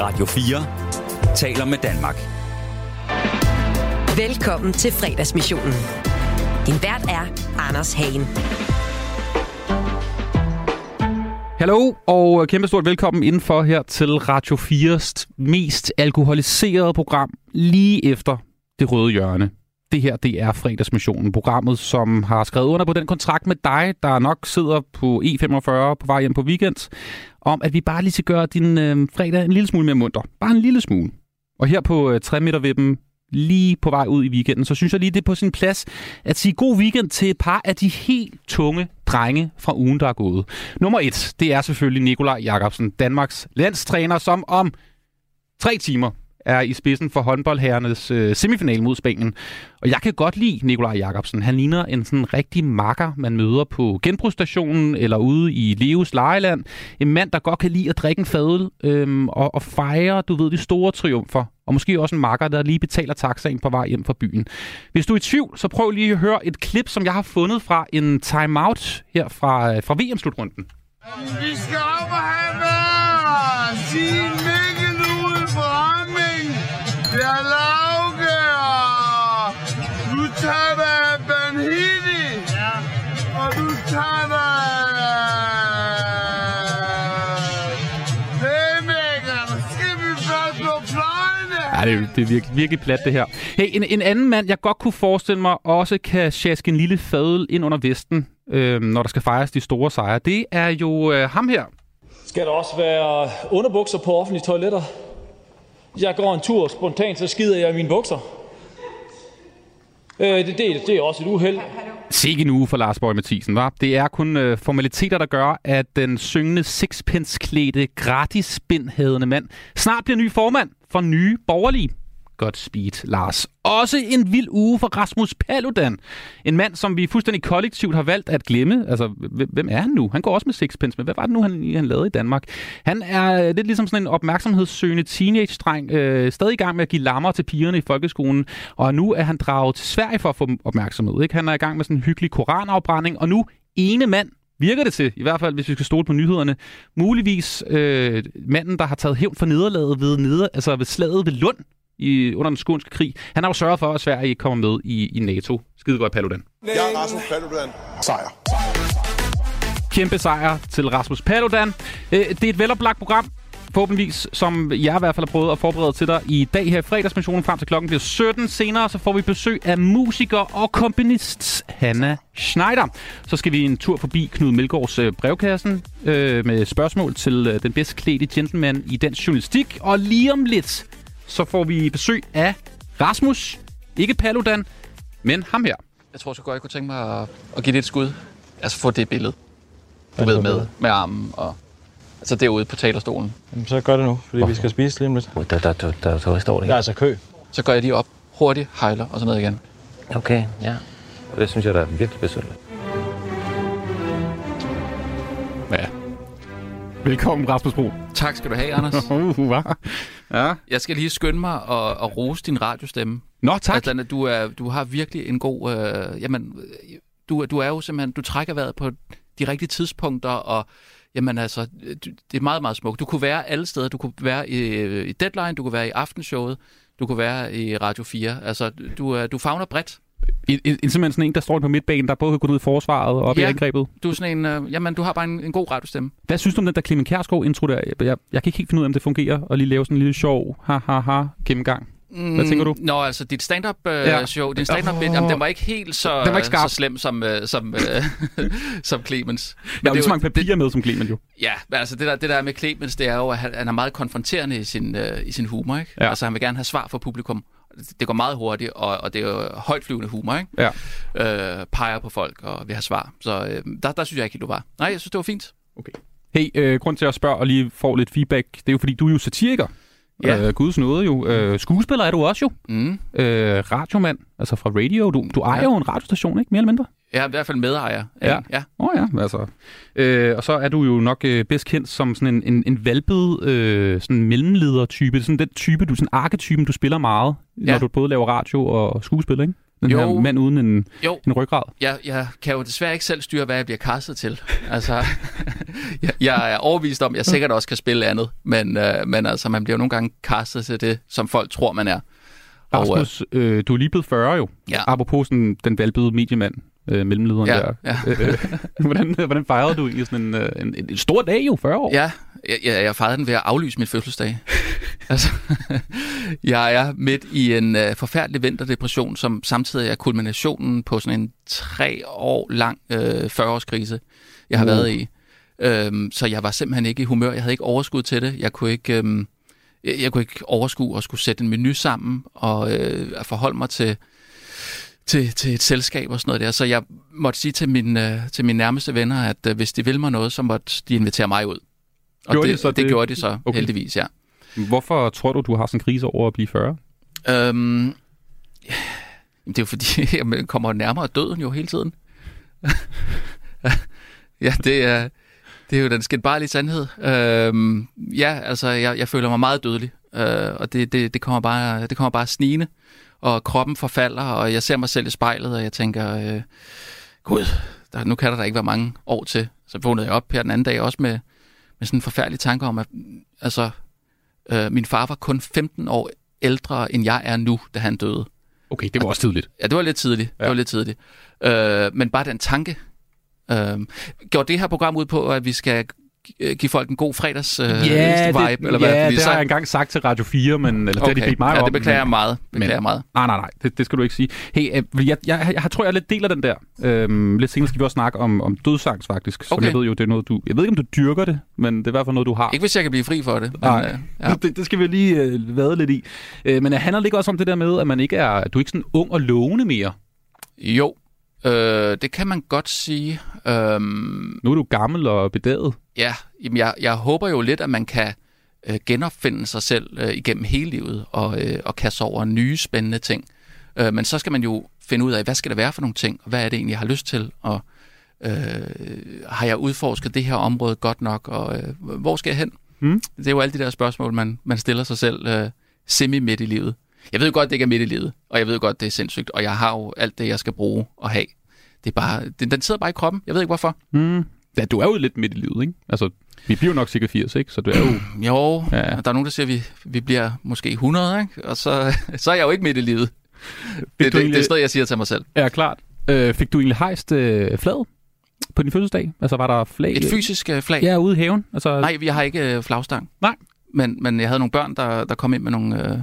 Radio 4 taler med Danmark. Velkommen til fredagsmissionen. Din vært er Anders Hagen. Hallo, og kæmpe stort velkommen indenfor her til Radio 4's mest alkoholiserede program, lige efter det røde hjørne. Det her, det er fredagsmissionen, programmet, som har skrevet under på den kontrakt med dig, der nok sidder på E45 på vej hjem på weekend, om at vi bare lige skal gøre din øh, fredag en lille smule mere munter. Bare en lille smule. Og her på øh, 3 meter vippen, lige på vej ud i weekenden, så synes jeg lige, det er på sin plads at sige god weekend til et par af de helt tunge drenge fra ugen, der er gået. Nummer et, det er selvfølgelig Nikolaj Jakobsen, Danmarks landstræner, som om tre timer er i spidsen for håndboldherrenes øh, semifinal mod Spanien. Og jeg kan godt lide Nikolaj Jakobsen. Han ligner en sådan rigtig makker, man møder på genbrugsstationen eller ude i Leos lejeland. En mand, der godt kan lide at drikke en fadel øhm, og, og fejre, du ved, de store triumfer. Og måske også en makker, der lige betaler taxaen på vej hjem fra byen. Hvis du er i tvivl, så prøv lige at høre et klip, som jeg har fundet fra en timeout her fra, øh, fra VM-slutrunden. Vi skal op og have vejr! Mikkel ude på Lauke! og Du tager dig Banhidi! Ja. Og du plejene? Ja, det er, det er virkelig, virkelig plat, det her. Hey, en, en anden mand, jeg godt kunne forestille mig, også kan sjaske en lille fadel ind under vesten, øh, når der skal fejres de store sejre, det er jo øh, ham her. Skal der også være underbukser på offentlige toiletter? Jeg går en tur spontant, så skider jeg i mine bukser. Øh, det, det, det er også et uheld. Sikke en uge for Lars Borg Mathisen, var. Det er kun øh, formaliteter, der gør, at den syngende sixpence-klædte, gratis spindhædende mand snart bliver ny formand for nye borgerlige. Godt speed, Lars. Også en vild uge for Rasmus Paludan. En mand, som vi fuldstændig kollektivt har valgt at glemme. Altså, hvem- er han nu? Han går også med sixpence, men hvad var det nu, han, han lavede i Danmark? Han er øh, lidt ligesom sådan en opmærksomhedssøgende teenage-dreng, øh, stadig i gang med at give lammer til pigerne i folkeskolen, og nu er han draget til Sverige for at få opmærksomhed. Ikke? Han er i gang med sådan en hyggelig koranafbrænding, og nu ene mand virker det til, i hvert fald hvis vi skal stole på nyhederne, muligvis øh, manden, der har taget hævn for nederlaget ved, neder, altså ved slaget ved Lund i, under den skånske krig. Han har jo sørget for, at Sverige ikke kommer med i, i NATO. Skide godt, Paludan. Jeg er Rasmus Paludan. Sejr. Kæmpe sejr til Rasmus Paludan. Øh, Det er et veloplagt program, forhåbentligvis, som jeg i hvert fald har prøvet at forberede til dig i dag her i fredagsmissionen frem til klokken bliver 17. Senere så får vi besøg af musiker og komponist Hanna Schneider. Så skal vi en tur forbi Knud Melgaards øh, brevkassen øh, med spørgsmål til øh, den bedst klædte gentleman i dansk journalistik. Og lige om lidt, så får vi besøg af Rasmus, ikke Paludan, men ham her. Jeg tror så godt, jeg kunne tænke mig at, at give det et skud. Altså få det billede. Du ved med, med armen og... Altså derude på talerstolen. Jamen, så gør det nu, fordi vi skal spise lige om lidt. Der, der, der, der, der står det, Der er altså kø. Så går jeg lige op hurtigt, hejler og så ned igen. Okay, ja. Og det synes jeg, der er virkelig besynderligt. Ja. Velkommen, Rasmus Bro. Tak skal du have, Anders. Uh, hva? Ja. Jeg skal lige skynde mig og, og rose din radiostemme. Nå, tak. Altså, du, er, du har virkelig en god... Øh, jamen, øh, du, du er jo simpelthen... Du trækker vejret på de rigtige tidspunkter, og jamen altså, det er meget, meget smukt. Du kunne være alle steder. Du kunne være i, i Deadline, du kunne være i Aftenshowet, du kunne være i Radio 4. Altså, du, du fagner bredt. En, en, en, simpelthen sådan en, der står på midtbanen, der både kan gå ud i forsvaret og op ja. i angrebet. Du er sådan en... Øh, jamen, du har bare en, en god radiostemme. Hvad synes du om den der Clemen Kjærsgaard intro der? Jeg, jeg, jeg kan ikke helt finde ud af, om det fungerer, og lige lave sådan en lille sjov ha-ha-ha gennemgang. Hvad tænker du? Mm, Nå, altså dit stand-up uh, Ja. show, din stand-up oh. Jamen, den var ikke helt så, Den var ikke skarp. så slem som, uh, som, uh, som Clemens. Der er jo så mange papirer med som Clemen jo. Ja, men altså det der, det der med Clemens, det er jo, at han, han er meget konfronterende i sin, uh, i sin humor, ikke? Ja. Altså han vil gerne have svar fra publikum. Det går meget hurtigt, og, og det er jo højtflyvende humor, ikke? Ja. Øh, peger på folk og vil have svar. Så øh, der, der synes jeg ikke helt, du var. Nej, jeg synes, det var fint. Okay. Hey, øh, grund til at spørge og lige få lidt feedback, det er jo fordi, du er jo satiriker. Ja. Øh, guds nåde jo. Øh, skuespiller er du også jo. Mm. Øh, radiomand, altså fra radio. Du, du ejer Ja. jo en radiostation, ikke? Mere eller mindre? Jeg er i hvert fald medejer. Ja. ja. Åh oh, ja, altså. Øh, og så er du jo nok øh, bedst kendt som sådan en, en, en valpet øh, sådan mellemleder-type. Sådan den type, du sådan arketypen, du spiller meget, ja. når Ja. du både laver radio og skuespil, ikke? Den Jo. her mand uden en, Jo. en ryggrad. Jeg, jeg kan jo desværre ikke selv styre, hvad jeg bliver kastet til. Altså, jeg, jeg er overbevist om, at jeg sikkert også kan spille andet, men, øh, men altså, man bliver jo nogle gange kastet til det, som folk tror, man er. Og, øh, Rasmus, øh, du er lige blevet 40 jo. Ja. Apropos sådan, den valgbede mediemand, øh, mellemlederen Ja, der. ja. Øh, hvordan, hvordan fejrede du egentlig sådan en, øh, en, en, en stor dag jo, 40 år? Ja, jeg, jeg, jeg fejrede den ved at aflyse min fødselsdag. altså, jeg er midt i en øh, forfærdelig vinterdepression, som samtidig er kulminationen på sådan en tre år lang øh, 40-årskrise, jeg har Uh. været i. Øhm, så jeg var simpelthen ikke i humør. Jeg havde ikke overskud til det. Jeg kunne ikke, øhm, jeg, jeg kunne ikke overskue at skulle sætte en menu sammen og øh, at forholde mig til, til, til et selskab og sådan noget der. Så jeg måtte sige til, min, øh, til mine nærmeste venner, at øh, hvis de vil mig noget, så måtte de invitere mig ud. Og Gjorde det, de så det, det? gjorde de så, Okay. heldigvis, ja. Hvorfor tror du, du har sådan en krise over at blive 40? Øhm, det er jo fordi, jeg kommer nærmere døden jo hele tiden. ja, det er, det er jo den skinbarlige sandhed. Øhm, ja, altså, jeg, jeg føler mig meget dødelig, øh, og det, det, det, kommer bare, det kommer bare snigende, og kroppen forfalder, og jeg ser mig selv i spejlet, og jeg tænker, øh, gud, der, nu kan der da ikke være mange år til. Så vågnede jeg op her den anden dag også med, med sådan en forfærdelig tanke om, at altså, øh, min far var kun 15 år ældre, end jeg er nu, da han døde. Okay, det var også tidligt. Ja, det var lidt tidligt. Ja. Det var lidt tidligt. Øh, men bare den tanke. Øh, gjorde det her program ud på, at vi skal give folk en god fredags øh, vibe? det, eller hvad? ja Fordi det så- har jeg engang sagt til Radio 4, men eller det har de mig ja, om. det beklager jeg meget. Beklager men- meget. Nej, nej, nej, det, det skal du ikke sige. Hey, øh, jeg, jeg, jeg, jeg tror, jeg lidt deler den der. Øhm, lidt senere skal vi også snakke om, om dødsangs, faktisk. Som Okay. jeg ved jo, det er noget, du... Jeg ved ikke, om du dyrker det, men det er i hvert fald noget, du har. Ikke hvis jeg kan blive fri for det. Men, Nej, øh, ja. det, det skal vi lige øh, vade lidt i. Øh, men handler det ikke også om det der med, at man ikke er, du er ikke sådan ung og lovende mere? Jo, øh, det kan man godt sige. Øhm, Nu er du gammel og bedaget. Ja, jamen jeg, jeg håber jo lidt, at man kan øh, genopfinde sig selv øh, igennem hele livet og, øh, og kaste over nye spændende ting. Øh, men så skal man jo finde ud af, hvad skal det være for nogle ting, og hvad er det egentlig, jeg har lyst til, og øh, har jeg udforsket det her område godt nok, og øh, hvor skal jeg hen? Mm. Det er jo alle de der spørgsmål, man, man stiller sig selv øh, semi-midt i livet. Jeg ved godt, det ikke er midt i livet, og jeg ved godt, det er sindssygt, og jeg har jo alt det, jeg skal bruge og have. Det er bare, den, den sidder bare i kroppen. Jeg ved ikke, hvorfor. Mm. Ja, du er jo lidt midt i livet, ikke? Altså, vi bliver nok cirka 80, ikke? Så du er jo... Jo, Ja. der er nogen, der siger, at vi, vi bliver måske 100, ikke? og så, så er jeg jo ikke midt i livet. Det, det, det, egentlig- det er noget, jeg siger til mig selv. Ja, klart. Øh, fik du egentlig hejst øh, flaget på din fødselsdag? Altså, var der flag? Et fysisk øh, flag? Ja, ude i haven? Altså, Nej, vi har ikke øh, flagstang. Nej. Men, men jeg havde nogle børn, der, der kom ind med nogle øh,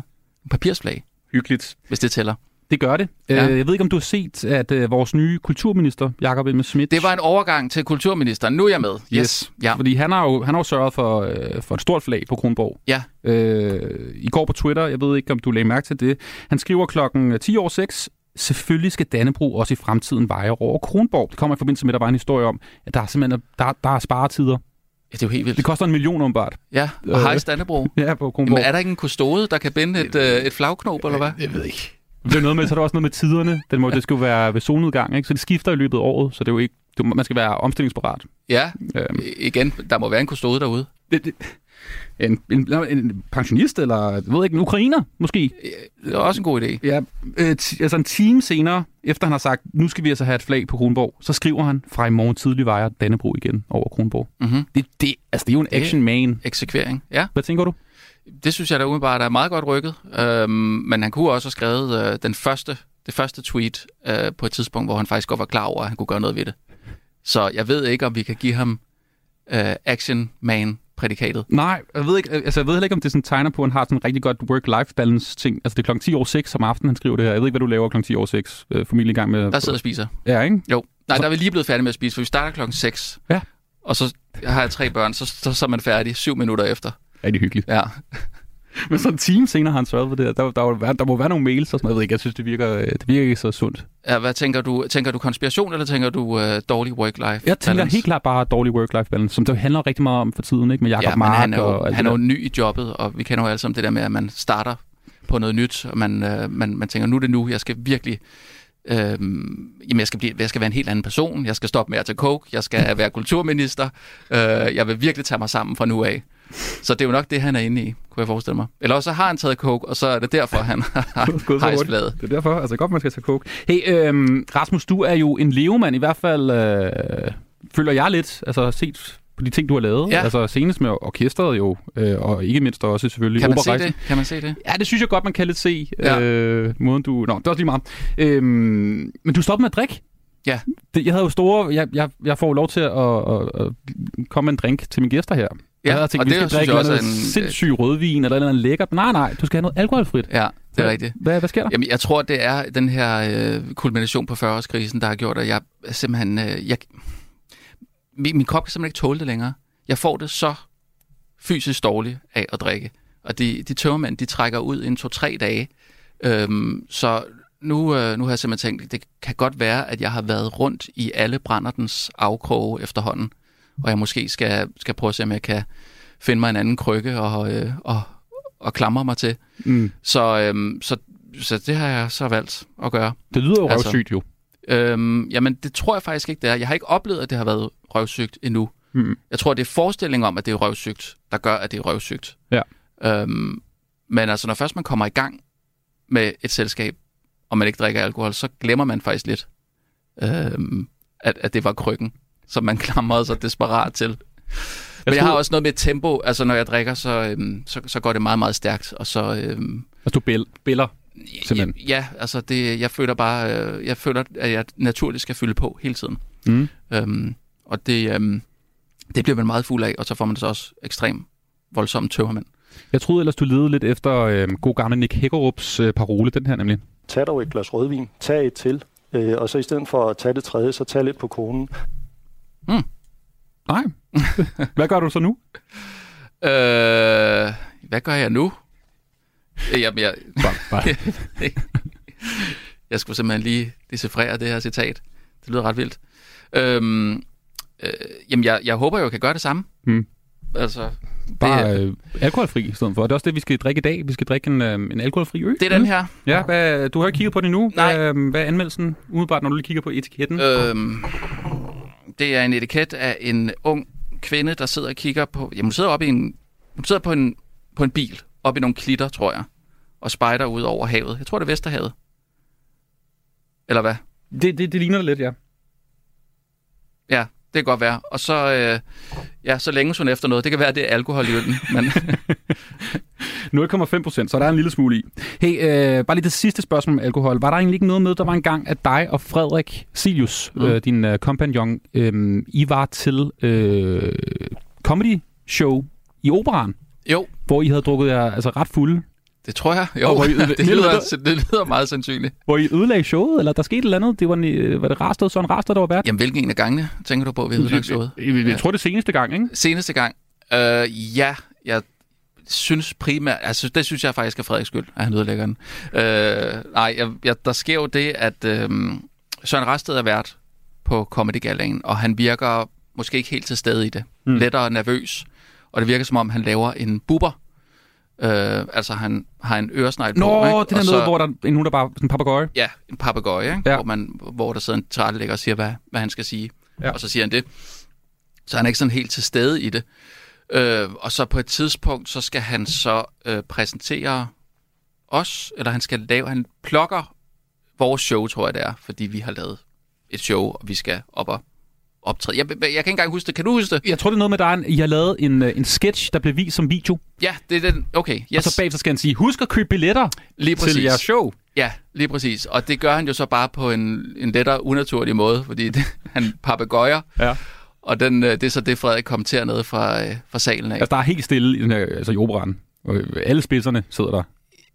papirsflag, Hyggeligt. hvis det tæller. Det gør det. Ja. Øh, jeg ved ikke, om du har set, at øh, vores nye kulturminister, Jakob Elmer Schmidt... Det var en overgang til kulturministeren. Nu er jeg med. Yes. Yes. Ja. Fordi han har jo, han har jo sørget for, øh, for et stort flag på Kronborg. Ja. Øh, I går på Twitter, jeg ved ikke, om du lagde mærke til det, han skriver klokken 10 over 6, selvfølgelig skal Dannebro også i fremtiden veje over Kronborg. Det kommer i forbindelse med, at der var en historie om, at der er simpelthen der, der er sparetider. Ja, det er jo helt vildt. Det koster en million åbenbart. Ja, og Øh. hej Stannebro. Ja, på Kronborg. Jamen, er der ikke en kustode, der kan binde et, øh, et flagknop, eller hvad? Jeg ved ikke. Det er noget med, så er der også noget med tiderne. Den må, det skal jo være ved solnedgang, ikke? Så det skifter i løbet af året, så det er jo ikke, du, man skal være omstillingsparat. Ja, Øhm, igen, der må være en kustode derude. det, det, en, en, en pensionist, eller jeg ved ikke, en ukrainer måske. Det er også en god idé. Ja, øh, ti- altså en time senere, efter han har sagt, nu skal vi altså have et flag på Kronborg, så skriver han, fra i morgen tidlig vejer Dannebro igen over Kronborg. Mm-hmm. Det, det, altså, det er jo en action man. Eksekvering, ja. Hvad tænker du? Det synes jeg da umiddelbart er meget godt rykket. Øhm, men han kunne også have skrevet øh, den første, det første tweet øh, på et tidspunkt, hvor han faktisk godt var klar over, at han kunne gøre noget ved det. Så jeg ved ikke, om vi kan give ham øh, Action Man-prædikatet. Nej, jeg ved, ikke, altså, jeg ved heller ikke, om det sådan tegner på, at han har sådan en rigtig godt work-life balance ting. Altså det er klokken 10 over 6 om aftenen, han skriver det her. Jeg ved ikke, hvad du laver klokken 10 over 6. Øh, familie i gang med... Der sidder og spiser. Ja, ikke? Jo. Nej, der er vi lige blevet færdige med at spise, for vi starter klokken 6. Ja. Og så har jeg tre børn, så, så, så er man færdig syv minutter efter. Rigtig hyggeligt. Ja. Men så en time senere har han sørget for det her. Der, der, der, der må være nogle mails og sådan noget. Jeg ved ikke, jeg synes, det virker, øh, det virker ikke så sundt. ja hvad tænker du? Tænker du konspiration, eller tænker du øh, dårlig work-life Jeg tænker helt klart bare dårlig work-life balance, som det handler rigtig meget om for tiden, ikke? Med Jacob Ja, men Mark han er jo, og han er jo der. ny i jobbet, og vi kender jo alle sammen det der med, at man starter på noget nyt, og man, øh, man, man tænker, nu er det nu, jeg skal virkelig... Øh, jamen, jeg skal, blive, jeg skal være en helt anden person, jeg skal stoppe med at tage coke, jeg skal være kulturminister, øh, jeg vil virkelig tage mig sammen fra nu af. Så det er jo nok det, han er inde i, kunne jeg forestille mig. Eller også så har han taget coke, og så er det derfor, han har hejsbladet. Det er derfor, altså godt, man skal tage coke. Hey, øhm, Rasmus, du er jo en levemand, i hvert fald øh, føler jeg lidt, altså set på de ting, du har lavet. Ja. Altså senest med orkestret jo, øh, og ikke mindst også selvfølgelig Kan man se det? Kan man se det? Ja, det synes jeg godt, man kan lidt se. Ja. Øh, måden du... Nå, det er også lige meget. Øhm, men du stoppede med at drikke. Ja. Det, jeg havde jo store... Jeg, jeg, jeg får jo lov til at, at, at komme med en drink til mine gæster her. Ja, jeg havde tænkt, og vi det skal drikke jeg noget også en- sindssyg rødvin eller et eller andet lækkert. Nej, nej, du skal have noget alkoholfrit. Ja, det er rigtigt. Hvad, hvad sker der? Jamen, jeg tror, det er den her øh, kulmination på 40-årskrisen, der har gjort, at jeg simpelthen... Øh, jeg, min, min krop kan simpelthen ikke tåle det længere. Jeg får det så fysisk dårligt af at drikke. Og de, de tømmermænd, de trækker ud en to-tre dage. Øhm, så nu, øh, nu har jeg simpelthen tænkt, det kan godt være, at jeg har været rundt i alle brændertens afkroge efterhånden. Og jeg måske skal, skal prøve at se, om jeg kan finde mig en anden krykke og, øh, og, og klamre mig til. Mm. Så, øhm, så, så det har jeg så valgt at gøre. Det lyder jo Altså- røvsygt jo. Øhm, jamen, det tror jeg faktisk ikke, det er. Jeg har ikke oplevet, at det har været røvsygt endnu. Mm. Jeg tror, det er forestillingen om, at det er røvsygt, der gør, at det er røvsygt. Ja. Øhm, men altså, når først man kommer i gang med et selskab, og man ikke drikker alkohol, så glemmer man faktisk lidt, øhm, at, at det var krykken, som man klamrede sig desperat til. Men jeg, jeg har også noget med tempo. Altså, når jeg drikker, så, øhm, så, så går det meget, meget stærkt. Og så, øhm, Altså, du bæl, bæller. Simpelthen. Ja, altså det, jeg føler bare, øh, jeg føler, at jeg naturligt skal fylde på hele tiden. Mm. Øhm, og det, øhm, det bliver man meget fuld af, og så får man det så også ekstremt voldsomme tømmermænd. Jeg troede ellers, du ledede lidt efter øh, god gamle Nick Hækkerups øh, parole, den her nemlig. Tag dog et glas rødvin, tag et til, øh, og så i stedet for at tage det tredje, så tag lidt på konen. Nej. Hvad gør du så nu? Øh, hvad gør jeg nu? Øh, Jamen, jeg, Bare, bare. jeg skulle simpelthen lige decifrere det her citat. Det lyder ret vildt. Øhm, øh, jamen, jeg, jeg håber jo, jeg kan gøre det samme. Hmm. Altså, Bare det, øh, alkoholfri i stedet for. Det er også det, vi skal drikke i dag. Vi skal drikke en, øh, en alkoholfri øl. det er den her. Ja, hvad, du har ikke kigget på det endnu. Nej. Hvad, hvad er anmeldelsen umiddelbart, når du lige kigger på etiketten? Øhm, det er en etiket af en ung kvinde, der sidder og kigger på... Jamen, hun sidder oppe i en... Hun sidder på en, på en bil, oppe i nogle klitter, tror jeg, og spejder ud over havet. Jeg tror, det er Vesterhavet. Eller hvad? Det, det, det ligner det lidt, ja. Ja, det kan godt være. Og så, øh, ja, så længes hun efter noget. Det kan være, det er alkohol i øllen, men 0,5 procent, så der er en lille smule i. Hey, øh, bare lige det sidste spørgsmål om alkohol. Var der egentlig ikke noget med, der var en gang, at dig og Frederik Silius, mm. Øh, din øh, kompagnon, øh, I var til øh, comedy show i operan, jo, hvor I havde drukket jer altså ret fulde. Det tror jeg. Jo, hvor I- det, lyder, det lyder meget sandsynligt. Hvor I ødelagde showet, eller der skete et eller andet? Det var, en, øh, var det Rasted, Søren Rasted, der var vært? Jamen, hvilken en af gangene tænker du på, vi lagt showet? Jeg, jeg, jeg tror, det seneste gang, ikke? Seneste gang? Øh, ja, jeg synes primært... Altså, det synes jeg faktisk er Frederiks skyld, at han ødelægger den. Øh, nej, jeg, jeg, der sker jo det, at øh, Søren Rasted er vært på Comedy Galaen, og han virker måske ikke helt til stede i det. Mm. Lettere nervøs. Og det virker som om, han laver en buber. Øh, altså, han har en øresnegl på. Ikke? det der Og noget, hvor der er en hund, der bare en papegøje. Ja, en papegøje, ikke? Ja. Hvor, man, hvor der sidder en tilrettelægger og siger, hvad, hvad han skal sige. Ja. Og så siger han det. Så han er ikke sådan helt til stede i det. Øh, og så på et tidspunkt, så skal han så øh, præsentere os, eller han skal lave, han plukker vores show, tror jeg det er, fordi vi har lavet et show, og vi skal op og optræde. Jeg, jeg kan ikke engang huske det. Kan du huske det? Jeg tror, det er noget med, at I har lavet en, øh, en sketch, der blev vist som video. Ja, det er den. Okay, Yes. Og så bagefter skal han sige, husk at købe billetter Lige præcis. til jeres show. Ja, lige præcis. Og det gør han jo så bare på en, en lettere unaturlig måde, fordi det, han papegøjer. Ja. Og den, øh, det er så det, Frederik kommenterer ned fra, øh, fra salen af. Altså, der er helt stille i, den her, altså, i operan. Alle spidserne sidder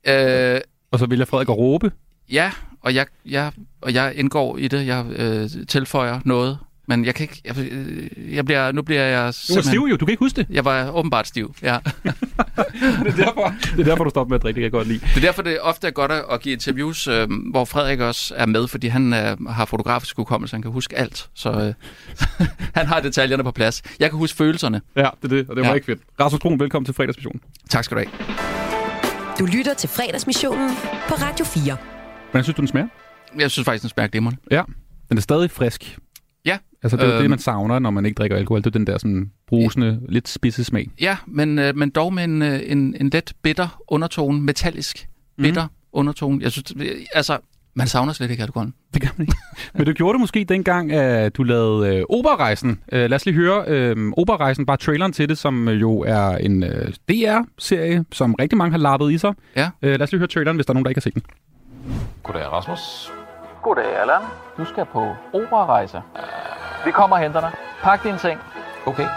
der. Øh, Og så vælger Frederik at råbe. ja, og jeg, jeg, og jeg indgår i det. Jeg øh, tilføjer noget. Men jeg kan ikke... Jeg, øh, jeg bliver, nu bliver jeg Du var simpelthen... stiv jo, du kan ikke huske det. Jeg var åbenbart stiv, ja. Det er derfor, det er derfor du stopper med at drikke, det kan jeg godt lide. Det er derfor, det ofte er godt at, give interviews, øh, hvor Frederik også er med, fordi han øh, har fotografisk hukommelse, han kan huske alt. Så øh, han har detaljerne på plads. Jeg kan huske følelserne. Ja, det er det, og det var Ja. ikke fedt. Rasmus Brun, velkommen til fredagsmission. Tak skal du have. Du lytter til fredagsmissionen på Radio 4. Hvordan synes du, den smager? Jeg synes faktisk, den smager glimrende. Ja, den er stadig frisk. Ja, Altså, det er øhm, det, Øhm. man savner, når man ikke drikker alkohol. Det er den der sådan brusende, lidt spidse smag. Ja, men, øh, men dog med en, øh, en, en let bitter undertone, metallisk bitter mm. undertone. Jeg synes, det- altså, man savner slet ikke alkoholen. Det gør man ikke. Men du gjorde det måske dengang, at du lavede øh, Operarejsen. Øh, lad os lige høre øh, Operarejsen, bare traileren til det, som jo er en øh, DR-serie, som rigtig mange har lappet i sig. Ja. Øh, lad os lige høre traileren, hvis der er nogen, der ikke har set den. Goddag, Rasmus. Goddag, Allan. Du skal på operarejse. Vi kommer og henter dig. Pak din seng. Okay.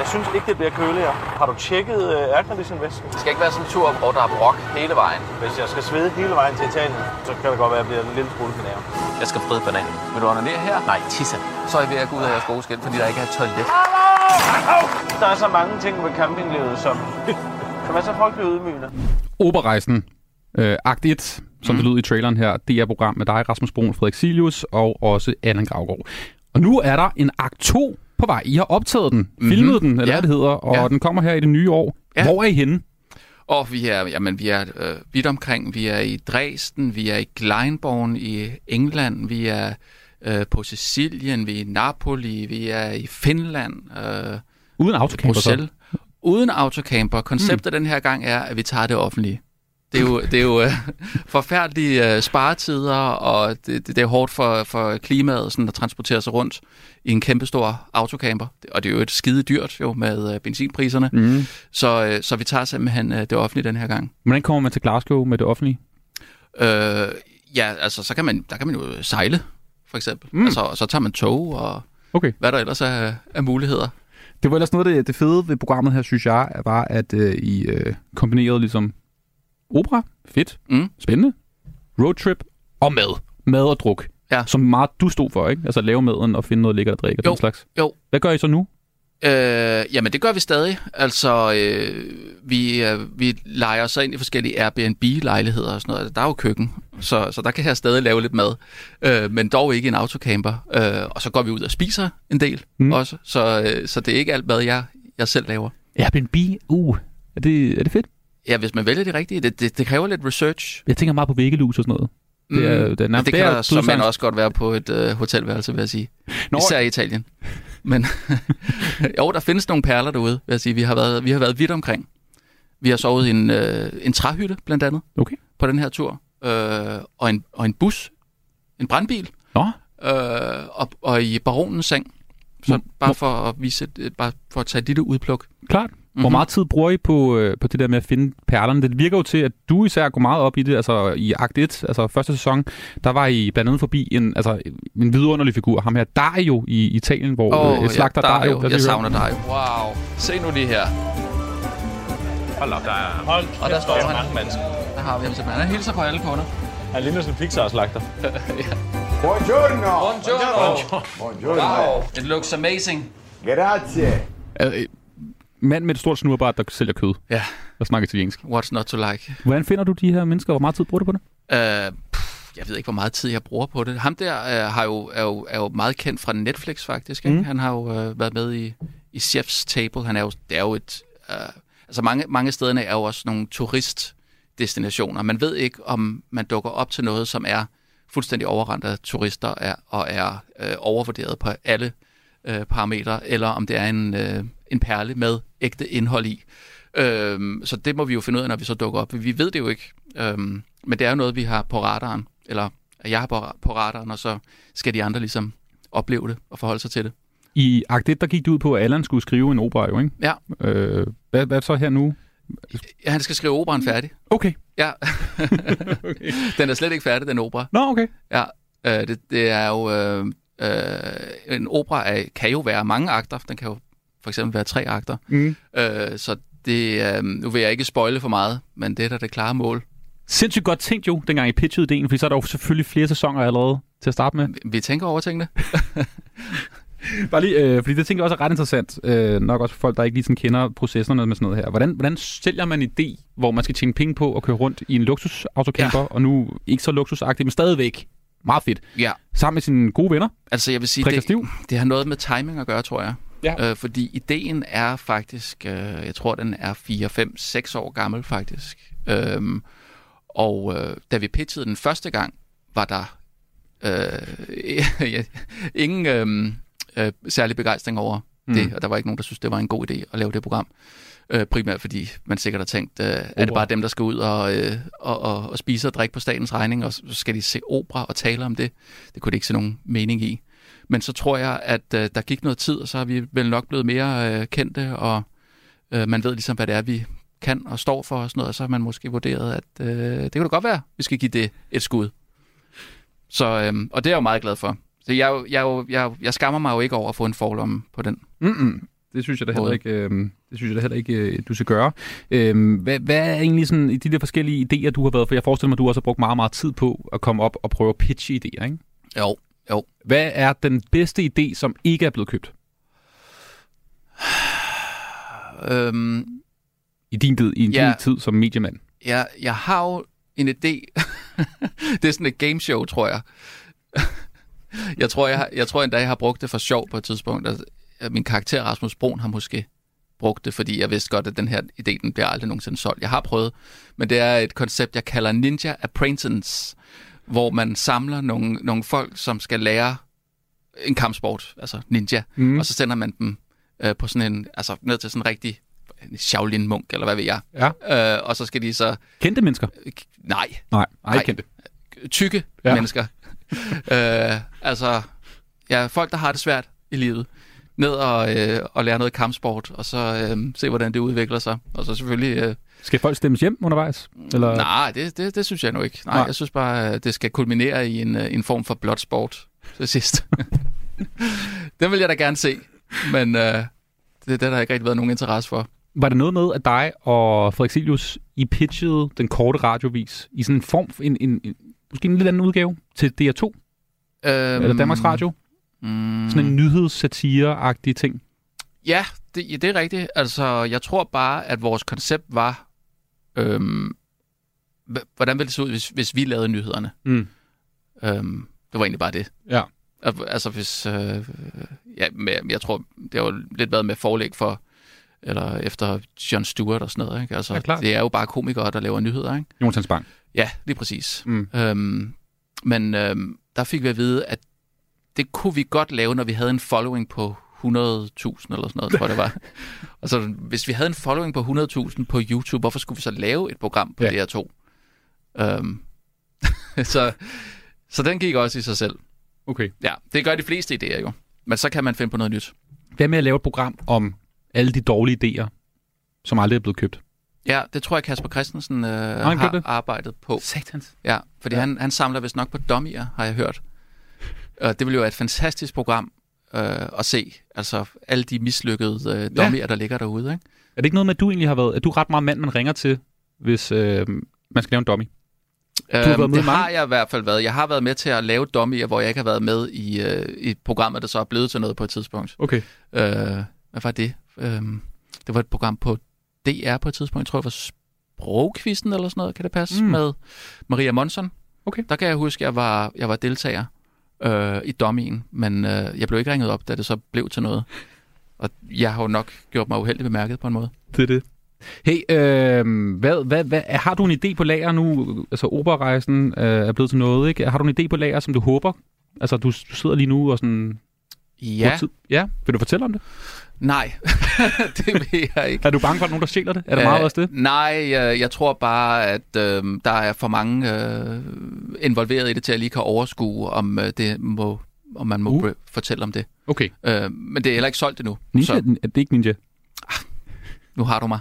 Jeg synes ikke, det bliver køligere. Har du tjekket uh, aircondition-væsken? Det skal ikke være sådan en tur, hvor der er brok hele vejen. Hvis jeg skal svede hele vejen til Italien, så kan det godt være, at jeg bliver en lille smule genæret. Jeg skal fride banan. Vil du onanere her? Nej, tisse. Så er I ved at gå ud af jeres gode skin, fordi der ikke er et toilet. Der er så mange ting ved campinglivet, som, som er så frygtelig ydmygende. Operarejsen, øh, akt 1, som mm. det lød i traileren her, det er program med dig, Rasmus Brun, Frederik Silius og også Allan Gravgaard. Og nu er der en akt 2 på vej. I har optaget den, mm-hmm. filmet den, eller Ja. hvad det hedder, og Ja. den kommer her i det nye år. Ja. Hvor er I henne? Og vi er, jamen, vi er øh, vidt omkring. Vi er i Dresden, vi er i Glyndebourne i England, vi er øh, på Sicilien, vi er i Napoli, vi er i Finland, øh, Uden autocamper så? Uden autocamper. Konceptet mm. den her gang er, at vi tager det offentlige. Det er jo, det er jo øh, forfærdelige øh, sparetider, og det, det, det er hårdt for, for klimaet sådan, at transportere sig rundt i en kæmpestor autocamper. Og det er jo et skide dyrt jo med øh, benzinpriserne. Mm. Så, øh, så vi tager simpelthen øh, det offentlige den her gang. Hvordan kommer man til Glasgow med det offentlige? Øh, ja, altså, så kan man, der kan man jo sejle, for eksempel. Mm. Mm. Altså, og så tager man tog, og Okay. hvad der ellers er af muligheder. Det var ellers noget af det, det fede ved programmet her, synes jeg, var, at øh, I øh, kombinerede ligesom opera, fedt, Mm. spændende, roadtrip og mad. Mad og druk. Ja. Som meget du stod for, ikke? Altså lave maden og finde noget lækkert at drikke og Jo. den slags. Jo. Hvad gør I så nu? Øh, jamen, det gør vi stadig. Altså, øh, vi, øh, vi leger os så ind i forskellige Airbnb-lejligheder og sådan noget. Der er jo køkken, så, så der kan jeg stadig lave lidt mad. Øh, men dog ikke en autocamper. Øh, og så går vi ud og spiser en del mm. også. Så, øh, så det er ikke alt mad, jeg, jeg selv laver. Airbnb, uh, er det, er det fedt? Ja, hvis man vælger det rigtige. Det, det, det kræver lidt research. Jeg tænker meget på væggelus og sådan noget. Det er- det er nærmest- det kan er der som man også godt være på et øh, hotelværelse, vil jeg sige. Nå, Især i Italien. Men jo, der findes nogle perler derude, vil jeg sige. Vi har været, vi har været vidt omkring. Vi har sovet i en, øh, en træhytte, blandt andet, Okay. på den her tur. Øh, og, en, og en bus. En brandbil. Nå, Øh, og, og i baronens seng. Så Må- bare for at vise, bare for at tage lille udpluk. klart. Hvor Mhm. meget tid bruger I på, øh, på det der med at finde perlerne? Det virker jo til, at du især går meget op i det. Altså i akt 1, altså første sæson, der var I blandt andet forbi en, altså, en vidunderlig figur. Ham her, Dario i Italien, hvor oh, et slagter ja, Dario. Dario. Jeg savner Dario. Wow. Se nu lige her. Hold op, der er... Hold Og der står kæft, han. mange mennesker. Der har vi ham simpelthen. Han hilser på alle kunder. Han ligner sådan en Pixar-slagter. Buongiorno. Buongiorno. Buongiorno. Wow. It looks amazing. Grazie. Øh, mand med et stort snurrbart, der sælger kød Ja, og snakker italiensk. what's not to like? Hvordan finder du de her mennesker? Hvor meget tid bruger du på det? Uh, pff, jeg ved ikke, hvor meget tid jeg bruger på det. Ham der uh, har jo, er, jo, er jo meget kendt fra Netflix, faktisk. Ikke? Mm. Han har jo uh, været med i, i Chef's Table. Han er jo, det er jo et... Uh, altså mange, mange stederne er jo også nogle turistdestinationer. Man ved ikke, om man dukker op til noget, som er fuldstændig overrendt af turister er, og er øh, overvurderet på alle øh, parametre, eller om det er en, øh, en perle med ægte indhold i. Øhm, så det må vi jo finde ud af, når vi så dukker op. Vi ved det jo ikke, øhm, men det er jo noget, vi har på radaren, eller jeg har på, på radaren, og så skal de andre ligesom opleve det og forholde sig til det. I akt 1, der gik det ud på, at Allan skulle skrive en opera, jo, ikke? Ja, Øh, hvad, hvad så her nu? han skal skrive operan færdig. Okay. Ja, den er slet ikke færdig, den opera. Nå, okay. Ja, øh, det, det er jo... Øh, øh, en opera er, kan jo være mange akter. Den kan jo for eksempel være tre akter. Mm. Øh, så det, øh, nu vil jeg ikke spoile for meget, men det er da det klare mål. Sindssygt godt tænkt jo, dengang I pitchede ideen, fordi så er der jo selvfølgelig flere sæsoner allerede til at starte med. Vi- Vi tænker over tingene. Bare lige, øh, fordi det tænker jeg også er ret interessant. Øh, nok også for folk, der ikke lige sådan kender processerne med sådan noget her. Hvordan, hvordan sælger man en idé, hvor man skal tjene penge på at køre rundt i en luksusautocamper, ja. og nu ikke så luksusagtigt, men stadigvæk meget fedt, Ja, sammen med sine gode venner, altså jeg vil sige, det, det har noget med timing at gøre, tror jeg. Ja. Øh, fordi ideen er faktisk, øh, jeg tror, den er 4, 5, 6 år gammel faktisk. Øhm, og øh, da vi pitchede den første gang, var der øh, ja, ingen, øh, øh, særlig begejstring over mm. det, og der var ikke nogen, der synes, det var en god idé at lave det program. Øh, primært fordi man sikkert har tænkt, øh, er det bare dem, der skal ud og, øh, og, og, og spise og drikke på statens regning, og så skal de se opera og tale om det. Det kunne de ikke se nogen mening i. Men så tror jeg, at øh, der gik noget tid, og så har vi vel nok blevet mere øh, kendte, og øh, man ved ligesom, hvad det er, vi kan og står for og sådan noget, og så har man måske vurderet, at øh, det kan da godt være, vi skal give det et skud. Så, øh, og det er jeg jo meget glad for. Så jeg, er jeg, er jeg, jeg skammer mig jo ikke over at få en forlomme på den. Mm-mm. Det synes jeg da heller ikke, øh, det synes jeg da heller ikke, øh, du skal gøre. Øh, hvad, hvad er egentlig sådan i de der forskellige idéer, du har været? For jeg forestiller mig, at du også har brugt meget, meget tid på at komme op og prøve at pitche idéer, ikke? Jo. Hvad er den bedste idé, som ikke er blevet købt? Øhm, I din, tid, i Ja. din tid som mediemand? jeg, jeg har jo en idé. det er sådan et gameshow, tror jeg. jeg, tror, jeg, har- jeg tror endda, jeg har brugt det for sjov på et tidspunkt. Altså, min karakter Rasmus Brun har måske brugt det, fordi jeg vidste godt, at den her idé, den bliver aldrig nogensinde solgt. Jeg har prøvet, men det er et koncept, jeg kalder Ninja Apprentice, hvor man samler nogle, nogle folk, som skal lære en kampsport, altså ninja, Mm. og så sender man dem øh, på sådan en, altså ned til sådan en rigtig Shaolin-munk, eller hvad ved jeg. Ja. Øh, og så skal de så... Kendte mennesker? Nej, Nej, nej, Nej. kendte. tykke ja. mennesker. øh, altså, ja, folk, der har det svært i livet. Ned og, øh, og lære noget kampsport, og så øh, se, hvordan det udvikler sig. Og så selvfølgelig... Øh, Skal folk stemmes hjem undervejs? Eller? nej, det, det, det synes jeg nu ikke. Nej, Nej. jeg synes bare, det skal kulminere i en, øh, en form for bloodsport til sidst. Den vil jeg da gerne se, men øh, det, det har der ikke rigtig været nogen interesse for. Var det noget med, at dig og Frederik Silius, I pitchede den korte radiovis i sådan en form, en, en, en, måske en lidt anden udgave til DR2? Øhm, Eller Danmarks Radio? Mm, Sådan en nyhedssatire-agtig ting? Ja, det, ja, det er rigtigt. Altså, jeg tror bare, at vores koncept var, øhm, hvordan ville det se ud, hvis, hvis vi lavede nyhederne? Mm. Øhm, det var egentlig bare det. Ja. Al- Altså, hvis... Øh, ja, med, jeg tror, det har jo lidt været med forlæg for, eller efter John Stewart og sådan noget, ikke? Altså, Ja, klart. det er jo bare komikere, der laver nyheder, ikke? Jonathan Spang. Ja, lige præcis. Mm. Øhm, men øhm, der fik vi at vide, at det kunne vi godt lave, når vi havde en following på 100.000 eller sådan noget, tror jeg det var. og så hvis vi havde en following på 100.000 på YouTube, hvorfor skulle vi så lave et program på Ja. ja. DR2? Øhm, så, så den gik også i sig selv. Okay. Ja, det gør de fleste idéer jo. Men så kan man finde på noget nyt. Hvad med at lave et program om alle de dårlige idéer, som aldrig er blevet købt? Ja, det tror jeg Kasper Christensen øh, han har det? arbejdet på. Satans. Ja, fordi Ja. Han, han samler vist nok på dummier, har jeg hørt. Og det vil jo være et fantastisk program øh, at se. Altså alle de mislykkede øh, dummier, der ligger derude. Ikke? Er det ikke noget med, at du egentlig har været... Er du ret meget mand, man ringer til, hvis øh, man skal lave en dummy? Øhm, været med i det mange? har jeg i hvert fald været. Jeg har været med til at lave dummier, hvor jeg ikke har været med i, øh, i programmet, der så er blevet til noget på et tidspunkt. Okay. Øh, hvad var det? Øhm, det var et program på DR på et tidspunkt. Jeg tror, det var Sprogquizzen eller sådan noget. Kan det passe? Mm. Med Maria Monson. Okay. Der kan jeg huske, at jeg var, jeg var deltager øh, i dummien, men øh, jeg blev ikke ringet op, da det så blev til noget. Og jeg har jo nok gjort mig uheldig bemærket på en måde. Det er det. Hey, øh, hvad, hvad, hvad, har du en idé på lager nu? Altså, operarejsen øh, er blevet til noget, ikke? Har du en idé på lager, som du håber? Altså, du, du sidder lige nu og sådan... Ja, Tid. Ja, vil du fortælle om det? Nej, det vil jeg ikke. Er du bange for, at nogen der stjæler det? Er der meget også det? Nej, jeg, jeg tror bare, at øh, der er for mange øh, involveret i det til, at jeg lige kan overskue, om øh, det må om man må Uh. fortælle om det. Okay. Øh, men det er heller ikke solgt endnu. Ninja? Så Er det ikke Ninja? nu har du mig.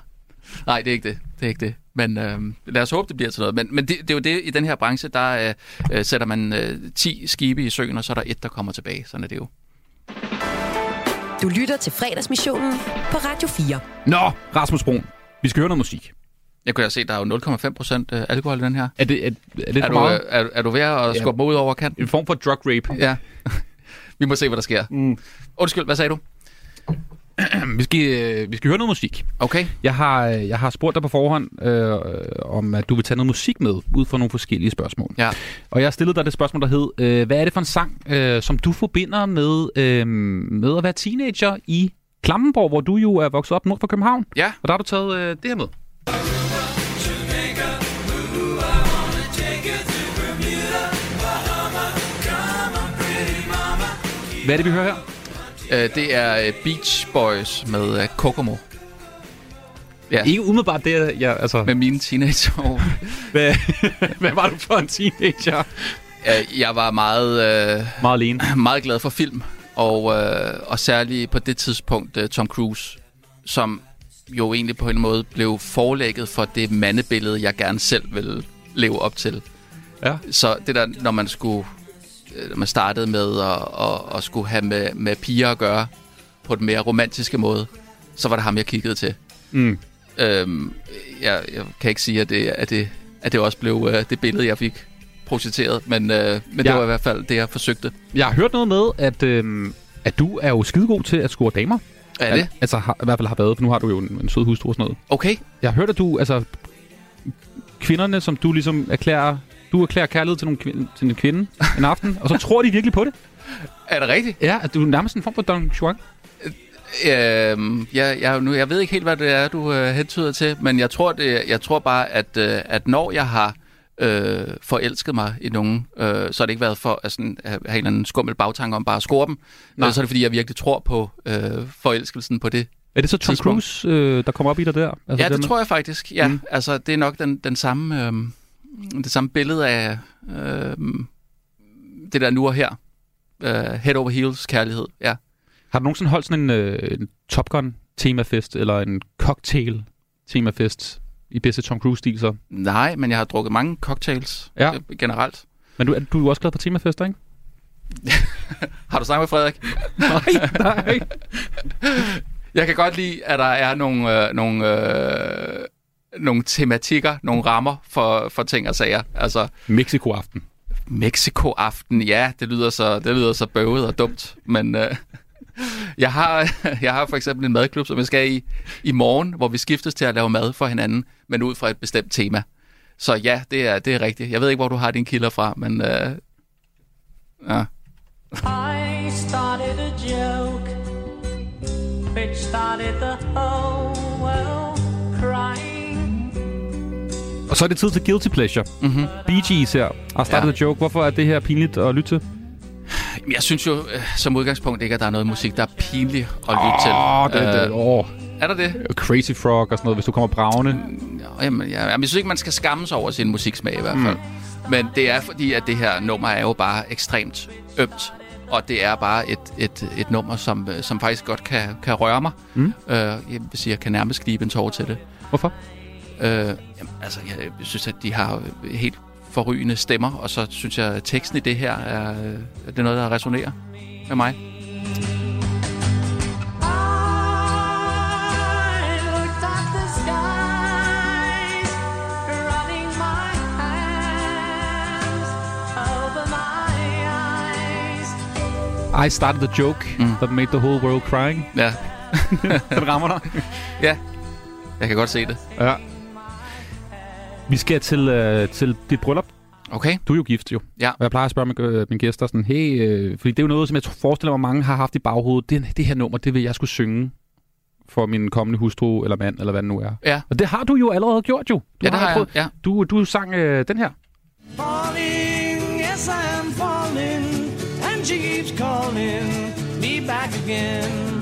Nej, det er ikke det. Det er ikke det. Men øh, lad os håbe, det bliver til noget. Men, men det, det er jo det, i den her branche, der øh, øh, sætter man øh, 10 skibe i søen, og så er der et, der kommer tilbage. Sådan er det jo. Du lytter til fredagsmissionen på Radio 4. Nå, Rasmus Brun. Vi skal høre noget musik. Jeg kan jo se, der er jo 0,5 procent øh, alkohol i den her. Er det, er, er det Er for du, meget? øh, er, er du ved at Ja. skubbe mig ud over kanten? En form for drug rape. Ja. Vi må se, hvad der sker. Mm. Undskyld, hvad sagde du? Vi skal, øh, vi skal høre noget musik. Okay. Jeg har, øh, jeg har spurgt dig på forhånd, øh, om at du vil tage noget musik med, ud fra nogle forskellige spørgsmål. Ja. Og jeg har stillet dig det spørgsmål, der hed, øh, hvad er det for en sang, øh, som du forbinder med, øh, med at være teenager i Klammenborg, hvor du jo er vokset op nord for København? Ja. Og der har du taget øh, det her med. Hvad er det, vi hører her? Øh, det er øh, Beach Boys med øh, Kokomo. Ja. Ikke umiddelbart det, jeg... Altså, Med mine teenageår. hvad, hvad var du for en teenager? Jeg var meget, øh, Meget alene. meget glad for film, og, øh, og særligt på det tidspunkt øh, Tom Cruise, som jo egentlig på en måde blev forlægget for det mandebillede, jeg gerne selv ville leve op til. Ja. Så det der, når man skulle når man startede med at, at, at skulle have med, med piger at gøre på den mere romantiske måde, så var det ham, jeg kiggede til. Mm. Øhm, jeg, jeg kan ikke sige, at det, at det, at det også blev øh, det billede, jeg fik projiceret, men, øh, men Ja. det var i hvert fald det, jeg forsøgte. Jeg har hørt noget med, at, øhm, at du er jo skidegod til at score damer. Er det? Al- altså, har, i hvert fald har været, for nu har du jo en, en sød hustru og sådan noget. Okay. Jeg har hørt, at du, altså, kvinderne, som du ligesom erklærer, du erklærer kærlighed til, nogle kvinde, til en kvinde en aften, og så tror de virkelig på det. Er det rigtigt? Ja, at du er nærmest en form for Don Juan. Øhm, jeg, jeg, nu, jeg ved ikke helt, hvad det er, du øh, hentyder til, men jeg tror, det, jeg tror bare, at, øh, at når jeg har øh, forelsket mig i nogen, øh, så har det ikke været for at sådan, have have en eller anden skummel bagtanke om bare at score dem. Nej. Øh, så er det, fordi jeg virkelig tror på øh, forelskelsen på det. Er det så Tom. Cruise, øh, der kommer op i dig der? Altså ja, det den- tror jeg faktisk. Ja, mm. altså det er nok den, den samme, øh, det samme billede af øh, det der nu og her. Øh, head over heels kærlighed, ja. Har du nogensinde holdt sådan en, øh, en Top Gun temafest, eller en cocktail temafest i bedste Tom Cruise-stil så? Nej, men jeg har drukket mange cocktails Ja. øh, generelt. Men du, er, du er jo også glad for temafester, ikke? Har du snakket med Frederik? nej, nej. Jeg kan godt lide, at der er nogle, øh, nogle, øh, nogle tematikker, nogle rammer for, for ting og sager. Altså, Mexico-aften. Mexico-aften, ja, det lyder så, det lyder så bøvet og dumt, men øh, jeg, har, jeg har for eksempel en madklub, som jeg skal i i morgen, hvor vi skiftes til at lave mad for hinanden, men ud fra et bestemt tema. Så ja, det er, det er rigtigt. Jeg ved ikke, hvor du har dine kilder fra, men øh, ja. I started a joke which started the whole Og så er det tid til Guilty Pleasure. Mm-hmm. Bee Gees her har startet Ja. ja. joke. Hvorfor er det her pinligt at lytte til? Jeg synes jo øh, som udgangspunkt ikke, at der er noget musik, der er pinligt at lytte til. Åh, det, det, åh. er der det? Crazy Frog og sådan noget, hvis du kommer bravende. Jamen, ja, jamen, jeg synes ikke, man skal skamme sig over sin musiksmag i hvert fald. Mm. Men det er fordi, at det her nummer er jo bare ekstremt ømt. Og det er bare et, et, et nummer, som, øh, som faktisk godt kan, kan røre mig. Mm. Øh, jeg vil sige, jeg kan nærmest gribe en tår til det. Hvorfor? Øh, jamen, altså, jeg, synes, at de har helt forrygende stemmer, og så synes jeg, at teksten i det her er, det er noget, der resonerer med mig. I started the joke mm. that made the whole world crying. Ja, Den rammer dig. ja. Jeg kan godt se det. Ja. Vi skal til, øh, til dit bryllup. Okay. Du er jo gift jo. Ja. Og jeg plejer at spørge mine, øh, mine gæster sådan, hey, øh, fordi det er jo noget, som jeg tror- forestiller mig, mange har haft i baghovedet. Det, det her nummer, det vil jeg skulle synge for min kommende hustru eller mand, eller hvad det nu er. Ja. Og det har du jo allerede gjort jo. Du Ja, det har jeg. prøvet- Ja. Du, du sang øh, den her. Falling, yes I am falling, and she keeps calling me back again.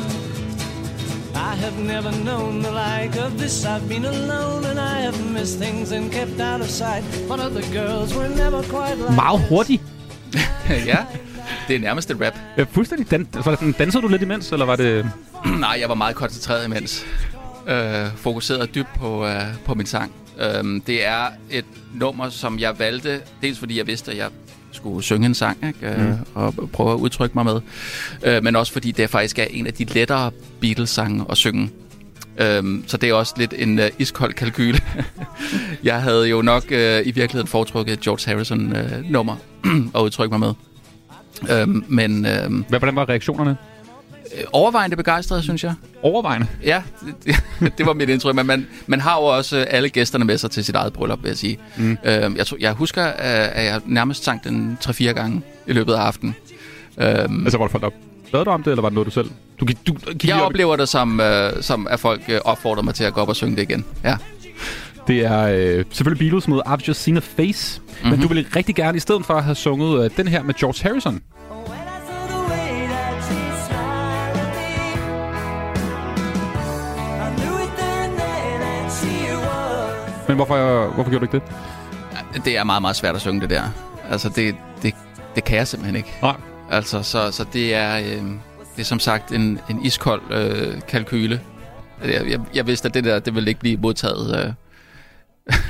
I have never known the like of this. I've been alone and I have missed things and kept out of sight. But other girls were never quite like Meget this. hurtigt. ja, det er nærmest et rap. Ja, fuldstændig. Dan- var det sådan, dansede du lidt imens, eller var det... Nej, jeg var meget koncentreret imens. Øh, fokuseret dybt på, øh, på min sang. Øh, det er et nummer, som jeg valgte, dels fordi jeg vidste, at jeg skulle synge en sang, ikke? Øh, Mm. og prøve at udtrykke mig med. Øh, men også fordi det faktisk er en af de lettere Beatles-sange at synge. Øhm, så det er også lidt en uh, iskold kalkyl. jeg havde jo nok uh, i virkeligheden foretrukket et George Harrison-nummer at udtrykke mig med. Øhm, men øhm, Hvad, hvordan var reaktionerne? Øh, overvejende begejstret, synes jeg. Overvejende. Ja, det, det var mit indtryk, men man, man har jo også øh, alle gæsterne med sig til sit eget bryllup, vil jeg sige. Mm. Øhm, jeg, tror, jeg husker, øh, at jeg nærmest sang den 3-4 gange i løbet af aftenen. Øhm, Altså, var du folk op? Bad du om det, eller var det noget, du selv... Du, gik- du, gik jeg oplever det som, øh, som at folk øh, opfordrer mig til at gå op og synge det igen. Ja. Det er øh, selvfølgelig Beatles med I've Just Seen a Face. Mm-hmm. Men Mhm. du ville rigtig gerne, i stedet for at have sunget øh, den her med George Harrison. Men hvorfor, hvorfor gjorde du ikke det? Det er meget, meget svært at synge det der. Altså, det, det, det kan jeg simpelthen ikke. Nej. Altså, så, så det er... Øh, det er som sagt en, en iskold øh, kalkyle. Jeg, jeg, jeg vidste, at det der, det ville ikke blive modtaget. Øh.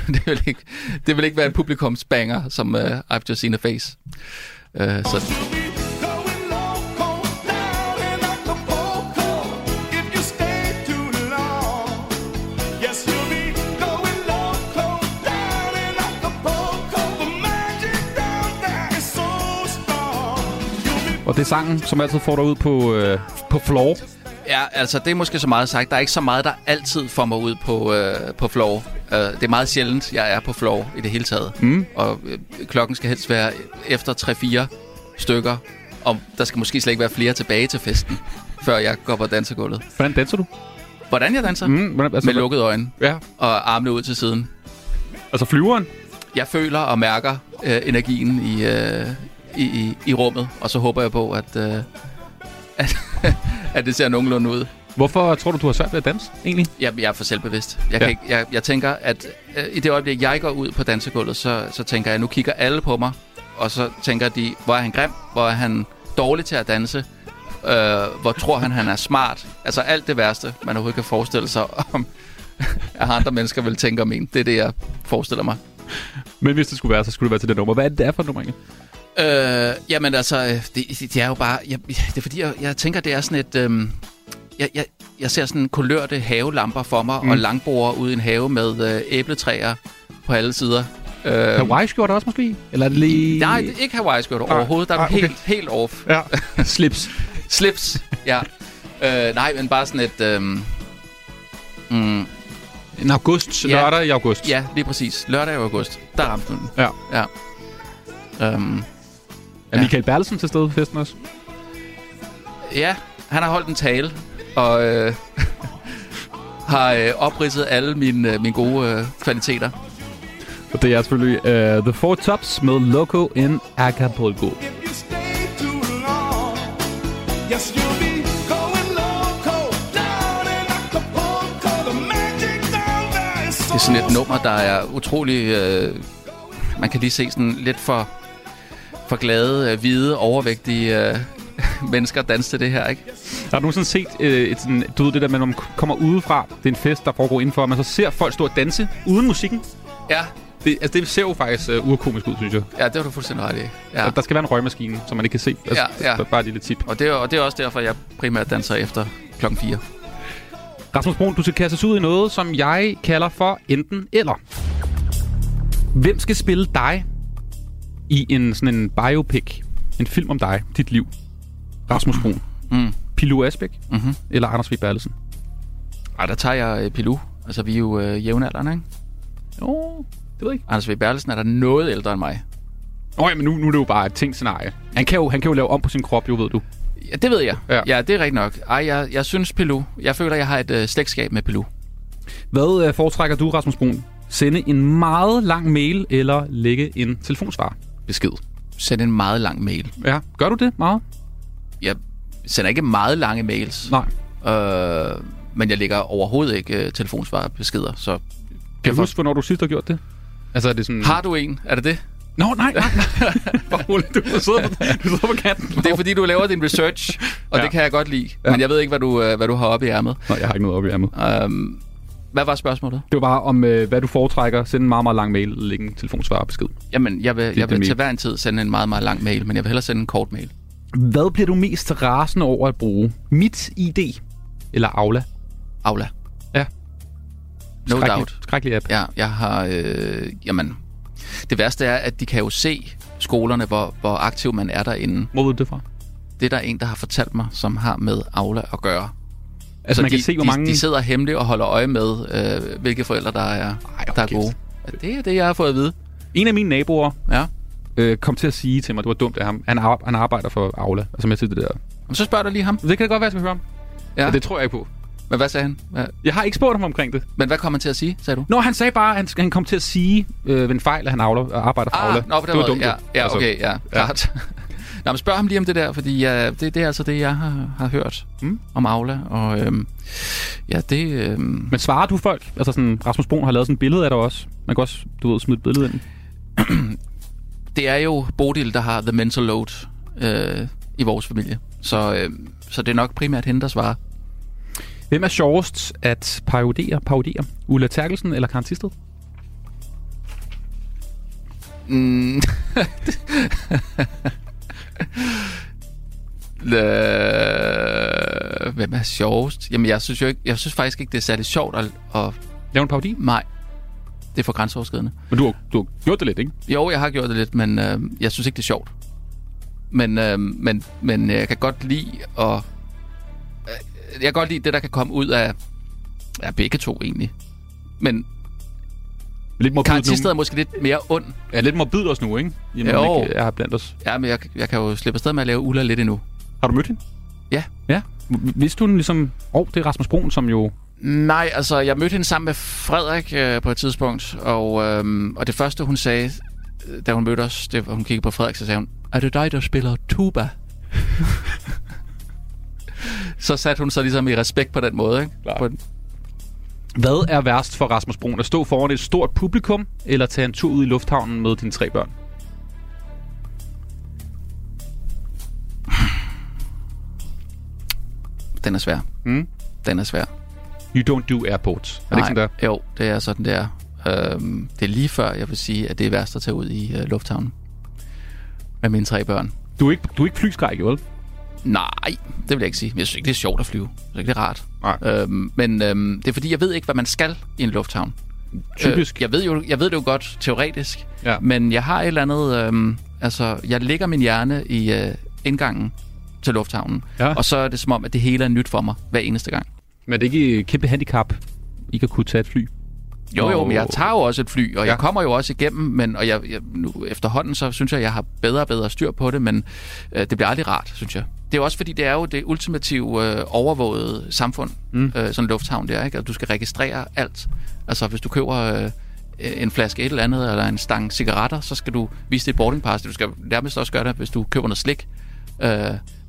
det, vil ikke, det vil ikke være en publikumsbanger, som øh, I've Just Seen a Face. Øh, så Og det er sangen, som altid får dig ud på, øh, på floor. Ja, altså det er måske så meget sagt. Der er ikke så meget, der altid får mig ud på, øh, på floor. Uh, det er meget sjældent, jeg er på floor i det hele taget. Mm. Og øh, klokken skal helst være efter 3-4 stykker. Og der skal måske slet ikke være flere tilbage til festen, før jeg går på dansegulvet. Hvordan danser du? Hvordan jeg danser? Mm, hvordan, altså, Med lukkede øjne. Ja. Og armene ud til siden. Altså flyveren? Jeg føler og mærker øh, energien i, øh, i, i, i rummet. Og så håber jeg på, at, øh, at, at det ser nogenlunde ud. Hvorfor tror du, du har svært ved at danse, egentlig? Jeg, jeg er for selvbevidst. Jeg, Ja. kan ikke, jeg, jeg tænker, at øh, i det øjeblik, jeg går ud på dansegulvet, så, så tænker jeg, nu kigger alle på mig, og så tænker de, hvor er han grim, hvor er han dårlig til at danse, øh, hvor tror han, han er smart. Altså alt det værste, man overhovedet kan forestille sig om, at andre mennesker vil tænke om en. Det er det, jeg forestiller mig. Men hvis det skulle være, så skulle det være til det nummer. Hvad er det, det er for et nummer, egentlig? Øh, jamen altså, øh, det, det er jo bare... Jeg, det er fordi, jeg, jeg tænker, det er sådan et... Øh, jeg, jeg, jeg ser sådan kulørte havelamper for mig, Mm. og langborer ude i en have med øh, æbletræer på alle sider. Øh, Hawaii-skjorte også måske? Eller er lige... Nej, det er ikke Hawaii-skjorte Nej, overhovedet. Der er nej, okay. helt, helt off. Ja. Slips. Slips, ja. øh, nej, men bare sådan et... Øh, mm, En august, Ja. lørdag i august. ja, lige præcis. Lørdag i august. Der ramte den. Ja. Ja. Um, Er Michael Bertelsen til stede på festen også? Ja, han har holdt en tale, og øh, har øh, opridset alle mine, øh, mine gode øh, kvaliteter. Og det er selvfølgelig uh, The Four Tops med Loco in Acapulco. Yes, you'll be Det er sådan et nummer, der er utrolig... Øh, man kan lige se sådan lidt for, for glade, øh, hvide, overvægtige øh, mennesker danse til det her, ikke? Har du nogensinde set øh, et sådan, du ved det der med, når man kommer udefra, det er en fest, der foregår indenfor, og man så ser folk stå og danse uden musikken? Ja, Det, altså, det ser jo faktisk uh, urkomisk ud, synes jeg. ja det var du fuldstændig ret i. Ja. Der skal være en røgmaskine, som man ikke kan se. Altså, Ja, ja. Bare et lille tip. Og, det er, og det er også derfor, jeg primært danser efter klokken 4. Rasmus Brun, du skal kastes ud i noget, som jeg kalder for enten eller. Hvem skal spille dig i en sådan en biopic? En film om dig, dit liv. Rasmus Brun. Mm. Pilu Asbæk Mm-hmm. eller Anders V. Berlesen? Ej, der tager jeg øh, Pilou. Altså, vi er jo øh, jævnaldrende, ikke? Jo, det ved jeg ikke. Anders V. Berlesen er der noget ældre end mig. Nå ja, men nu, nu er det jo bare et tænkt scenarie. Han kan, jo, han kan jo lave om på sin krop, jo ved du. Ja, det ved jeg. Ja. Ja, det er rigtigt nok. Ej, jeg, jeg synes Pilou. Jeg føler, jeg har et øh, slægtskab med Pilou. Hvad øh, foretrækker du, Rasmus Brun? Sende en meget lang mail eller lægge en telefonsvar besked? Send en meget lang mail. Ja, gør du det meget? Jeg sender ikke meget lange mails. Nej. Øh, men jeg lægger overhovedet ikke øh, telefonsvarebeskeder, så... Kan du huske, hvornår du sidst har gjort det? Altså, er det sådan... Har du en? Er det det? Nå, nej, nej, nej. Bare du sidder på, du sidder på kanten. Det er fordi, du laver din research, og Ja. det kan jeg godt lide. Ja. Men jeg ved ikke, hvad du, øh, hvad du har oppe i ærmet. Nå, jeg har ikke noget op i ærmet. Um, hvad var spørgsmålet? Det var bare om, øh, hvad du foretrækker. Send en meget, meget lang mail eller lægge en besked. Jamen, jeg vil, Det- jeg vil til hver en tid sende en meget, meget lang mail, men jeg vil hellere sende en kort mail. Hvad bliver du mest rasende over at bruge? Mit ID eller Aula? Aula. Ja. No Skrækkelig- doubt. Skrækkelig app. Ja, jeg har... Øh, jamen, det værste er, at de kan jo se skolerne, hvor, hvor aktiv man er derinde. Hvor ved du det fra? Det er der en, der har fortalt mig, som har med Aula at gøre. Altså, man de, kan se, hvor de, mange... de sidder hemmeligt og holder øje med, øh, hvilke forældre, der er, Ej, der er gode. Det er det, jeg har fået at vide. En af mine naboer Ja. øh, kom til at sige til mig, det var dumt af ham. Han, ar- han arbejder for Aula, altså med til det der. Men så spørger du lige ham. Det kan det godt være, jeg skal høre ham. Ja. Ja. Det tror jeg ikke på. Men hvad sagde han? Hvad? Jeg har ikke spurgt ham omkring det. Men hvad kom han til at sige, sagde du? Nå, han sagde bare, at han, han kom til at sige øh, ved en fejl, at han Aula, arbejder for Aula. Ah, nå, på det var måde. dumt. Ja, ja Altså, okay, ja, klart. Nå, men spørg ham lige om det der, fordi ja, det, det er altså det, jeg har, har hørt mm. om Aula. Og øhm, ja, det... Øhm, Men svarer du folk? Altså sådan, Rasmus Brun har lavet sådan et billede af dig også. Man kan også, du ved, smide et billede ind. det er jo Bodil, der har the mental load øh, i vores familie. Så, øh, så det er nok primært hende, der svarer. Hvem er sjovest at parodere, parodere? Ulla Terkelsen eller Karen Tisted? Mm. Øh, Hvem er sjovest? Jamen, jeg synes jo ikke, jeg synes faktisk ikke, det er særlig sjovt at... at Lave en parodi? Nej. Det er for grænseoverskridende. Men du har, du har gjort det lidt, ikke? Jo, jeg har gjort det lidt, men øh, jeg synes ikke, det er sjovt. Men, øh, men, men jeg kan godt lide at... Øh, jeg kan godt lide det, der kan komme ud af, af begge to, egentlig. Men Lidt Tisted er måske lidt mere ond. Ja, lidt morbid også nu, ikke? Jamen, Jo. ikke er blandt os. Ja, men jeg, jeg kan jo slippe afsted med at lave Ulla lidt endnu. Har du mødt hende? Ja. Ja. Vidste du den ligesom... Åh, oh, det er Rasmus Brun, som jo... Nej, altså, jeg mødte hende sammen med Frederik øh, på et tidspunkt, og, øh, og det første, hun sagde, øh, da hun mødte os, det var, hun kiggede på Frederik, så sagde hun, er det dig, der spiller tuba? så satte hun sig ligesom i respekt på den måde, ikke? På den. Hvad er værst for Rasmus Brun? At stå foran et stort publikum, eller tage en tur ud i lufthavnen med dine tre børn? Den er svær. Mm. Den er svær. You don't do airports. Er det ikke sådan der? Jo, det er sådan, det er. Øhm, det er lige før, jeg vil sige, at det er værst at tage ud i øh, lufthavnen. Med mine tre børn. Du er ikke, du er ikke flyskræk, vel? Nej, det vil jeg ikke sige. Jeg synes ikke, det er sjovt at flyve. Jeg synes ikke, det er rart. Nej. Øhm, men øhm, det er fordi, jeg ved ikke, hvad man skal i en lufthavn. Typisk. Øh, jeg, ved jo, jeg ved det jo godt teoretisk, Ja. men jeg har et eller andet... Øhm, altså, jeg lægger min hjerne i øh, indgangen til lufthavnen, Ja. og så er det som om, at det hele er nyt for mig hver eneste gang. Men er det ikke et kæmpe handicap, ikke at kunne tage et fly? Jo, jo, men jeg tager jo også et fly, og. Ja. jeg kommer jo også igennem, men og jeg, jeg, nu, efterhånden så synes jeg, jeg har bedre og bedre styr på det, men øh, det bliver aldrig rart, synes jeg. Det er også fordi, det er jo det ultimative øh, overvågede samfund, mm. øh, sådan en lufthavn der, ikke? At du skal registrere alt. Altså, hvis du køber øh, en flaske et eller andet, eller en stang cigaretter, så skal du vise dit boarding pass. Du skal nærmest også gøre det, hvis du køber noget slik. Øh,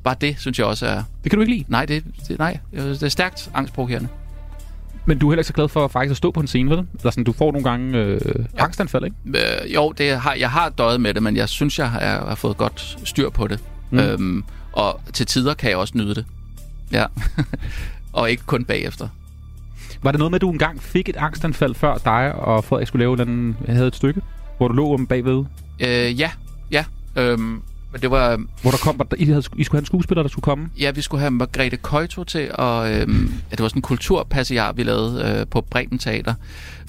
bare det, synes jeg også er... Det kan du ikke lide. Nej, det, det, nej, det er stærkt angstprovokerende. Men du er heller ikke så glad for faktisk at stå på en scene, vel? Eller sådan, du får nogle gange øh, ja. angstanfald, ikke? Øh, jo, det har, jeg har døjet med det, men jeg synes, jeg har, har fået godt styr på det. Mm. Øhm, og til tider kan jeg også nyde det. Ja. og ikke kun bagefter. Var det noget med, at du engang fik et angstanfald før dig og Frederik skulle lave andet, havde et stykke, hvor du lå om bagved? Øh, ja, ja. Øhm, men det var... Hvor der kom, I, havde, I skulle have en skuespiller, der skulle komme? Ja, vi skulle have Margrethe Køjto til, og øhm, ja, det var sådan en kulturpassiar, vi lavede øh, på Bremen Teater,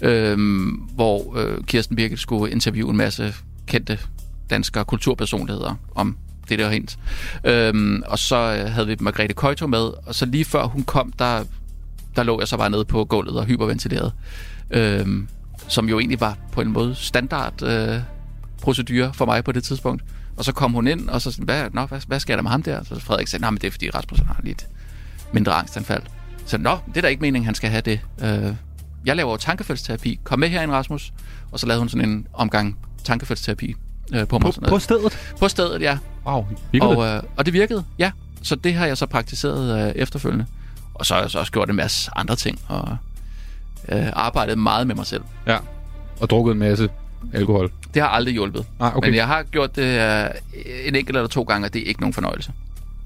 øhm, hvor øh, Kirsten Birgit skulle interviewe en masse kendte danskere kulturpersonligheder om det der hent. Øhm, og så øh, havde vi Margrethe Køjto med, og så lige før hun kom, der, der lå jeg så bare nede på gulvet og hyperventilerede. Øhm, som jo egentlig var på en måde standard øh, procedure for mig på det tidspunkt. Og så kom hun ind, og så sådan, hvad, nå, hvad, hvad sker der med ham der? Så Frederik sagde, nej, men det er fordi Rasmus har lidt mindre angstanfald. Så nå, det er da ikke meningen, han skal have det. Øh, jeg laver jo tankefeldsterapi. Kom med herind, Rasmus. Og så lavede hun sådan en omgang tankefeldsterapi øh, på mig. På, på stedet? På stedet, ja. Wow, virkede og, det? øh, og det virkede, ja. Så det har jeg så praktiseret øh, efterfølgende. Og så har jeg så også gjort en masse andre ting, og øh, arbejdet meget med mig selv. Ja, og drukket en masse alkohol. Det har aldrig hjulpet. Ah, okay. Men jeg har gjort det øh, en enkelt eller to gange, og det er ikke nogen fornøjelse.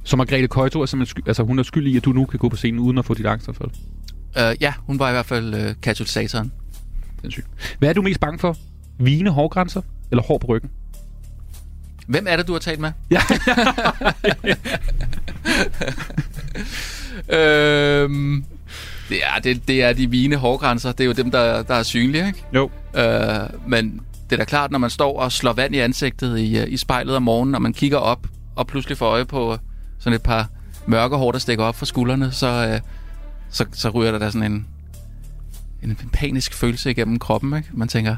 Så Margrethe Køjto er simpelthen sky- altså, hun er skyld i, at du nu kan gå på scenen uden at få dit angstanfald? Øh, ja, hun var i hvert fald øh, katalysatoren. Sindssygt. Hvad er du mest bange for? Vine hårgrænser eller hår på ryggen? Hvem er det, du har talt med? Ja. øhm, det, er, det, det er de vine hårgrænser. Det er jo dem, der, der er synlige, ikke? Jo. Øh, men det er da klart, når man står og slår vand i ansigtet i, øh, i spejlet om morgenen, og man kigger op og pludselig får øje på sådan et par mørke hår, der stikker op fra skuldrene, så, øh, så, så ryger der da sådan en, en panisk følelse igennem kroppen, ikke? Man tænker...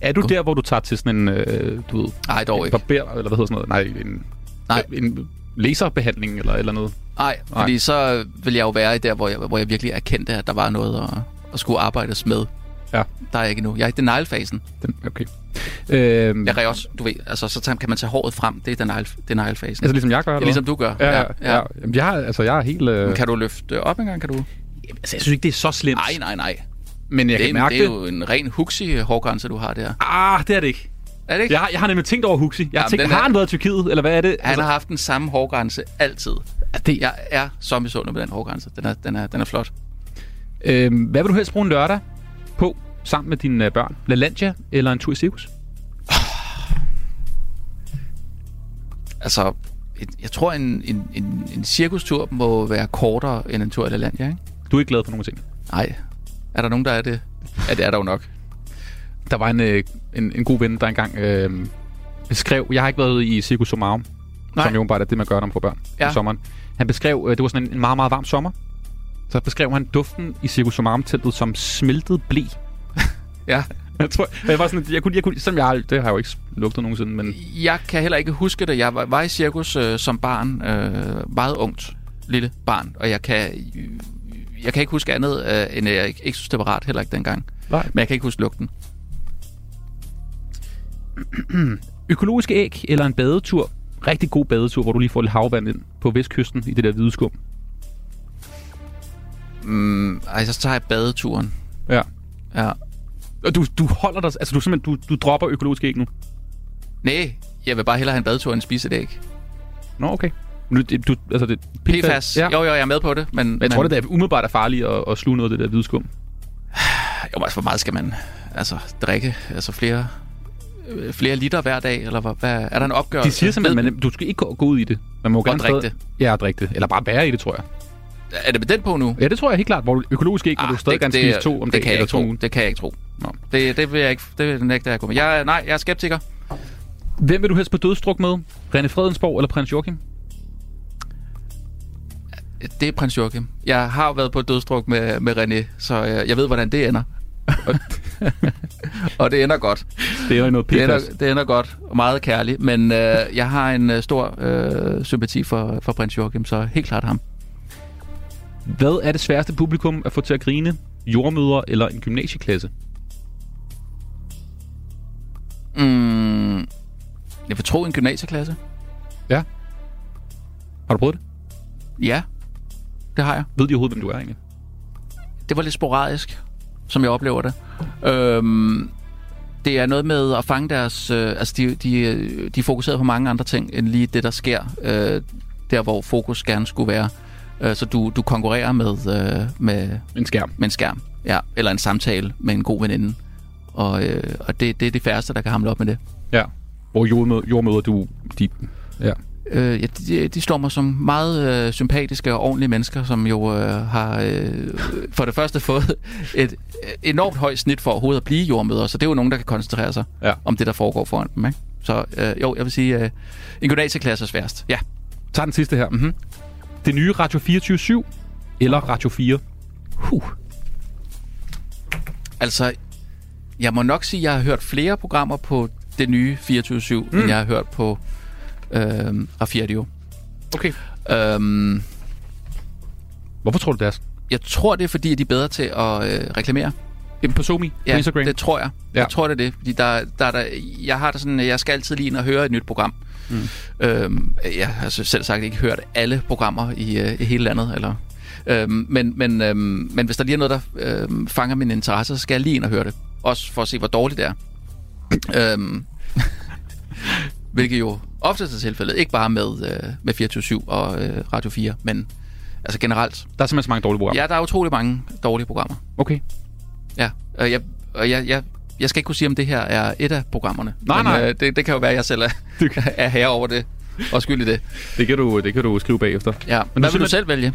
Er du der, hvor du tager til sådan en, øh, du ved... Nej, dog ikke. Barber, eller hvad hedder sådan noget? Nej, en, Nej. en laserbehandling eller eller noget? Nej, fordi så vil jeg jo være i der, hvor jeg, hvor jeg virkelig erkendte, at der var noget at, at skulle arbejdes med. Ja. Der er jeg ikke endnu. Jeg er i denial-fasen. Den, okay. Øhm, Jeg også, du ved, altså så kan man tage håret frem. Det er denial, denial-fasen. altså ligesom jeg gør, Ja, eller ligesom hvad? du gør. Ja, ja. ja. Jamen, jeg, altså, jeg er helt... Øh... Kan du løfte op en gang, kan du? Altså, jeg synes ikke, det er så slemt. Nej, nej, nej. Men jeg det, kan mærke det er jo en ren huxi hårgrænse, du har der. Ah, det er det ikke. Er det ikke? Jeg har, jeg har nemlig tænkt over Huxi. Jeg har Jamen, tænkt, har han været i Tyrkiet, eller hvad er det? Han har haft den samme hårgrænse altid. det... Jeg er så misundelig med den hårgrænse. Den er, den er, den er flot. Øhm, hvad vil du helst bruge en lørdag på sammen med dine øh, børn? LaLandia eller en tur i cirkus? Altså, et, jeg tror, en, en, en, en cirkustur må være kortere end en tur i Lalandia, ikke? Du er ikke glad for nogen ting? Nej. Er der nogen, der er det? Ja, det er der jo nok. Der var en, øh, en, en god ven, der engang øh, beskrev... Jeg har ikke været i Circus Somarum, Nej. som jo bare er det, man gør, når man får børn Ja. om sommeren. Han beskrev... Øh, det var sådan en, en meget, meget varm sommer. Så beskrev han duften i Circus Somarum-teltet som smeltet blæ. Ja. Jeg tror, jeg var sådan, jeg kunne, jeg kunne, som jeg, det har jeg jo ikke lugtet nogensinde, men Jeg kan heller ikke huske det. Jeg var, var i cirkus øh, som barn. Øh, meget ungt lille barn. Og jeg kan, jeg kan ikke huske andet, øh, end jeg ikke, synes, det var rart heller ikke dengang. Nej. Men jeg kan ikke huske lugten. økologiske æg eller en badetur. Rigtig god badetur, hvor du lige får lidt havvand ind på vestkysten i det der hvide skum. Mm, ej, så tager jeg badeturen. Ja. Ja. Og du, du holder dig, altså du simpelthen, du, du dropper økologiske æg nu. Nej, jeg vil bare hellere have en badetur end spise et æg. Nå, okay. Nu, det- du, altså det, PFAS. Ja. Jo, jo, jeg er med på det. Men, Men jeg tror, det er umiddelbart er farligt at, at sluge noget af det der hvide skum. Jo, altså, hvor meget skal man altså, drikke? Altså flere, øh, flere liter hver dag? Eller hvad, hvad, er der en opgørelse? De siger simpelthen, man, du skal ikke gå, ud i det. Man må gerne drikke stadig- Ja, drikke det. Eller bare være i det, tror jeg. Er det med den på nu? Ja, det tror jeg helt klart. Hvor økologisk æg, ah, du stadig gerne spise to om det dagen kan jeg eller ikke to tro. Det kan jeg ikke tro. Nå. Det, det vil jeg ikke. Det nægter jeg at gå med. Jeg, nej, jeg er skeptiker. Hvem vil du helst på dødstruk med? René Fredensborg eller prins Joachim? Det er prins Joachim. Jeg har været på et dødstruk med, med René, så jeg, jeg ved, hvordan det ender. Og, det ender godt. Det er jo noget Det ender, det ender godt meget kærligt, men øh, jeg har en øh, stor øh, sympati for, for prins Joachim, så helt klart ham. Hvad er det sværeste publikum at få til at grine? Jordmøder eller en gymnasieklasse? Mm, jeg vil tro en gymnasieklasse. Ja. Har du prøvet det? Ja, det har jeg. Ved de overhovedet, hvem du er egentlig? Det var lidt sporadisk, som jeg oplever det. Øhm, det er noget med at fange deres... Øh, altså, de, de, øh, de er fokuseret på mange andre ting, end lige det, der sker. Øh, der, hvor fokus gerne skulle være. Øh, så du, du konkurrerer med, øh, med, En skærm. med en skærm. Ja, eller en samtale med en god veninde. Og, øh, og det, det er de færreste, der kan hamle op med det. Ja. Hvor jordmøder, jordmøder du... De, ja. Øh, ja, de, de slår mig som meget øh, sympatiske og ordentlige mennesker, som jo øh, har øh, for det første fået et enormt højt snit for overhovedet at blive jordmøder, så det er jo nogen, der kan koncentrere sig Ja. om det, der foregår foran dem. Ikke? Så øh, jo, jeg vil sige, øh, en gymnasieklasse er sværest. Ja. Tag den sidste her. Mm-hmm. Det nye Radio 24 eller Radio 4? Huh. Altså, jeg må nok sige, at jeg har hørt flere programmer på det nye 24-7, mm. end jeg har hørt på øh, Radio. Okay. Øhm, Hvorfor tror du det er? jeg tror, det er fordi, at de er bedre til at øh, reklamere. Jamen på Somi, Ja, på Instagram. det tror jeg. Ja. Jeg tror, det er det. Fordi der, der, der, jeg har det sådan, jeg skal altid lige ind og høre et nyt program. Mm. Øhm, jeg har så selv sagt ikke hørt alle programmer i, øh, i hele landet. Eller, øhm, men, men, øhm, men hvis der lige er noget, der øhm, fanger min interesse, så skal jeg lige ind og høre det. Også for at se, hvor dårligt det er. øhm, hvilket jo oftest er tilfældet. Ikke bare med, øh, med 24 og øh, Radio 4, men altså generelt. Der er simpelthen så mange dårlige programmer. Ja, der er utrolig mange dårlige programmer. Okay. Ja, og jeg, og jeg, jeg, jeg skal ikke kunne sige, om det her er et af programmerne. Nej, men, nej. Øh, det, det kan jo være, at jeg selv er, er herre over det og skyld i det. Det kan du, det kan du skrive bagefter. Ja. Men Hvad vil du selv vælge?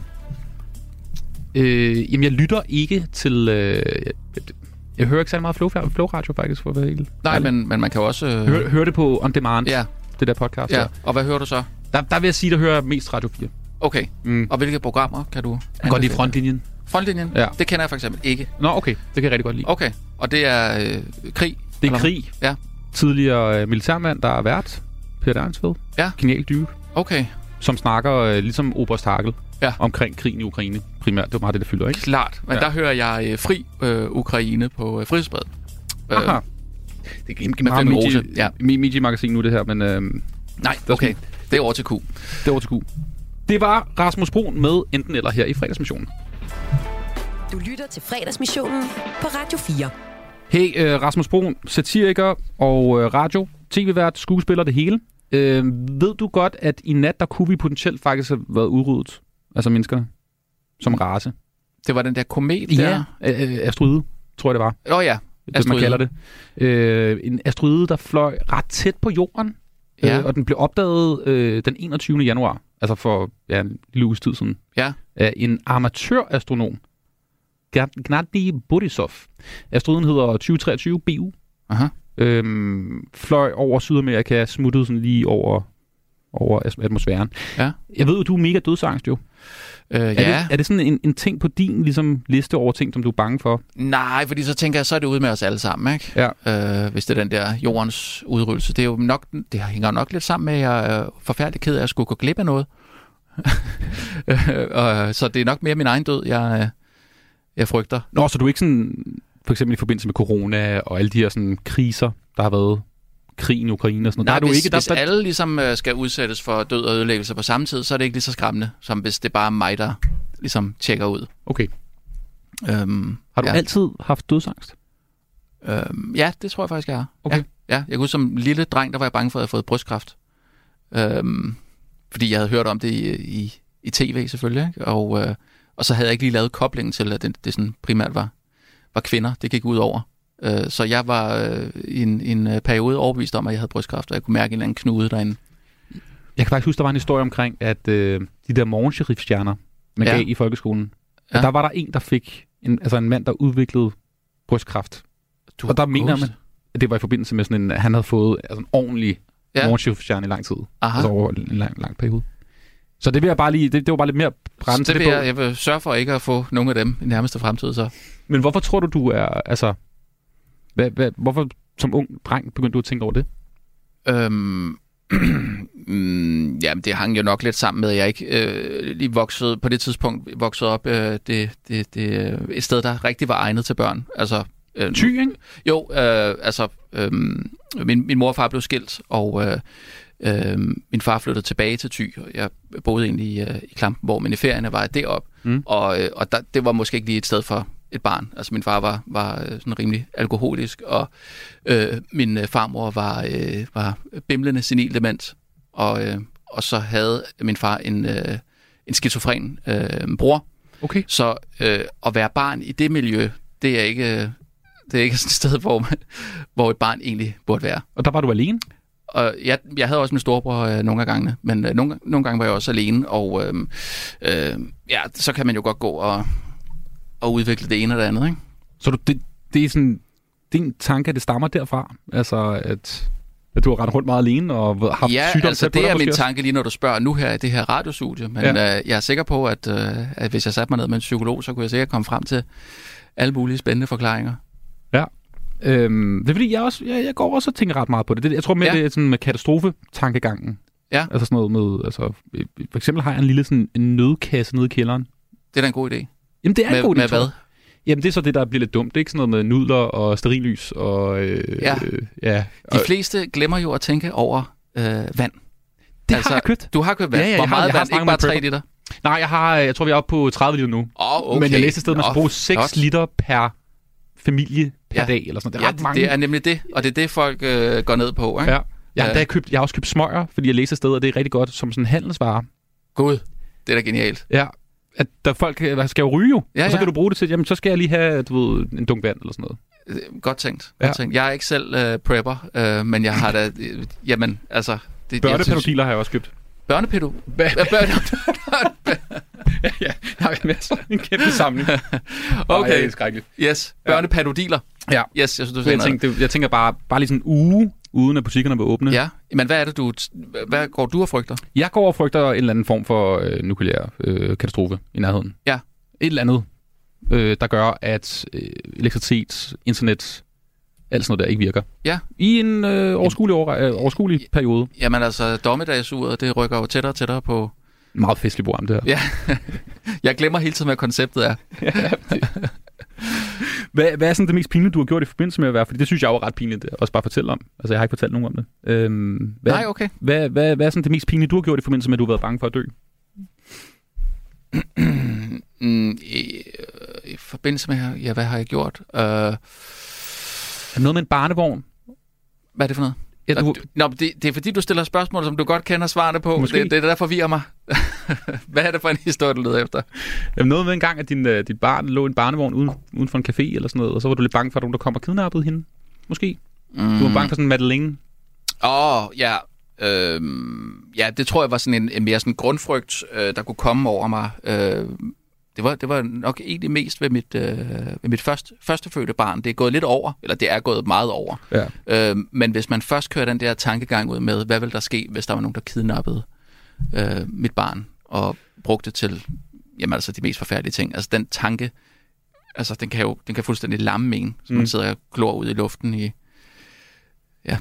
Øh, jamen, jeg lytter ikke til... Øh, jeg, hører ikke særlig meget Flow, Flow Radio, faktisk, for at være helt Nej, ærlig. men, men man kan jo også... Øh, Hør, hør det på On Demand, Ja, det der podcast. ja. Der. Og hvad hører du så? Der, der vil jeg sige, der hører mest Radio 4. Okay. Mm. Og hvilke programmer kan du Godt i anbefale? frontlinjen. Frontlinjen? Ja. Det kender jeg for eksempel ikke. Nå, okay. Det kan jeg rigtig godt lide. Okay. Og det er øh, krig? Det er eller krig. Ja. Tidligere øh, militærmand, der er vært. Peter Arnsved. Ja. Genial dybe. Okay. Som snakker øh, ligesom Oberst Hakel. Ja. omkring krigen i Ukraine primært. Det var meget det, der fylder, ikke? Klart. Men Ja. der hører jeg øh, Fri øh, Ukraine på øh, Frihedsbred. Aha. Det er ikke med meget Flemming Rose, medie, ja. medie-magasin nu, det her, men øh, Nej, okay. Det er over til Q. det er over til Q. Det var Rasmus Brun med enten eller her i fredagsmissionen. Du lytter til fredagsmissionen på Radio 4. Hey, øh, Rasmus Brun, satiriker og øh, radio, tv-vært, skuespiller, det hele. Øh, ved du godt, at i nat, der kunne vi potentielt faktisk have været udryddet? Altså mennesker som race. Det var den der komet der. øh, øh, asteroide, tror jeg det var. Åh oh, ja, det man Asteroide. kalder det. Øh, en asteroide, der fløj ret tæt på jorden, Ja. øh, og den blev opdaget øh, den 21. januar, altså for ja, en lille uges tid siden, Ja. af en amatørastronom, Gna- Gnadny Borisov. Asteroiden hedder 2023 BU. Aha. Øhm, fløj over Sydamerika, smuttede sådan lige over, over atmosfæren. Ja. Jeg ved jo, du er mega dødsangst jo. Øh, Er, ja. det, er det sådan en, en ting på din ligesom, liste over ting, som du er bange for? Nej, fordi så tænker jeg, så er det ude med os alle sammen, ikke? Ja. Øh, hvis det er den der jordens udryddelse. Det er jo nok, det hænger nok lidt sammen med, at jeg er forfærdelig ked af at skulle gå glip af noget. Øh, så det er nok mere min egen død, jeg, øh, jeg frygter. Nå, så du er ikke sådan, for eksempel i forbindelse med corona og alle de her sådan, kriser, der har været krigen i Ukraine og sådan noget. Nej, der er du hvis, ikke, der, hvis der, alle ligesom øh, skal udsættes for død og ødelæggelse på samme tid, så er det ikke lige så skræmmende, som hvis det bare er mig, der ligesom tjekker ud. Okay. Øhm, Har du ja. altid haft dødsangst? Øhm, ja, det tror jeg faktisk, jeg har. Okay. Ja, ja, jeg huske, som lille dreng, der var jeg bange for, at jeg havde fået brystkræft. Øhm, fordi jeg havde hørt om det i, i, i tv selvfølgelig, ikke? Og, øh, og så havde jeg ikke lige lavet koblingen til, at det, det sådan primært var, var kvinder, det gik ud over. Øh, så jeg var øh, i en, en øh, periode overbevist om, at jeg havde brystkræft, og jeg kunne mærke en eller anden knude derinde. Jeg kan faktisk huske, der var en historie omkring, at øh, de der morgensheriffstjerner, man Ja. gav i folkeskolen, Ja. der var der en, der fik, en, altså en mand, der udviklede brystkræft. Du og der mener ghost. man, at det var i forbindelse med sådan en, han havde fået altså en ordentlig Ja. morgensheriffstjerne i lang tid. Aha. Altså over en lang, lang periode. Så det vil jeg bare lige, det, det var bare lidt mere brænde Så til det vil jeg, jeg vil sørge for ikke at få nogen af dem i nærmeste fremtid. Så. Men hvorfor tror du, du er, altså, hvad, hvad, hvorfor som ung dreng begyndte du at tænke over det? Øhm, mm, jamen, det hang jo nok lidt sammen med, at jeg ikke øh, lige voksede, på det tidspunkt voksede op øh, det, det, det, øh, et sted, der rigtig var egnet til børn. Altså, øh, Ty, ikke? Jo, øh, altså, øh, min, min mor og far blev skilt, og øh, øh, min far flyttede tilbage til Thy. og Jeg boede egentlig i, øh, i Klampenborg, men i ferierne var jeg derop. Mm. Og, øh, og der, det var måske ikke lige et sted for et barn. Altså min far var, var øh, sådan rimelig alkoholisk, og øh, min øh, farmor var, øh, var bimlende senil dement. Og, øh, og så havde min far en, øh, en skizofren øh, bror. Okay. Så øh, at være barn i det miljø, det er ikke, øh, det er ikke sådan et sted, hvor, man, hvor et barn egentlig burde være. Og der var du alene? Og jeg, jeg havde også min storebror øh, nogle af gangene, men øh, nogle, nogle gange var jeg også alene, og øh, øh, ja, så kan man jo godt gå og, og udvikle det ene og det andet, ikke? Så du, det, det er sådan, din tanke, at det stammer derfra? Altså, at, at du har rendt rundt meget alene og haft ja, sygdom altså det dig er min også? tanke lige når du spørger nu her i det her radiostudie, men Ja. øh, jeg er sikker på, at, øh, at hvis jeg satte mig ned med en psykolog, så kunne jeg sikkert komme frem til alle mulige spændende forklaringer. Ja. Øhm, det er fordi, jeg, også, jeg, jeg går også og tænker ret meget på det. det jeg tror mere, Ja. det er sådan med katastrofe-tankegangen. Ja. Altså sådan noget med, altså, for eksempel har jeg en lille sådan, en nødkasse nede i kælderen. Det er da en god idé. Jamen, det er Med- en god med jeg. hvad? Jamen, det er så det, der bliver lidt dumt. Det er ikke sådan noget med nudler og sterillys og... Øh, Ja. Øh, ja. De Og, fleste glemmer jo at tænke over øh, vand. det har jeg købt. Du har købt vand. Ja, ja, Hvor jeg har- meget jeg har vand? Ikke bare med 3 prepper. liter? Nej, jeg har, jeg tror, vi er oppe på 30 liter nu. Åh, okay. Men jeg læste et sted, at man skal bruge 6 flot. liter per familie per Ja. dag, eller sådan noget. Det er Ja, ret mange. det er nemlig det, og det er det, folk øh, går ned på, ikke? Ja. Jeg har, Ja. endda købt, jeg har også købt smøger, fordi jeg læste et sted, at det er rigtig godt som sådan en handelsvare. Gud, det er da genialt. Ja, at der folk skal jo ryge jo, Ja, og så ja. kan du bruge det til, jamen så skal jeg lige have du ved, en dunk vand eller sådan noget. Øh, Godt tænkt. Ja. Godt tænkt. Jeg er ikke selv øh, prepper, øh, men jeg har da... Øh, jamen, altså... Det, Børnepædofiler har jeg også købt. synes- Børnepedo? Hvad? Børne... ja, jeg har masser en kæmpe samling. Ej, okay. det er skrækkeligt. Yes, børnepadodiler. Ja. Yes, jeg synes, du jeg, tænkte, det, jeg tænker bare, bare lige sådan en uge, uden at butikkerne var åbne. Ja, men hvad er det, du... Hvad går du og frygter? Jeg går og frygter en eller anden form for øh, nukleær øh, katastrofe i nærheden. Ja. Et eller andet, øh, der gør, at øh, elektricitet, internet, alt sådan noget der ikke virker. Ja. I en øh, overskuelig, over, øh, overskuelig periode. Jamen altså, dommedagsuret, det rykker jo tættere og tættere på, Meget festligt program, det her. Ja, jeg glemmer hele tiden, hvad konceptet er. Hvad, hvad er sådan det mest pinlige, du har gjort i forbindelse med at være? Fordi det synes jeg jo er ret pinligt at også bare fortælle om. Altså, jeg har ikke fortalt nogen om det. Øhm, hvad, Nej, okay. Hvad, hvad, hvad er sådan det mest pinlige, du har gjort i forbindelse med, at du har været bange for at dø? mm, i, I forbindelse med, ja, hvad har jeg gjort? Uh, er noget med en barnevogn? Hvad er det for noget? Ja, du... Nå, det, det er fordi, du stiller spørgsmål, som du godt kender svarene på. Måske. Det, det er det, der forvirrer mig. Hvad er det for en historie, du leder efter? Jamen noget med en gang, at din, uh, dit barn lå i en barnevogn uden, uden for en café eller sådan noget, og så var du lidt bange for, at nogen der kommer og kidnappede hende. Måske. Mm. Du var bange for sådan en Madeleine. Åh, oh, ja. Øhm, ja, det tror jeg var sådan en, en mere sådan grundfrygt, øh, der kunne komme over mig. Øh, det, var, det var nok egentlig mest ved mit, øh, ved mit første, førstefødte barn. Det er gået lidt over, eller det er gået meget over. Ja. Øh, men hvis man først kører den der tankegang ud med, hvad vil der ske, hvis der var nogen, der kidnappede øh, mit barn og brugte det til jamen, altså de mest forfærdelige ting. Altså den tanke, altså den kan jo den kan fuldstændig lamme en, så man Mm. sidder og glor ud i luften i, ja,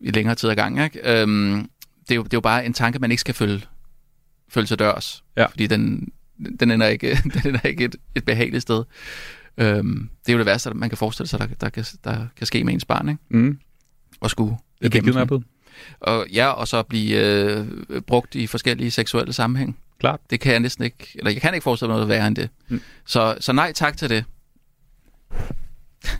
i længere tid ad gang. Ikke? Øhm, det, er jo, det er jo bare en tanke, man ikke skal følge, følge til dørs, Ja. fordi den, den ender ikke, den ender ikke et, et behageligt sted. Øhm, det er jo det værste, man kan forestille sig, der, der, kan, der kan ske med ens barn, ikke? Mm. Og skulle sådan- kidnappet. Og, ja, og så blive øh, brugt i forskellige seksuelle sammenhæng. Klart. Det kan jeg næsten ikke, eller jeg kan ikke forestille mig noget værre end det. Mm. Så, så nej tak til det.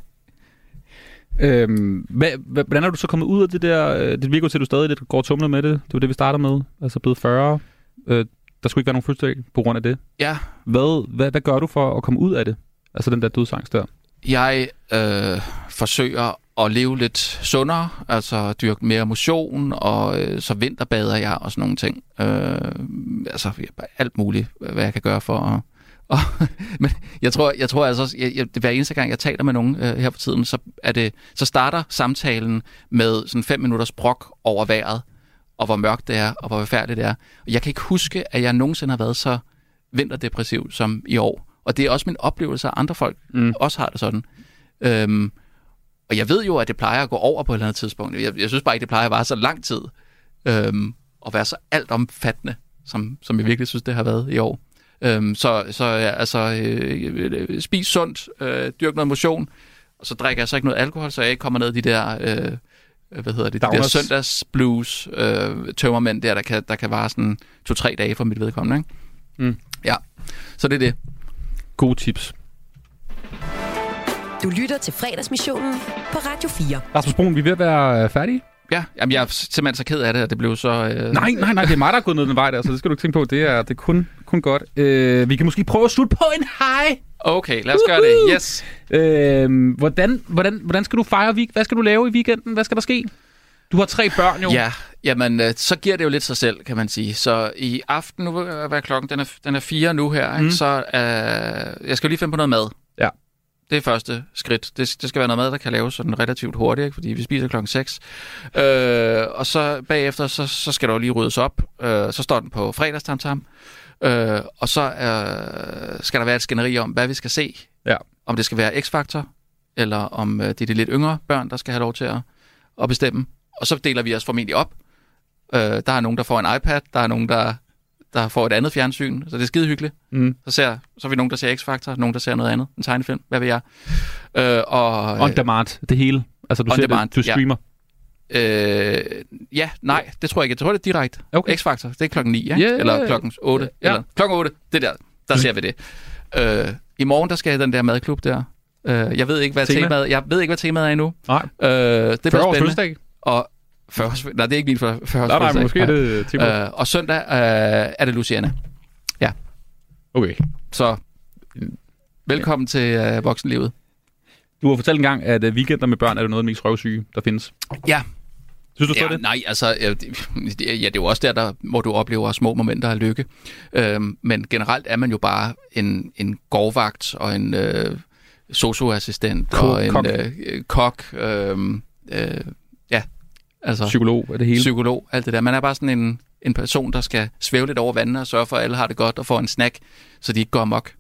Øhm, hvad, hvad, hvordan er du så kommet ud af det der? øh, Det virker til, at du stadig lidt går og tumler med det. Det var det, vi startede med. Altså blevet 40. Øh, der skulle ikke være nogen fødselsdag på grund af det. Ja, Hvad, hvad, hvad gør du for at komme ud af det? Altså den der dødsangst der. jeg øh, forsøger at leve lidt sundere, altså dyrke mere motion, og øh, så vinterbader jeg og sådan nogle ting. Øh, altså alt muligt, hvad jeg kan gøre for at... Og, men jeg tror, jeg tror altså, også, jeg, jeg, hver eneste gang, jeg taler med nogen øh, her for tiden, så, er det, så starter samtalen med sådan fem minutters brok over vejret, og hvor mørkt det er, og hvor forfærdeligt det er. Og jeg kan ikke huske, at jeg nogensinde har været så vinterdepressiv som i år. Og det er også min oplevelse, at andre folk mm. også har det sådan. Øhm, og jeg ved jo, at det plejer at gå over på et eller andet tidspunkt. Jeg, jeg synes bare ikke, det plejer at vare så lang tid. Øhm, og være så altomfattende, som, som jeg virkelig synes, det har været i år. Øhm, så så ja, altså, øh, spis sundt, øh, dyrk noget motion, og så drikker jeg så ikke noget alkohol, så jeg ikke kommer ned i de der... Øh, hvad hedder det, de der Downers. søndagsblues øh, tømmermænd der, der kan, der kan vare sådan to-tre dage for mit vedkommende. Ikke? Mm. Ja, så det er det. Gode tips. Du lytter til fredagsmissionen på Radio 4. Rasmus Brun, vi er ved at være øh, færdige. Ja, jamen, jeg er simpelthen så ked af det, at det blev så... Øh... Nej, nej, nej, det er mig, der er gået ned den vej der, så det skal du ikke tænke på. Det er, det er kun, kun godt. Øh, vi kan måske prøve at slutte på en hej. Okay, lad os gøre det. Yes. Øh, hvordan, hvordan, hvordan skal du fejre week? Hvad skal du lave i weekenden? Hvad skal der ske? Du har tre børn jo. Ja, jamen, øh, så giver det jo lidt sig selv, kan man sige. Så i aften, nu hvad er klokken, den er, den er fire nu her, ikke? Mm. så øh, jeg skal jo lige finde på noget mad. Det er første skridt. Det, det skal være noget mad, der kan laves sådan relativt hurtigt, ikke? fordi vi spiser klokken 6. Øh, og så bagefter, så, så skal der jo lige ryddes op. Øh, så står den på fredagstamtam. Øh, og så øh, skal der være et skænderi om, hvad vi skal se. Ja. Om det skal være X-Factor, eller om øh, det er de lidt yngre børn, der skal have lov til at, at bestemme. Og så deler vi os formentlig op. Øh, der er nogen, der får en iPad, der er nogen, der, der får et andet fjernsyn, så det er skide hyggeligt. Mm. Så, ser, så er vi nogen, der ser X-Factor, nogen, der ser noget andet, en tegnefilm, hvad ved jeg. Øh, og, On demand, det hele. Altså, du ser demand, det, du ja. streamer. Øh, ja, nej, det tror jeg ikke. Jeg tror, det er direkte. Okay. X-Factor, det er klokken 9, ikke? Ja, ja, eller ja. klokken 8. Ja. Eller klokken 8, det der, der ser vi det. Øh, I morgen, der skal jeg den der madklub der. Øh, jeg ved ikke, hvad Tema? temaet, jeg ved ikke, hvad temaet er endnu. Nej. Øh, det 40 bliver spændende. fødselsdag. Og 40 års, nej, det er ikke min 40 års Nej, nej, fødselsdag. måske er det tema. Øh, og søndag øh, er det Luciana. Ja. Okay. Så velkommen til øh, voksenlivet. Du har fortalt en gang, at øh, weekender med børn er det noget af det mest røvsyge, der findes. Ja. Synes du ja, det? Nej, altså, ja, det, ja, det er jo også der, der, hvor du oplever små momenter af lykke. Øhm, men generelt er man jo bare en, en gårdvagt og en øh, socioassistent Ko- og en kok. øh, øh, kok. Øh, øh, ja, altså Psykolog er det hele. psykolog, alt det der. Man er bare sådan en, en person, der skal svæve lidt over vandene og sørge for, at alle har det godt og får en snack, så de ikke går amok.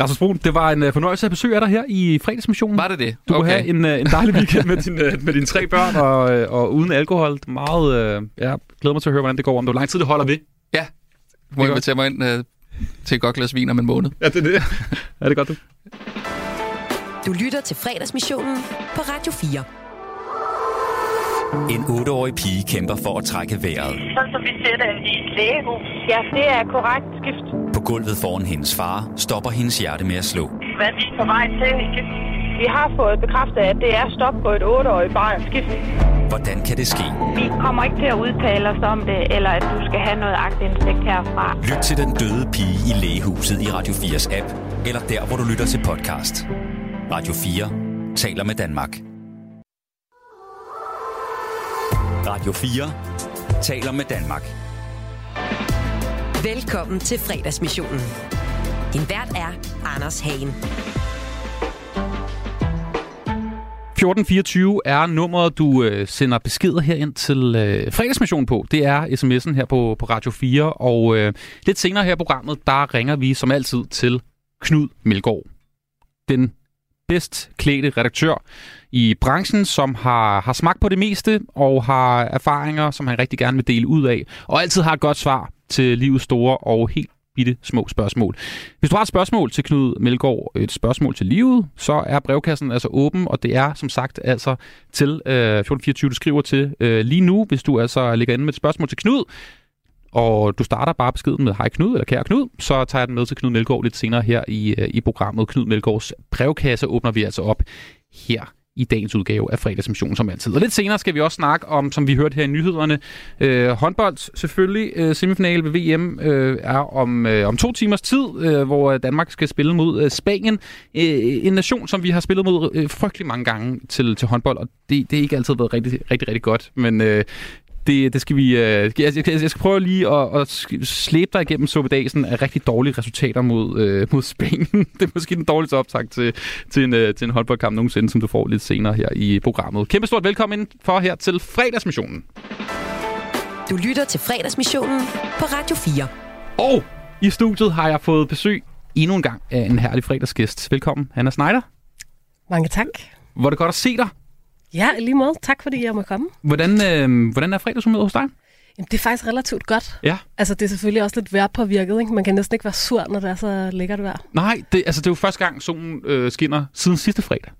Rasmus Brun, det var en uh, fornøjelse at besøge dig her i fredagsmissionen. Var det det? Du Okay. kunne have en, uh, en dejlig weekend med, din, uh, med dine tre børn og, og uden alkohol. Meget, ja, glæder mig til at høre, hvordan det går. Om det hvor lang tid det holder ved. Ja, du må invitere mig ind øh, til et godt glas vin om en måned. Ja, det er det. er det godt, du? Du lytter til fredagsmissionen på Radio 4. En 8-årig pige kæmper for at trække vejret. Sådan som vi ser det i et lægehus. Ja, det er korrekt skift. På gulvet foran hendes far stopper hendes hjerte med at slå. Hvad vi er på vej til, ikke? Vi har fået bekræftet, at det er stop på et 8-årigt barn skift. Hvordan kan det ske? Vi kommer ikke til at udtale os om det, eller at du skal have noget agtindsigt herfra. Lyt til den døde pige i lægehuset i Radio 4's app, eller der, hvor du lytter til podcast. Radio 4 taler med Danmark. Radio 4 taler med Danmark. Velkommen til fredagsmissionen. Din vært er Anders Hagen. 1424 er nummeret, du øh, sender beskeder herind til øh, fredagsmission på. Det er sms'en her på, på Radio 4. Og øh, lidt senere her i programmet, der ringer vi som altid til Knud Melgaard. Den bedst klædte redaktør i branchen, som har, har smagt på det meste og har erfaringer, som han rigtig gerne vil dele ud af. Og altid har et godt svar til livets store og helt bitte små spørgsmål. Hvis du har et spørgsmål til Knud Melgaard, et spørgsmål til livet, så er brevkassen altså åben, og det er som sagt altså til øh, 1424, du skriver til øh, lige nu, hvis du altså ligger inde med et spørgsmål til Knud, og du starter bare beskeden med hej Knud, eller kære Knud, så tager jeg den med til Knud Melgaard lidt senere her i, øh, i programmet. Knud Melgaards brevkasse åbner vi altså op her i dagens udgave af fredagsmission som altid. Og lidt senere skal vi også snakke om, som vi hørte her i nyhederne, øh, håndbold selvfølgelig. Øh, semifinale ved VM øh, er om, øh, om to timers tid, øh, hvor Danmark skal spille mod øh, Spanien. Øh, en nation, som vi har spillet mod øh, frygtelig mange gange til, til håndbold, og det, det er ikke altid været rigtig, rigtig, rigtig godt. Men øh, det, det skal vi... Øh, jeg, jeg, jeg skal prøve lige at, at slæbe dig igennem suppedagen af rigtig dårlige resultater mod, øh, mod Spanien. det er måske den dårligste optag til, til, en, øh, til en håndboldkamp nogensinde, som du får lidt senere her i programmet. Kæmpe stort velkommen for her til fredagsmissionen. Du lytter til fredagsmissionen på Radio 4. Og i studiet har jeg fået besøg endnu en gang af en herlig fredagsgæst. Velkommen, Hanna Schneider. Mange tak. Hvor er det godt at se dig. Ja, lige måde. Tak fordi jeg må komme. Hvordan, øh, hvordan er fredagshumøret hos dig? Jamen, det er faktisk relativt godt. Ja. Altså, det er selvfølgelig også lidt vejrpåvirket, ikke? Man kan næsten ikke være sur, når det er så lækkert vejr. Nej, det, altså, det er jo første gang, solen øh, skinner siden sidste fredag.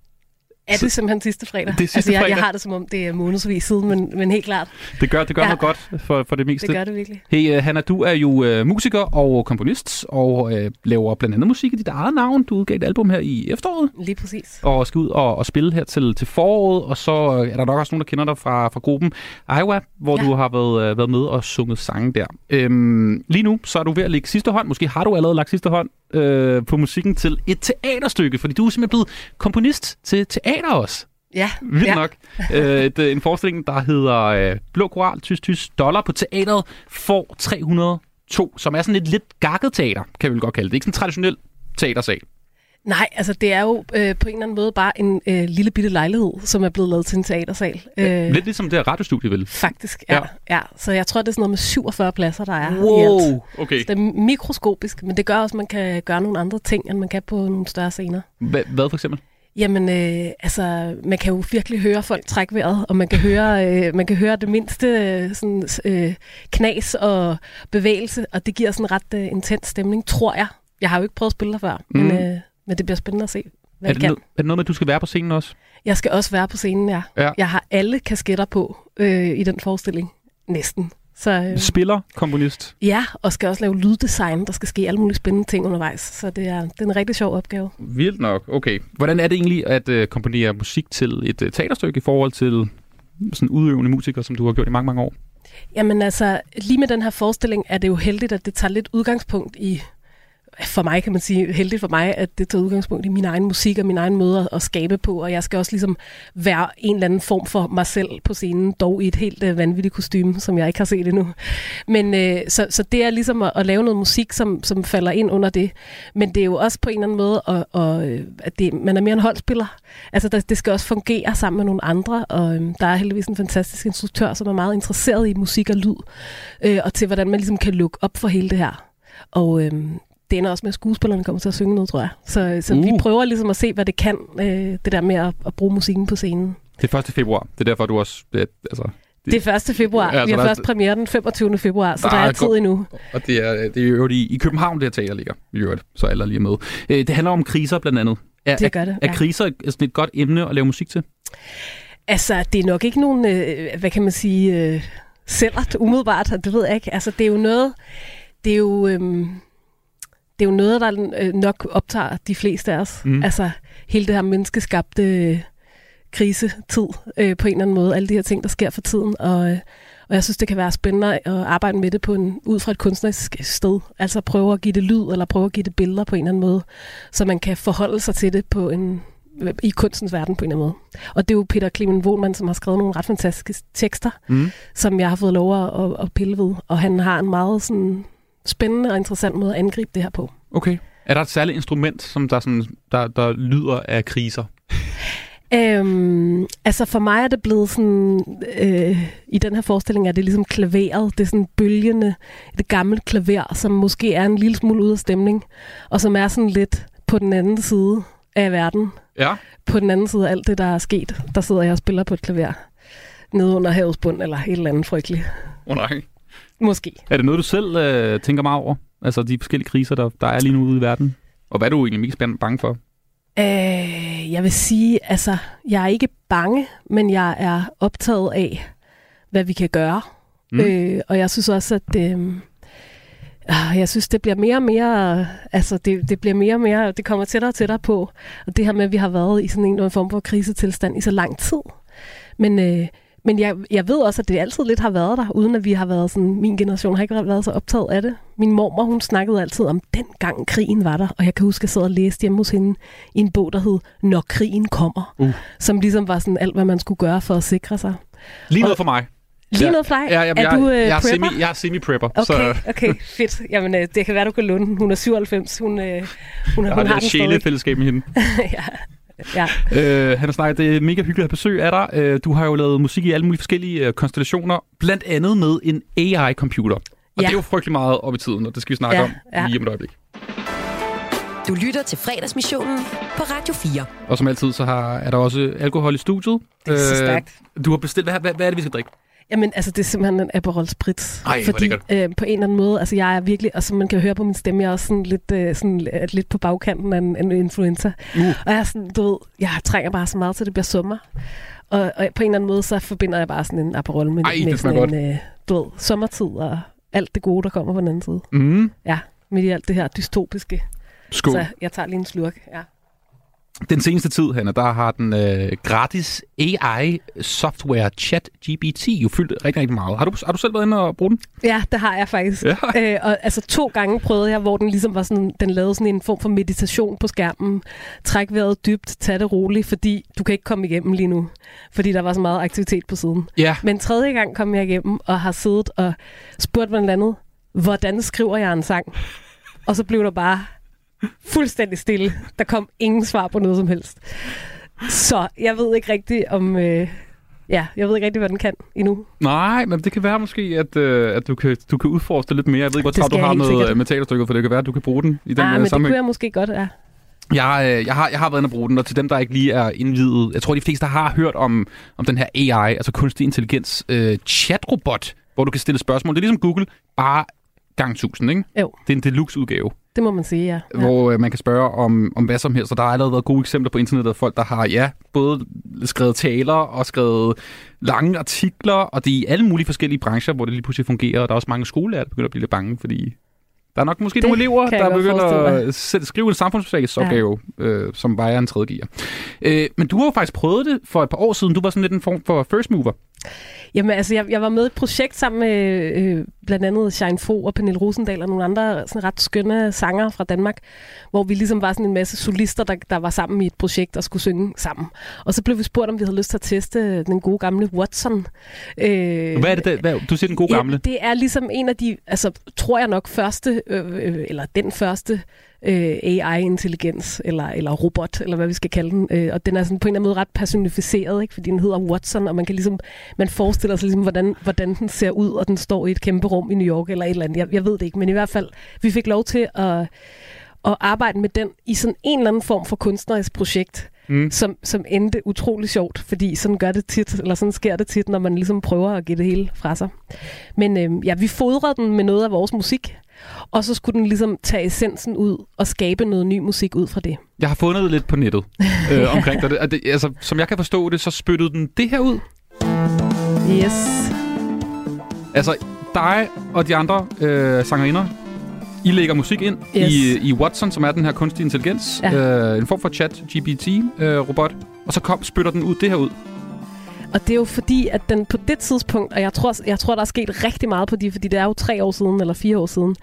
Er det simpelthen sidste fredag? Det er sidste altså, jeg, fredag. jeg har det som om, det er månedsvis siden, men, men helt klart. Det gør, det gør Ja. noget godt for, for det meste. Det gør det virkelig. Hey, uh, Hanna, du er jo uh, musiker og komponist, og uh, laver blandt andet musik i dit eget navn. Du udgav et album her i efteråret, Lige præcis. og skal ud og, og spille her til, til foråret. Og så uh, er der nok også nogen, der kender dig fra, fra gruppen Iowa, hvor Ja. du har været, uh, været med og sunget sange der. Øhm, lige nu, så er du ved at lægge sidste hånd. Måske har du allerede lagt sidste hånd øh, på musikken til et teaterstykke, fordi du er simpelthen blevet komponist til teater også. Ja. Vildt ja. nok. øh, et, øh, en forestilling, der hedder øh, Blå Koral, Tys Tys Dollar på teateret får 302, som er sådan et lidt gakket teater, kan vi godt kalde det. Ikke sådan en traditionel teatersal. Nej, altså det er jo øh, på en eller anden måde bare en øh, lille bitte lejlighed, som er blevet lavet til en teatersal. Øh. Lidt ligesom det her radiostudie, vel? Faktisk, ja, Ja. ja. ja. Så jeg tror, det er sådan noget med 47 pladser, der er i Wow, alt. okay. Så det er mikroskopisk, men det gør også, at man kan gøre nogle andre ting, end man kan på nogle større scener. Hva, hvad for eksempel? Jamen, øh, altså, man kan jo virkelig høre folk trække vejret, og man kan høre, øh, man kan høre det mindste øh, sådan, øh, knas og bevægelse, og det giver sådan en ret øh, intens stemning, tror jeg. Jeg har jo ikke prøvet at spille der før, mm. Men, øh, men det bliver spændende at se, hvad Er det, kan. no- er det noget med, at du skal være på scenen også? Jeg skal også være på scenen, ja. Ja. Jeg har alle kasketter på øh, i den forestilling. Næsten. Så, øh, Spiller, komponist. ja, og skal også lave lyddesign. Der skal ske alle mulige spændende ting undervejs. Så det er, det er en rigtig sjov opgave. Vildt nok, okay. Hvordan er det egentlig at øh, komponere musik til et øh, teaterstykke i forhold til sådan udøvende musiker, som du har gjort i mange, mange år? Jamen altså, lige med den her forestilling er det jo heldigt, at det tager lidt udgangspunkt i, for mig kan man sige, heldigt for mig, at det tager udgangspunkt i min egen musik og min egen måde at skabe på, og jeg skal også ligesom være en eller anden form for mig selv på scenen, dog i et helt øh, vanvittigt kostume, som jeg ikke har set endnu. Men øh, så, så det er ligesom at, at lave noget musik, som, som falder ind under det. Men det er jo også på en eller anden måde, at, at, øh, at det, man er mere en holdspiller. Altså der, det skal også fungere sammen med nogle andre, og øh, der er heldigvis en fantastisk instruktør, som er meget interesseret i musik og lyd, øh, og til hvordan man ligesom kan lukke op for hele det her. Og øhm, det ender også med, at skuespillerne kommer til at synge noget, tror jeg. Så, så Uh. vi prøver ligesom at se, hvad det kan, øh, det der med at, at bruge musikken på scenen. Det er 1. februar. Det er derfor, du også... Det, altså, Det er 1. februar. Ja, Ja, vi har først premiere den 25. februar, så Der der er er tid endnu. Og det er, det er jo i, i København, det her teater ligger. I øvrigt, så alle er lige med. Øh, det handler om kriser blandt andet. Er, Det gør det, Er, er ja. kriser sådan et godt emne at lave musik til? Altså, det er nok ikke nogen, øh, hvad kan man sige, øh, sælgert umiddelbart, det ved jeg ikke. Altså, det er jo noget, det er jo, øhm, det er jo noget, der øh, nok optager de fleste af os. Mm. Altså, hele det her menneskeskabte øh, krisetid øh, på en eller anden måde. Alle de her ting, der sker for tiden. Og, øh, og jeg synes, det kan være spændende at arbejde med det på en, ud fra et kunstnerisk sted. Altså prøve at give det lyd, eller prøve at give det billeder på en eller anden måde, så man kan forholde sig til det på en, i kunstens verden på en eller anden måde. Og det er jo Peter Clement Wohlmann, som har skrevet nogle ret fantastiske tekster, Mm. som jeg har fået lov at, at, at pille ved. Og han har en meget sådan, spændende og interessant måde at angribe det her på. Okay. Er der et særligt instrument, som der, sådan, der, der lyder af kriser? Øhm, altså for mig er det blevet sådan, øh, i den her forestilling er det ligesom klaveret, det er sådan bølgende, det gamle klaver, som måske er en lille smule ude af stemning, og som er sådan lidt på den anden side af verden. Ja. På den anden side af alt det, der er sket, der sidder jeg og spiller på et klaver nede under havets bund, eller et eller andet frygteligt. Oh, nej. Måske. Er det noget, du selv øh, tænker meget over? Altså de forskellige kriser, der, der er lige nu ude i verden? Og hvad er du egentlig mest bange for? Øh, jeg vil sige, altså, jeg er ikke bange, men jeg er optaget af, hvad vi kan gøre. Mm. Mm. Øh, og jeg synes også, at øh, ah, jeg synes, det bliver mere og mere, altså det, det bliver mere og mere, det kommer tættere og tættere på. Og det her med, at vi har været i sådan en eller anden form for krisetilstand i så lang tid. Men, øh, men jeg, jeg ved også, at det altid lidt har været der, uden at vi har været sådan, min generation har ikke været så optaget af det. Min mormor, hun snakkede altid om, den gang krigen var der, og jeg kan huske, at jeg sad og læste hjemme hos hende i en bog, der hed Når krigen kommer, uh. som ligesom var sådan alt, hvad man skulle gøre for at sikre sig. Lige noget for mig. Lige Ja. noget for dig? Ja, jamen, er jeg, du øh, jeg, er prepper? semi, jeg er semi-prepper. Okay, så okay, fedt. Jamen, øh, det kan være, du kan låne. Hun er 97. Hun, øh, hun, jeg hun har har det sjælefællesskab med hende. ja. Ja. Øh, han har snakket, det er mega hyggeligt at have besøg af dig. Øh, du har jo lavet musik i alle mulige forskellige øh, konstellationer, blandt andet med en AI-computer. Og Ja. det er jo frygtelig meget op i tiden, og det skal vi snakke Ja, om ja. lige om et øjeblik. Du lytter til fredagsmissionen på Radio 4. Og som altid, så har, er der også alkohol i studiet. Det er så stærkt. Du har bestilt, hvad, hvad, hvad er det, vi skal drikke? Jamen, altså, det er simpelthen en Aperol Spritz. Ej, fordi øh, på en eller anden måde, altså jeg er virkelig, og som man kan høre på min stemme, jeg er også sådan lidt, øh, sådan, øh, lidt på bagkanten af en, en influenza. Uh. Og jeg er sådan, du ved, jeg trænger bare så meget til, det bliver sommer. Og, og på en eller anden måde, så forbinder jeg bare sådan en Aperol med, Ej, med sådan en, øh, du ved, sommertid og alt det gode, der kommer på den anden side. Mm. Ja, midt i alt det her dystopiske. Skål. Så jeg tager lige en slurk, ja. Den seneste tid, Hanna, der har den øh, gratis AI-software ChatGPT jo fyldt rigtig, rigtig meget. Har du, har du selv været inde og bruge den? Ja, det har jeg faktisk. Ja. Øh, og altså to gange prøvede jeg, hvor den ligesom var sådan, den lavede sådan en form for meditation på skærmen. Træk vejret dybt, tag det roligt, fordi du kan ikke komme igennem lige nu. Fordi der var så meget aktivitet på siden. Ja. Men tredje gang kom jeg igennem og har siddet og spurgt blandt andet, hvordan skriver jeg en sang? Og så blev der bare fuldstændig stille. Der kom ingen svar på noget som helst. Så jeg ved ikke rigtigt om... Øh, ja, jeg ved ikke rigtig, hvad den kan endnu. Nej, men det kan være måske, at, øh, at du, kan, du kan udforske det lidt mere. Jeg ved ikke, hvor travlt du har med, sikkert. øh, med teaterstykket, for det kan være, at du kan bruge den i den ah, øh, men det kunne jeg måske godt, ja. Jeg, øh, jeg, har, jeg har været inde og bruge den, og til dem, der ikke lige er indvidet, jeg tror, de fleste har hørt om, om den her AI, altså kunstig intelligens øh, chatrobot, hvor du kan stille spørgsmål. Det er ligesom Google, bare gang tusind, ikke? Jo. Det er en deluxe-udgave, Det må man sige, ja. ja. hvor øh, man kan spørge om, om hvad som helst, og der har allerede været gode eksempler på internettet af folk, der har, ja, både skrevet taler og skrevet lange artikler, og det er i alle mulige forskellige brancher, hvor det lige pludselig fungerer, og der er også mange skolelærer, der begynder at blive lidt bange, fordi der er nok måske Det nogle elever, der begynder at skrive en samfundsfagsopgave, ja. øh, som vejer en tredje gear. Øh, men du har jo faktisk prøvet det for et par år siden. Du var sådan lidt en form for first mover. Jamen altså, jeg, jeg var med i et projekt sammen med øh, blandt andet Shine Fo og Pernille Rosendal og nogle andre sådan ret skønne sanger fra Danmark, hvor vi ligesom var sådan en masse solister, der, der var sammen i et projekt og skulle synge sammen. Og så blev vi spurgt, om vi havde lyst til at teste den gode gamle Watson. Øh, Hvad er det, der, hvad, du siger den gode gamle? Ja, det er ligesom en af de, altså tror jeg nok første, øh, øh, eller den første øh, AI-intelligens, eller, eller robot, eller hvad vi skal kalde den. Øh, og den er sådan på en eller anden måde ret personificeret, ikke? fordi den hedder Watson, og man kan ligesom, man forestiller sig ligesom, hvordan, hvordan den ser ud, og den står i et kæmpe rum i New York, eller et eller andet. Jeg, jeg ved det ikke, men i hvert fald, vi fik lov til at, at arbejde med den i sådan en eller anden form for kunstnerisk projekt, mm. som, som endte utrolig sjovt, fordi sådan gør det tit, eller sådan sker det tit, når man ligesom prøver at give det hele fra sig. Men øh, ja, vi fodrede den med noget af vores musik, og så skulle den ligesom tage essensen ud og skabe noget ny musik ud fra det. Jeg har fundet lidt på nettet øh, omkring det. det. Altså, som jeg kan forstå det, så spyttede den det her ud. Yes. Altså, dig og de andre øh, sangerinder, I lægger musik ind Yes. i, i Watson, som er den her kunstig intelligens. Ja. Øh, en form for chat-GPT-robot. Øh, og så kom, spytter den ud det her ud. Og det er jo fordi, at den på det tidspunkt, og jeg tror, jeg tror der er sket rigtig meget på de, fordi det er jo tre år siden, eller fire år siden,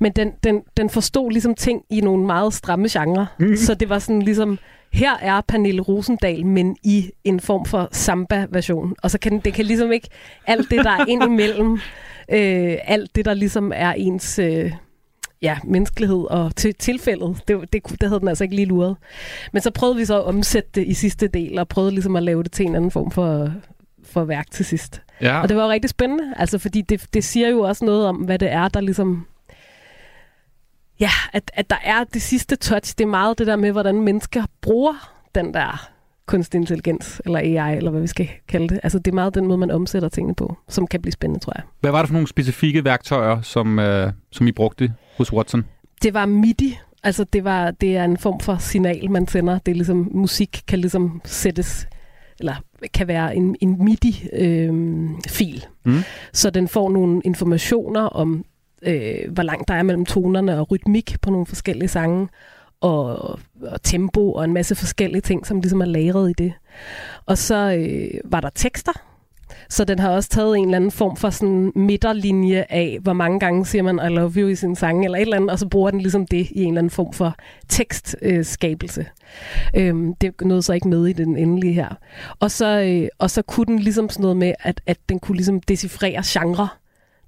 men den, den, den forstod ligesom ting i nogle meget stramme genrer. Mm. Så det var sådan ligesom, her er Pernille Rosendal, men i en form for samba-version. Og så kan det kan ligesom ikke, alt det, der er ind imellem, øh, alt det, der ligesom er ens... Øh, ja, menneskelighed og til tilfældet. Det, det, det havde den altså ikke lige luret. Men så prøvede vi så at omsætte det i sidste del, og prøvede ligesom at lave det til en anden form for, for værk til sidst. Ja. Og det var jo rigtig spændende, altså fordi det, det siger jo også noget om, hvad det er, der ligesom... Ja, at, at der er det sidste touch, det er meget det der med, hvordan mennesker bruger den der kunstig intelligens, eller AI, eller hvad vi skal kalde det. Altså det er meget den måde, man omsætter tingene på, som kan blive spændende, tror jeg. Hvad var det for nogle specifikke værktøjer, som, øh, som I brugte hos Watson? Det var MIDI. Altså det, var, det er en form for signal, man sender. Det er ligesom, musik kan ligesom sættes, eller kan være en, en MIDI-fil. Øh, Mm. Så den får nogle informationer om, øh, hvor langt der er mellem tonerne og rytmik på nogle forskellige sange, og, og tempo og en masse forskellige ting, som ligesom er lagret i det. Og så øh, var der tekster, så den har også taget en eller anden form for sådan midterlinje af, hvor mange gange siger man I love you i sin sang, eller et eller andet, og så bruger den ligesom det i en eller anden form for tekstskabelse. Øhm, det nåede så ikke med i den endelige her. Og så, øh, og så kunne den ligesom sådan noget med, at, at den kunne ligesom decifrere genre.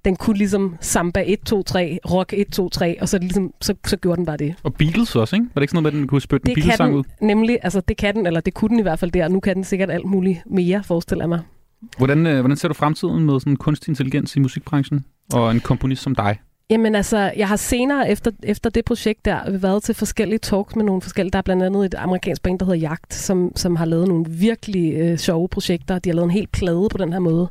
Den kunne ligesom samba 1, 2, 3, rock 1, 2, 3, og så, ligesom, så, så gjorde den bare det. Og Beatles også, ikke? Var det ikke sådan noget med, at den kunne spytte en Det kan Beatles-sang ud? nemlig, altså det kan den, eller det kunne den i hvert fald der. Nu kan den sikkert alt muligt mere, forestiller jeg mig. Hvordan, øh, hvordan ser du fremtiden med sådan kunstig intelligens i musikbranchen? Og en komponist som dig? Jamen altså, jeg har senere efter, efter det projekt der været til forskellige talks med nogle forskellige. Der er blandt andet et amerikansk band, der hedder Jagt, som, som har lavet nogle virkelig øh, sjove projekter. De har lavet en helt plade på den her måde.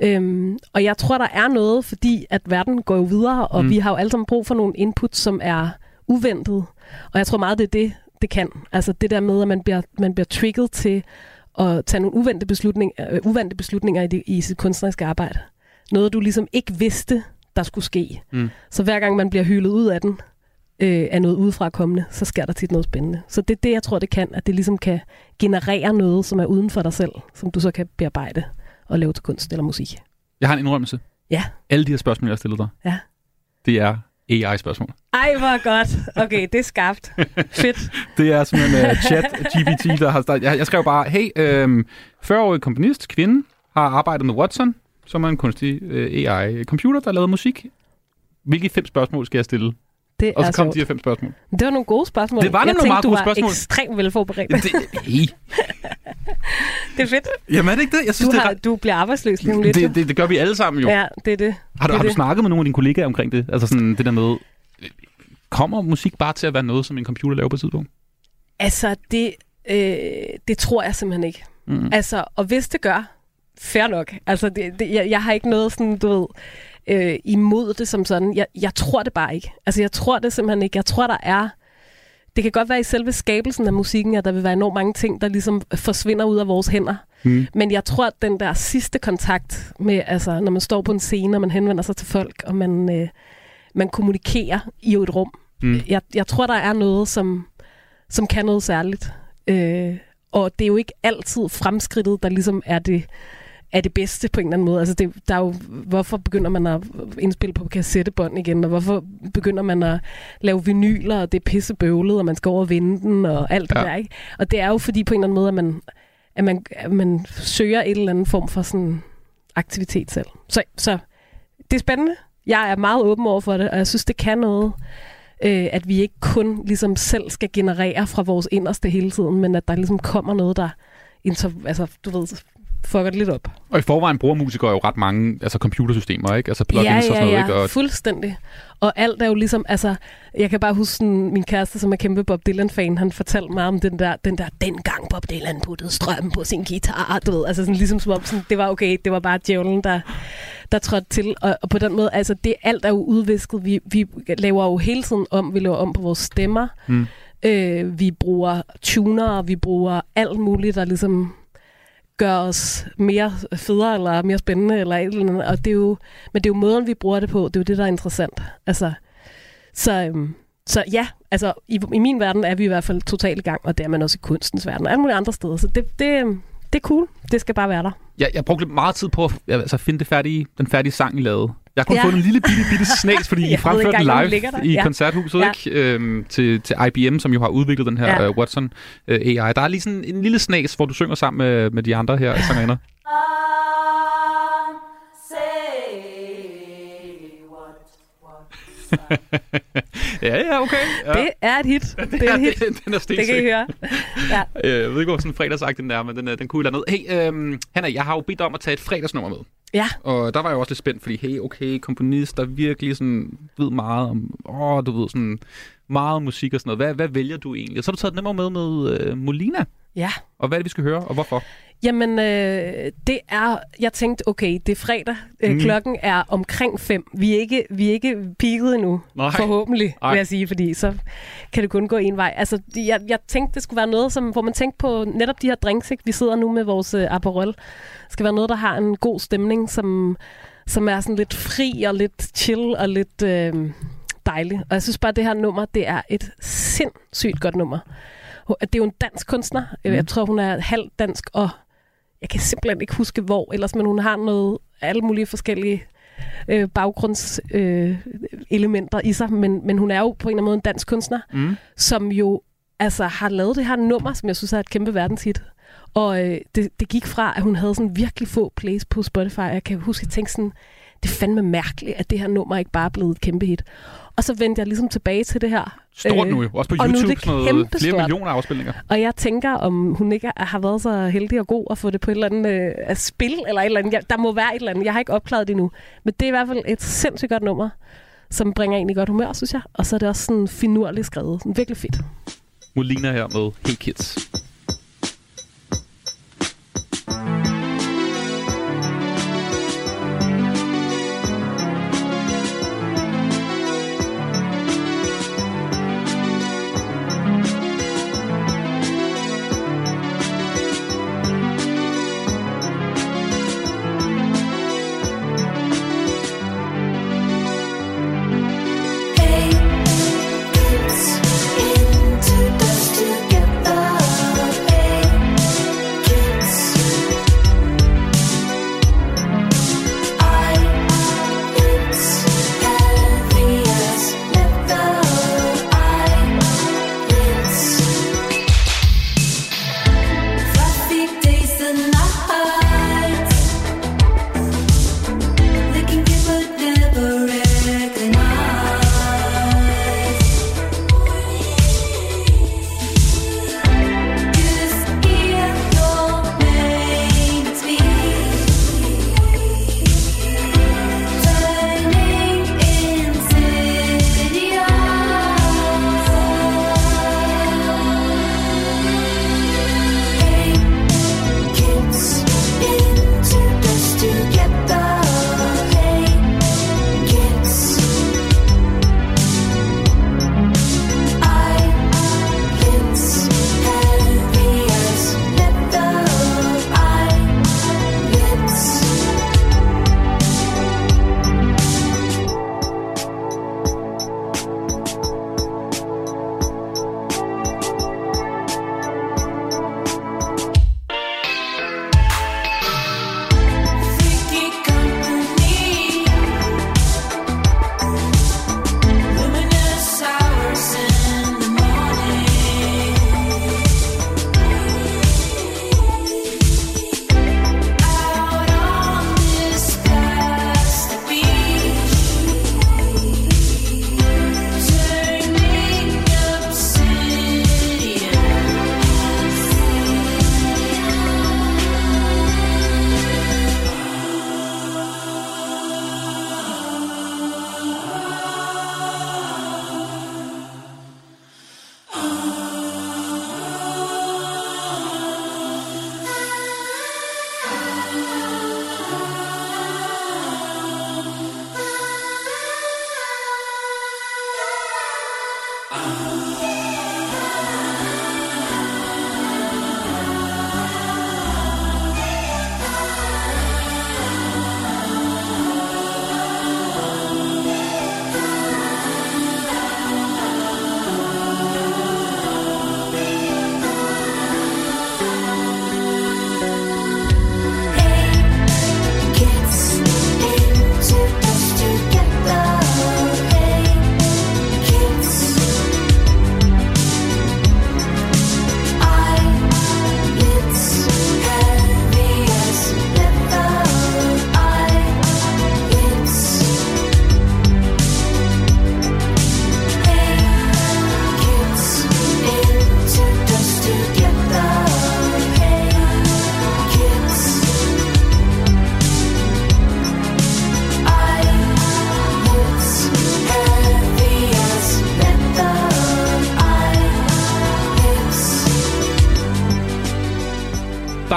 Øhm, og jeg tror, der er noget, fordi at verden går jo videre, og Mm. vi har jo alle sammen brug for nogle input, som er uventet. Og jeg tror meget, det er det, det kan. Altså det der med, at man bliver, man bliver trigget til at tage nogle uventede beslutninger, øh, uventede beslutninger i, det, i sit kunstneriske arbejde. Noget, du ligesom ikke vidste, der skulle ske. Mm. Så hver gang man bliver hyldet ud af den, øh, af noget udefra kommende, så sker der tit noget spændende. Så det er det, jeg tror, det kan, at det ligesom kan generere noget, som er uden for dig selv, som du så kan bearbejde og lave til kunst eller musik. Jeg har en indrømmelse. Ja. Alle de her spørgsmål, jeg har stillet dig, Ja. det er AI-spørgsmål. Ej, hvor godt. Okay, det er skarpt. Fedt. Det er simpelthen uh, chat GPT, der har startet. Jeg, jeg skrev bare, hey, øhm, 40-årig komponist, kvinde, har arbejdet med Watson, som er en kunstig øh, AI-computer, der lavet musik. Hvilke fem spørgsmål skal jeg stille? Det Og så kom sjovt. de her fem spørgsmål. Det var nogle gode spørgsmål. Det var jeg nemlig tænkte, meget du gode var spørgsmål. ekstremt velforberedt. Det, hey. det er fedt. Jamen er det ikke det? Jeg synes, du, det, er du bliver arbejdsløs lige lidt. det, det, det gør vi alle sammen jo. Ja, det er det. Har du, det har du det. snakket med nogle af dine kollegaer omkring det? Altså sådan det der med, kommer musik bare til at være noget, som en computer laver på et tidspunkt? Altså, det, øh, det tror jeg simpelthen ikke. Mm. Altså, og hvis det gør, fair nok. Altså, det, det, jeg, jeg har ikke noget sådan, du ved, øh, imod det som sådan. Jeg, jeg tror det bare ikke. Altså, jeg tror det simpelthen ikke. Jeg tror, der er... Det kan godt være i selve skabelsen af musikken, at der vil være enormt mange ting, der ligesom forsvinder ud af vores hænder. Mm. Men jeg tror, at den der sidste kontakt med, altså, når man står på en scene, og man henvender sig til folk, og man, øh, man kommunikerer i et rum. Mm. Jeg, jeg tror, der er noget, som, som kan noget særligt. Øh, og det er jo ikke altid fremskridtet, der ligesom er det, er det bedste på en eller anden måde. Altså det, der er jo, hvorfor begynder man at indspille på kassettebånd igen, og hvorfor begynder man at lave vinyler, og det er pissebøvlet, og man skal over og vinde den, og alt det Ja. der, ikke? Og det er jo fordi på en eller anden måde, at man, at man, at man søger et eller andet form for sådan aktivitet selv. Så, så det er spændende. Jeg er meget åben over for det, og jeg synes, det kan noget. Øh, at vi ikke kun ligesom selv skal generere fra vores inderste hele tiden, men at der ligesom kommer noget, der inter, altså, du ved, fucker det lidt op. Og i forvejen bruger musikere jo ret mange altså computersystemer, ikke? Altså plugins ja, ja, og sådan noget, ja, ikke? Og fuldstændig. Og alt er jo ligesom, altså, jeg kan bare huske sådan, min kæreste, som er kæmpe Bob Dylan-fan, han fortalte mig om den der, den der, dengang Bob Dylan puttede strøm på sin guitar, du ved, altså sådan ligesom som om, sådan, det var okay, det var bare djævlen, der, der trådte til, og, og på den måde, altså det alt er jo udvisket, vi, vi laver jo hele tiden om, vi laver om på vores stemmer, Mm. øh, vi bruger tuner, vi bruger alt muligt, der ligesom gør os mere federe eller mere spændende eller et eller andet. Og det er jo, men det er jo måden, vi bruger det på. Det er jo det, der er interessant. Altså, så, øhm, så ja, altså i, i min verden er vi i hvert fald totalt i gang, og det er man også i kunstens verden og alle mulige andre steder. Så det, det, øhm, det er cool. Det skal bare være der. jeg, jeg brugte meget tid på at altså, finde det færdige, den færdige sang, I lavede. Jeg kunne Ja. ja. få en lille bitte, bitte snas, fordi I fremførte den live der. i Ja. koncerthuset Ja. ikke? Øhm, til, til IBM, som jo har udviklet den her Ja. ja. uh, Watson uh, AI. Der er lige sådan en lille snas, hvor du synger sammen med, med de andre her sangerinder. ja, ja, okay. Ja. Det er et hit. Det er et hit. den, den er det kan I høre. Ja. Øh, Jeg ved ikke, hvor sådan fredagsagt den er, men den, er- den kunne I lade ned. Hey, øhm, Hanna, jeg har jo bedt dig om at tage et fredagsnummer med. Ja. Og der var jeg jo også lidt spændt, fordi hey, okay, komponist, der virkelig sådan ved meget om, åh, du ved, sådan meget musik og sådan noget. Hvad, hvad vælger du egentlig? Og så har du taget et nummer med med øh, Molina. Ja. Og hvad er det, vi skal høre, og hvorfor? Jamen, øh, det er... Jeg tænkte, okay, det er fredag. Øh, Mm. Klokken er omkring fem. Vi er ikke, vi er ikke peaked endnu, Nej. forhåbentlig, Nej. vil jeg sige, fordi så kan det kun gå en vej. Altså, jeg, jeg tænkte, det skulle være noget, som, hvor man tænkte på netop de her drinks. Ikke? Vi sidder nu med vores øh, Aperol. Det skal være noget, der har en god stemning, som, som er sådan lidt fri og lidt chill og lidt øh, dejlig. Og jeg synes bare, at det her nummer, det er et sindssygt godt nummer. Det er jo en dansk kunstner. Mm. Jeg tror, hun er halvt dansk, og jeg kan simpelthen ikke huske hvor, ellers, men hun har noget, alle mulige forskellige øh, baggrundselementer øh, i sig, men, men hun er jo på en eller anden måde en dansk kunstner, Mm. som jo altså har lavet det her nummer, som jeg synes er et kæmpe verdenshit. Og øh, det, det gik fra, at hun havde sådan virkelig få plays på Spotify. Jeg kan huske, at jeg tænkte sådan, det er fandme mærkeligt, at det her nummer ikke bare er blevet et kæmpe hit. Og så vendte jeg ligesom tilbage til det her. Stort nu jo. Også på og YouTube, det sådan noget, flere millioner afspilninger. Og jeg tænker, om hun ikke har været så heldig og god at få det på et eller andet øh, at spil, eller et eller andet. Der må være et eller andet. Jeg har ikke opklaret det endnu. Men det er i hvert fald et sindssygt godt nummer, som bringer en i godt humør, synes jeg. Og så er det også sådan finurligt skrevet. Sådan virkelig fedt. Molina her med Hey Kids.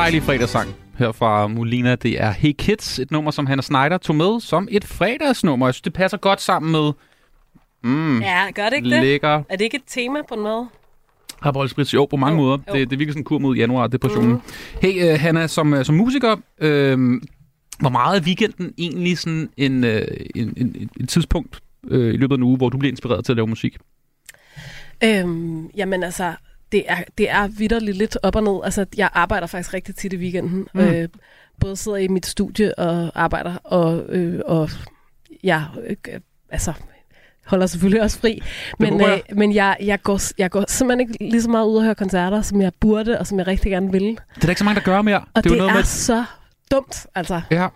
Dejlig fredagssang her fra Molina. Det er Hey Kids, et nummer, som Hannah Snyder tog med som et fredagsnummer. Jeg synes, det passer godt sammen med... Mm, Ja, gør det ikke det? lækker Er det ikke et tema på en måde? Harbold Jo, på mange måder. Det, det virker sådan en kur mod januar-depressionen. Mm. Hey, uh, Hanna, som, uh, som musiker, øh, hvor meget er weekenden egentlig sådan en, uh, en, en, en, et tidspunkt øh, i løbet af en uge, hvor du bliver inspireret til at lave musik? Øhm, jamen altså, det er, det er vidderligt lidt op og ned. Altså, jeg arbejder faktisk rigtig tit i weekenden. Mm. Øh, både sidder i mit studie og arbejder, og, øh, og jeg øh, altså, holder selvfølgelig også fri. Men, øh, men jeg, jeg, går, jeg går simpelthen ikke lige så meget ud og høre koncerter, som jeg burde, og som jeg rigtig gerne vil. Det er der ikke så mange, der gør mere. Og det, er det jo noget er med, så dumt, altså. Ja.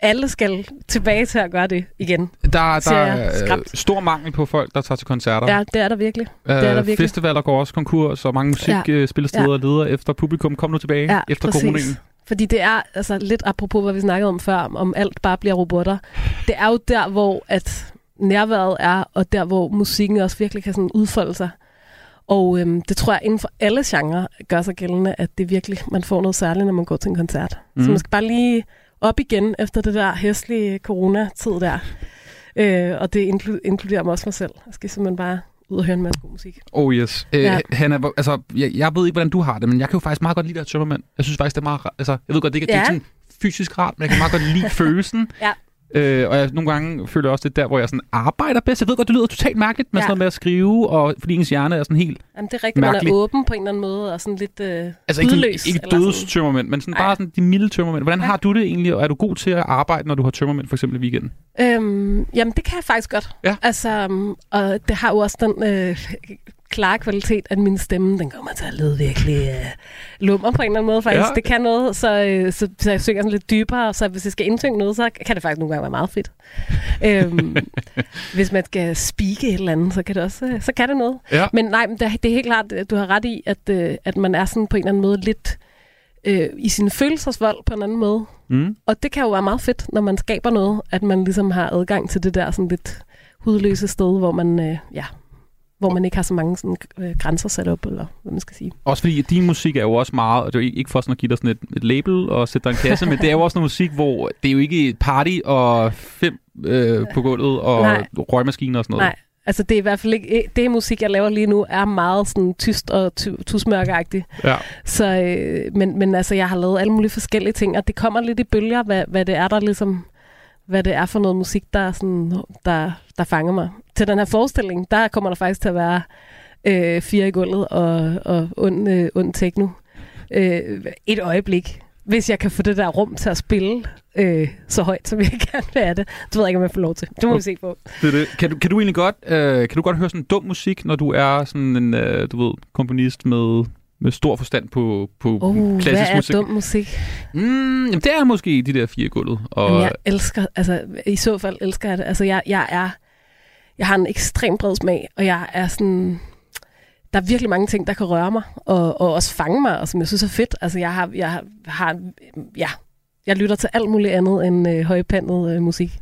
Alle skal tilbage til at gøre det igen. der, der er øh, stor mangel på folk, der tager til koncerter. Ja, det er der virkelig. Det er der Øh, virkelig. festivaler går også konkurs, og mange Ja. musikspillesteder Ja. leder efter publikum. Kom nu tilbage Ja, efter præcis. coronaen. Fordi det er, altså lidt apropos, hvad vi snakkede om før, om alt bare bliver robotter. Det er jo der, hvor at nærværet er, og der, hvor musikken også virkelig kan sådan udfolde sig. Og øhm, det tror jeg inden for alle genrer gør sig gældende, at det virkelig, man får noget særligt, når man går til en koncert. Mm. Så man skal bare lige op igen efter det der hæslige coronatid der. Øh, og det inklu- inkluderer mig også mig selv. Jeg skal simpelthen bare ud og høre en masse god musik. Oh yes. Øh, Ja. Hanna, altså, jeg, jeg ved ikke, hvordan du har det, men jeg kan jo faktisk meget godt lide det her tømmermænd. Jeg synes faktisk, det er meget rart. Altså, jeg ved godt, det ikke, er Ja. sådan fysisk rart, men jeg kan meget godt lide følelsen. Ja. Øh, og jeg, nogle gange føler jeg også, det er der, hvor jeg sådan arbejder bedst. Jeg ved godt, det lyder totalt mærkeligt med Ja. sådan noget med at skrive, og fordi ens hjerne er sådan helt... Jamen, det er rigtigt, man Mærkeligt. er åben på en eller anden måde, og sådan lidt øh, Altså ikke, ikke eller dødes sådan. tømmermænd, men sådan bare sådan de milde tømmermænd. Hvordan har du det egentlig, og er du god til at arbejde, når du har tømmermænd, for eksempel i weekenden? Øhm, jamen, det kan jeg faktisk godt. Ja. Altså, um, og det har jo også den øh, klare kvalitet, at min stemme, den kommer til at lyde virkelig øh, lummer på en eller anden måde, faktisk. Ja. Det kan noget, så, øh, så, så jeg synger sådan lidt dybere, så hvis jeg skal indsynge noget, så kan det faktisk nogle gange være meget fedt. øhm, hvis man skal speake et eller andet, så kan det også, øh, så kan det noget. Ja. Men nej, men det, det er helt klart, at du har ret i, at, øh, at man er sådan på en eller anden måde lidt øh, i sin følelsesvold på en anden måde. Mm. Og det kan jo være meget fedt, når man skaber noget, at man ligesom har adgang til det der sådan lidt hudløse sted, hvor man, øh, ja, hvor man ikke har så mange sådan, øh, grænser sat op, eller hvad man skal sige. Også fordi din musik er jo også meget, og det er jo ikke- for sådan at give dig sådan et, et label og sætte dig en kasse, men det er jo også noget musik, hvor det er jo ikke et party og fem øh, på gulvet og Nej. røgmaskiner og sådan noget. Nej, altså det er i hvert fald ikke, det musik, jeg laver lige nu, er meget sådan tyst og tu- tusmørkeagtigt. Ja. Så, øh, men, men altså, jeg har lavet alle mulige forskellige ting, og det kommer lidt i bølger, hvad, hvad det er, der ligesom, hvad det er for noget musik, der, er sådan, der, der fanger mig. Til den her forestilling, der kommer der faktisk til at være øh, fire i gulvet og, og ond, øh, ond techno. Øh, et øjeblik. Hvis jeg kan få det der rum til at spille øh, så højt, som jeg gerne vil have det. Det ved jeg ikke, om jeg får lov til. Det må vi se på. Det det. Kan, du, kan du egentlig godt, øh, kan du godt høre sådan dum musik, når du er sådan en, øh, du ved, komponist med, med stor forstand på, på Oh, klassisk hvad er musik? dum musik? Mm, jamen, det er måske de der fire gulvet. Og, Jamen, jeg elsker, altså i så fald elsker jeg det. Altså jeg, jeg er, jeg har en ekstrem bred smag, og jeg er sådan, der er virkelig mange ting, der kan røre mig, og, og også fange mig, og som jeg synes er fedt. Altså jeg har, jeg har, har ja, jeg lytter til alt muligt andet end øh, højpandet øh, musik.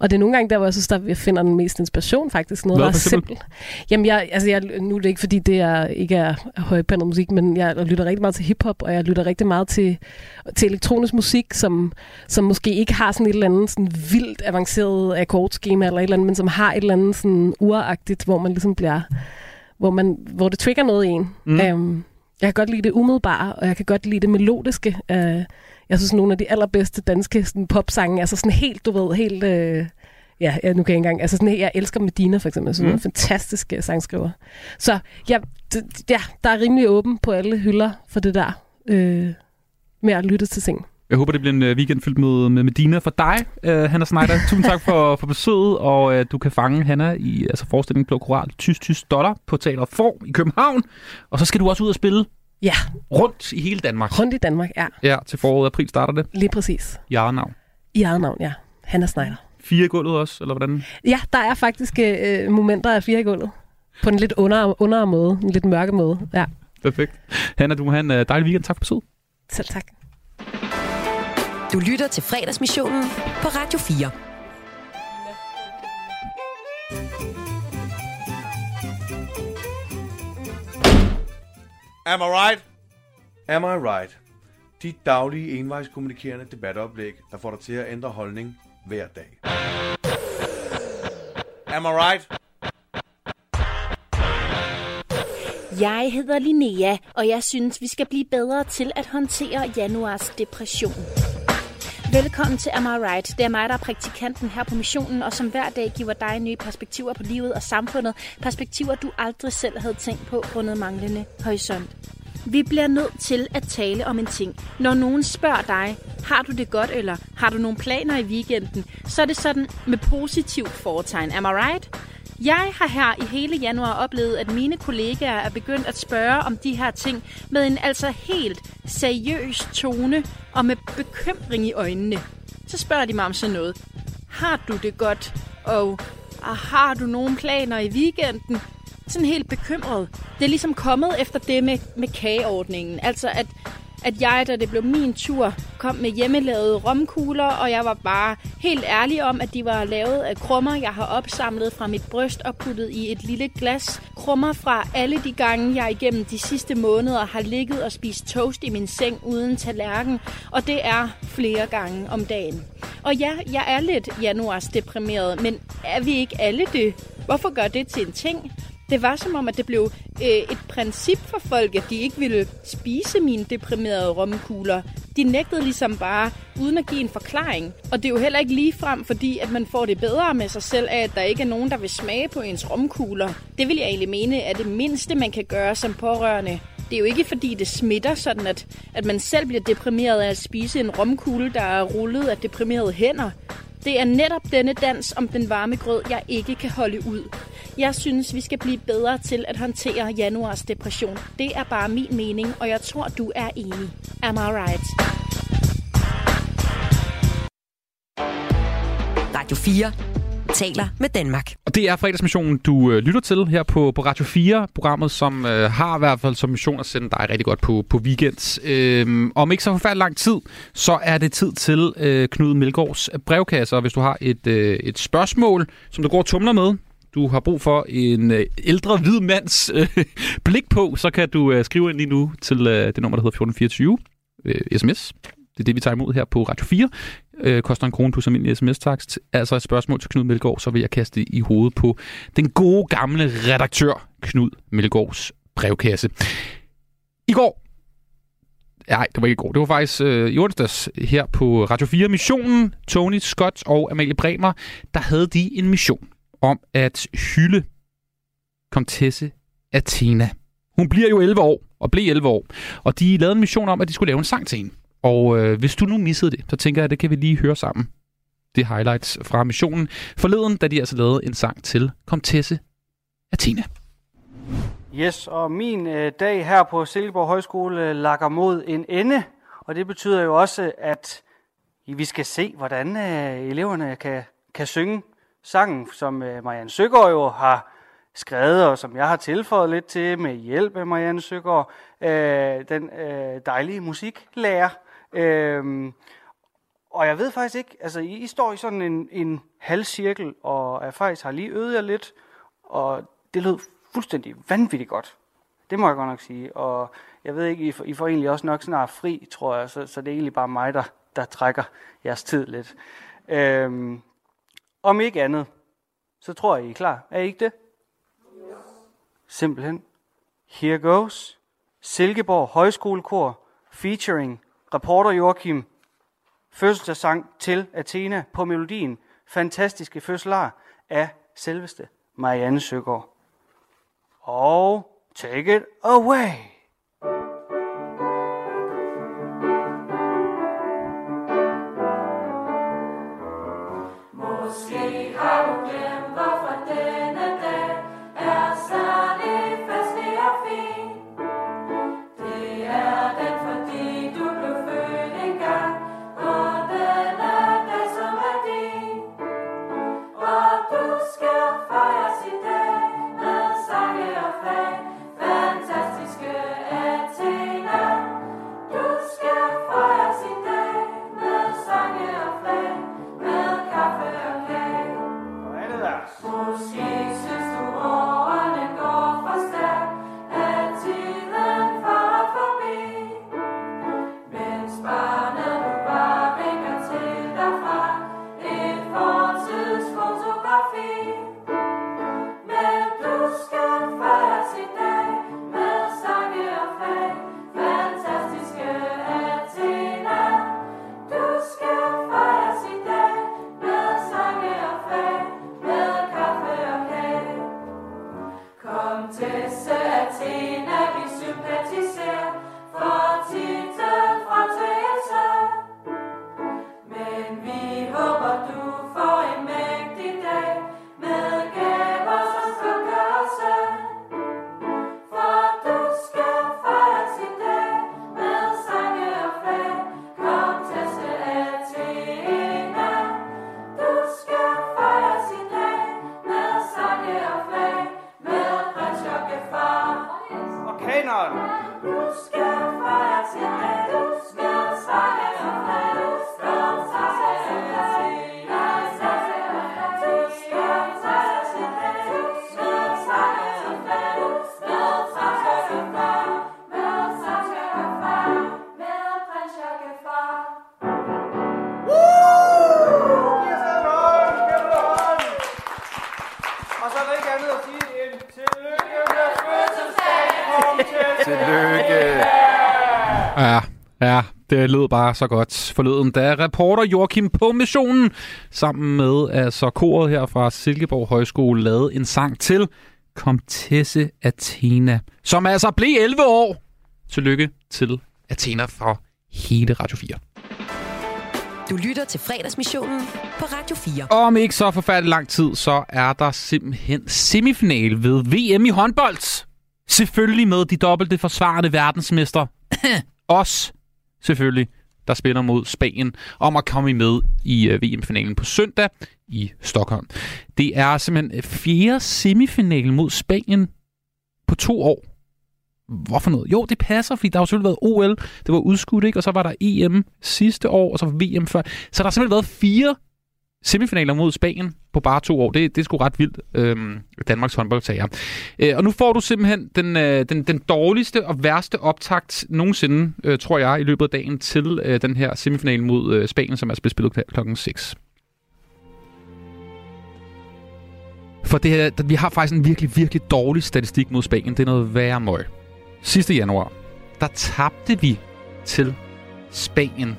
Og det er nogle gange der, hvor jeg synes, der jeg finder den mest inspiration faktisk. Noget, Hvad der er simpelt. Jamen, jeg, altså, jeg, nu er det ikke, fordi det er, ikke er højpandet musik, men jeg lytter rigtig meget til hiphop, og jeg lytter rigtig meget til, til elektronisk musik, som, som måske ikke har sådan et eller andet sådan vildt avanceret akkordskema eller et eller andet, men som har et eller andet sådan uragtigt, hvor man ligesom bliver, hvor, man, hvor det trigger noget i en. Mm. Um, jeg kan godt lide det umiddelbare, og jeg kan godt lide det melodiske. Uh, jeg synes, nogle af de allerbedste danske sådan, popsange er så sådan helt, du ved, helt... Uh, ja, ja, nu kan jeg ikke engang... Altså sådan, jeg elsker Medina, for eksempel. Jeg synes, Mm. en fantastisk sangskriver. Så ja, d- ja, der er rimelig åben på alle hylder for det der øh, med at lytte til ting. Jeg håber, det bliver en øh, weekend fyldt med, med Medina for dig, uh, Hanna Schneider. Tusind tak for, for besøget, og uh, du kan fange Hanna i altså forestillingen Blå Koral, Tysk Tysk Dollar på Teater Form i København. Og så skal du også ud og spille Ja, rundt i hele Danmark. rundt i Danmark, ja. Ja, til foråret april starter det. Lige præcis. I eget navn. I eget navn, ja. Hanna Schneider. Fire gulvet også, eller hvordan? Ja, der er faktisk øh, momenter af fire gulvet. På en lidt under, under måde. En lidt mørke måde. Ja, Perfekt. Hanna, du må have en uh, dejlig weekend. Tak for besøget. selv tak. Du lytter til fredagsmissionen på Radio 4. Am I right? Am I right? Dit daglige envejskommunikerende debatoplæg, der får dig til at ændre holdning hver dag. Am I right? Jeg hedder Linnea, og jeg synes, vi skal blive bedre til at håndtere januars depression. Velkommen til Am I Right? Det er mig, der er praktikanten her på missionen, og som hver dag giver dig nye perspektiver på livet og samfundet. Perspektiver, du aldrig selv havde tænkt på grundet manglende horisont. Vi bliver nødt til at tale om en ting. Når nogen spørger dig, har du det godt, eller har du nogle planer i weekenden, så er det sådan med positiv foretegn. Am I right? Jeg har her i hele januar oplevet, at mine kollegaer er begyndt at spørge om de her ting med en altså helt seriøs tone og med bekymring i øjnene. Så spørger de mig om sådan noget. Har du det godt? Og og har du nogle planer i weekenden? Sådan helt bekymret. Det er ligesom kommet efter det med, med kageordningen. Altså at, at jeg, da det blev min tur, kom med hjemmelavede romkugler, og jeg var bare helt ærlig om, at de var lavet af krummer, jeg har opsamlet fra mit bryst og puttet i et lille glas. Krummer fra alle de gange, jeg igennem de sidste måneder har ligget og spist toast i min seng uden tallerken, og det er flere gange om dagen. Og ja, jeg er lidt januars deprimeret, men er vi ikke alle det? Hvorfor gør det til en ting? Det var som om, at det blev øh, et princip for folk, at de ikke ville spise mine deprimerede romkugler. De nægtede ligesom bare, uden at give en forklaring. Og det er jo heller ikke lige frem, fordi at man får det bedre med sig selv af, at der ikke er nogen, der vil smage på ens romkugler. Det vil jeg egentlig mene er det mindste, man kan gøre som pårørende. Det er jo ikke fordi, det smitter sådan, at, at man selv bliver deprimeret af at spise en romkugle, der er rullet af deprimerede hænder. Det er netop denne dans om den varme grød, jeg ikke kan holde ud. Jeg synes, vi skal blive bedre til at håndtere januars depression. Det er bare min mening, og jeg tror, du er enig. Am I right? Radio 4 taler med Danmark. Og det er fredagsmissionen, du øh, lytter til her på, på Radio 4, programmet, som øh, har i hvert fald som mission at sende dig rigtig godt på, på weekends. Øh, om ikke så forfærdelig lang tid, så er det tid til øh, Knud Melgaards brevkasse, og hvis du har et, øh, et spørgsmål, som du går og tumler med, du har brug for en øh, ældre hvid mands øh, blik på, så kan du øh, skrive ind lige nu til øh, det nummer, der hedder 1424, øh, sms. Det er det, vi tager imod her på Radio 4. Øh, koster en krone plus almindelig sms-takst. Altså et spørgsmål til Knud Melgaard, så vil jeg kaste det i hovedet på den gode gamle redaktør Knud Melgaards brevkasse. I går, nej, det var ikke i går, det var faktisk øh, i onsdags her på Radio 4 Missionen, Tony Scott og Amalie Bremer, der havde de en mission om at hylde komtesse Athena. Hun bliver jo 11 år, og blev 11 år, og de lavede en mission om, at de skulle lave en sang til hende. Og øh, hvis du nu missede det, så tænker jeg, at det kan vi lige høre sammen. Det er highlights fra missionen forleden, da de altså lavede en sang til komtesse Athena. Yes, og min øh, dag her på Silkeborg Højskole øh, lakker mod en ende, og det betyder jo også, at vi skal se, hvordan øh, eleverne kan, kan synge sangen, som øh, Marianne Søgaard jo har skrevet, og som jeg har tilføjet lidt til med hjælp af Marianne Søgaard, øh, den øh, dejlige musiklærer. Øhm, Og jeg ved faktisk ikke, altså I, I står i sådan en, en halv cirkel, og jeg faktisk har lige øvet jer lidt, og det lød fuldstændig vanvittigt godt. Det må jeg godt nok sige. Og jeg ved ikke, I får, I får egentlig også nok snart fri, tror jeg, så, så det er egentlig bare mig, der, der trækker jeres tid lidt. Øhm, om ikke andet, så tror jeg, I er klar. Er I ikke det? Simpelthen. Here goes. Silkeborg Højskolekor featuring reporter Joachim fødselsdagssang til Athena på melodien Fantastiske fødselar af selveste Marianne Søgaard. Og take it away. Det lød bare så godt forleden, da reporter Joachim på missionen sammen med altså koret her fra Silkeborg Højskole lavede en sang til Komtesse Athena, som altså blev 11 år. Tillykke til Athena fra hele Radio 4. Du lytter til fredagsmissionen på Radio 4. Om ikke så forfærdelig lang tid, så er der simpelthen semifinal ved VM i håndbold. Selvfølgelig med de dobbelte forsvarende verdensmester. Os, selvfølgelig, der spiller mod Spanien om at komme med i øh, VM-finalen på søndag i Stockholm. Det er simpelthen øh, fjerde semifinal mod Spanien på to år. Hvorfor noget? Jo, det passer, fordi der har selvfølgelig været OL, det var udskudt, ikke? og så var der EM sidste år, og så VM før. Så der har simpelthen været fire semifinaler mod Spanien på bare to år. Det, det er sgu ret vildt, øhm, Danmarks håndboldtager. Øh, og nu får du simpelthen den, øh, den, den dårligste og værste optakt nogensinde, øh, tror jeg, i løbet af dagen til øh, den her semifinal mod øh, Spanien, som er bliver spillet kl- klokken 6. For det her, vi har faktisk en virkelig, virkelig dårlig statistik mod Spanien. Det er noget værre møg. Sidste januar, der tabte vi til Spanien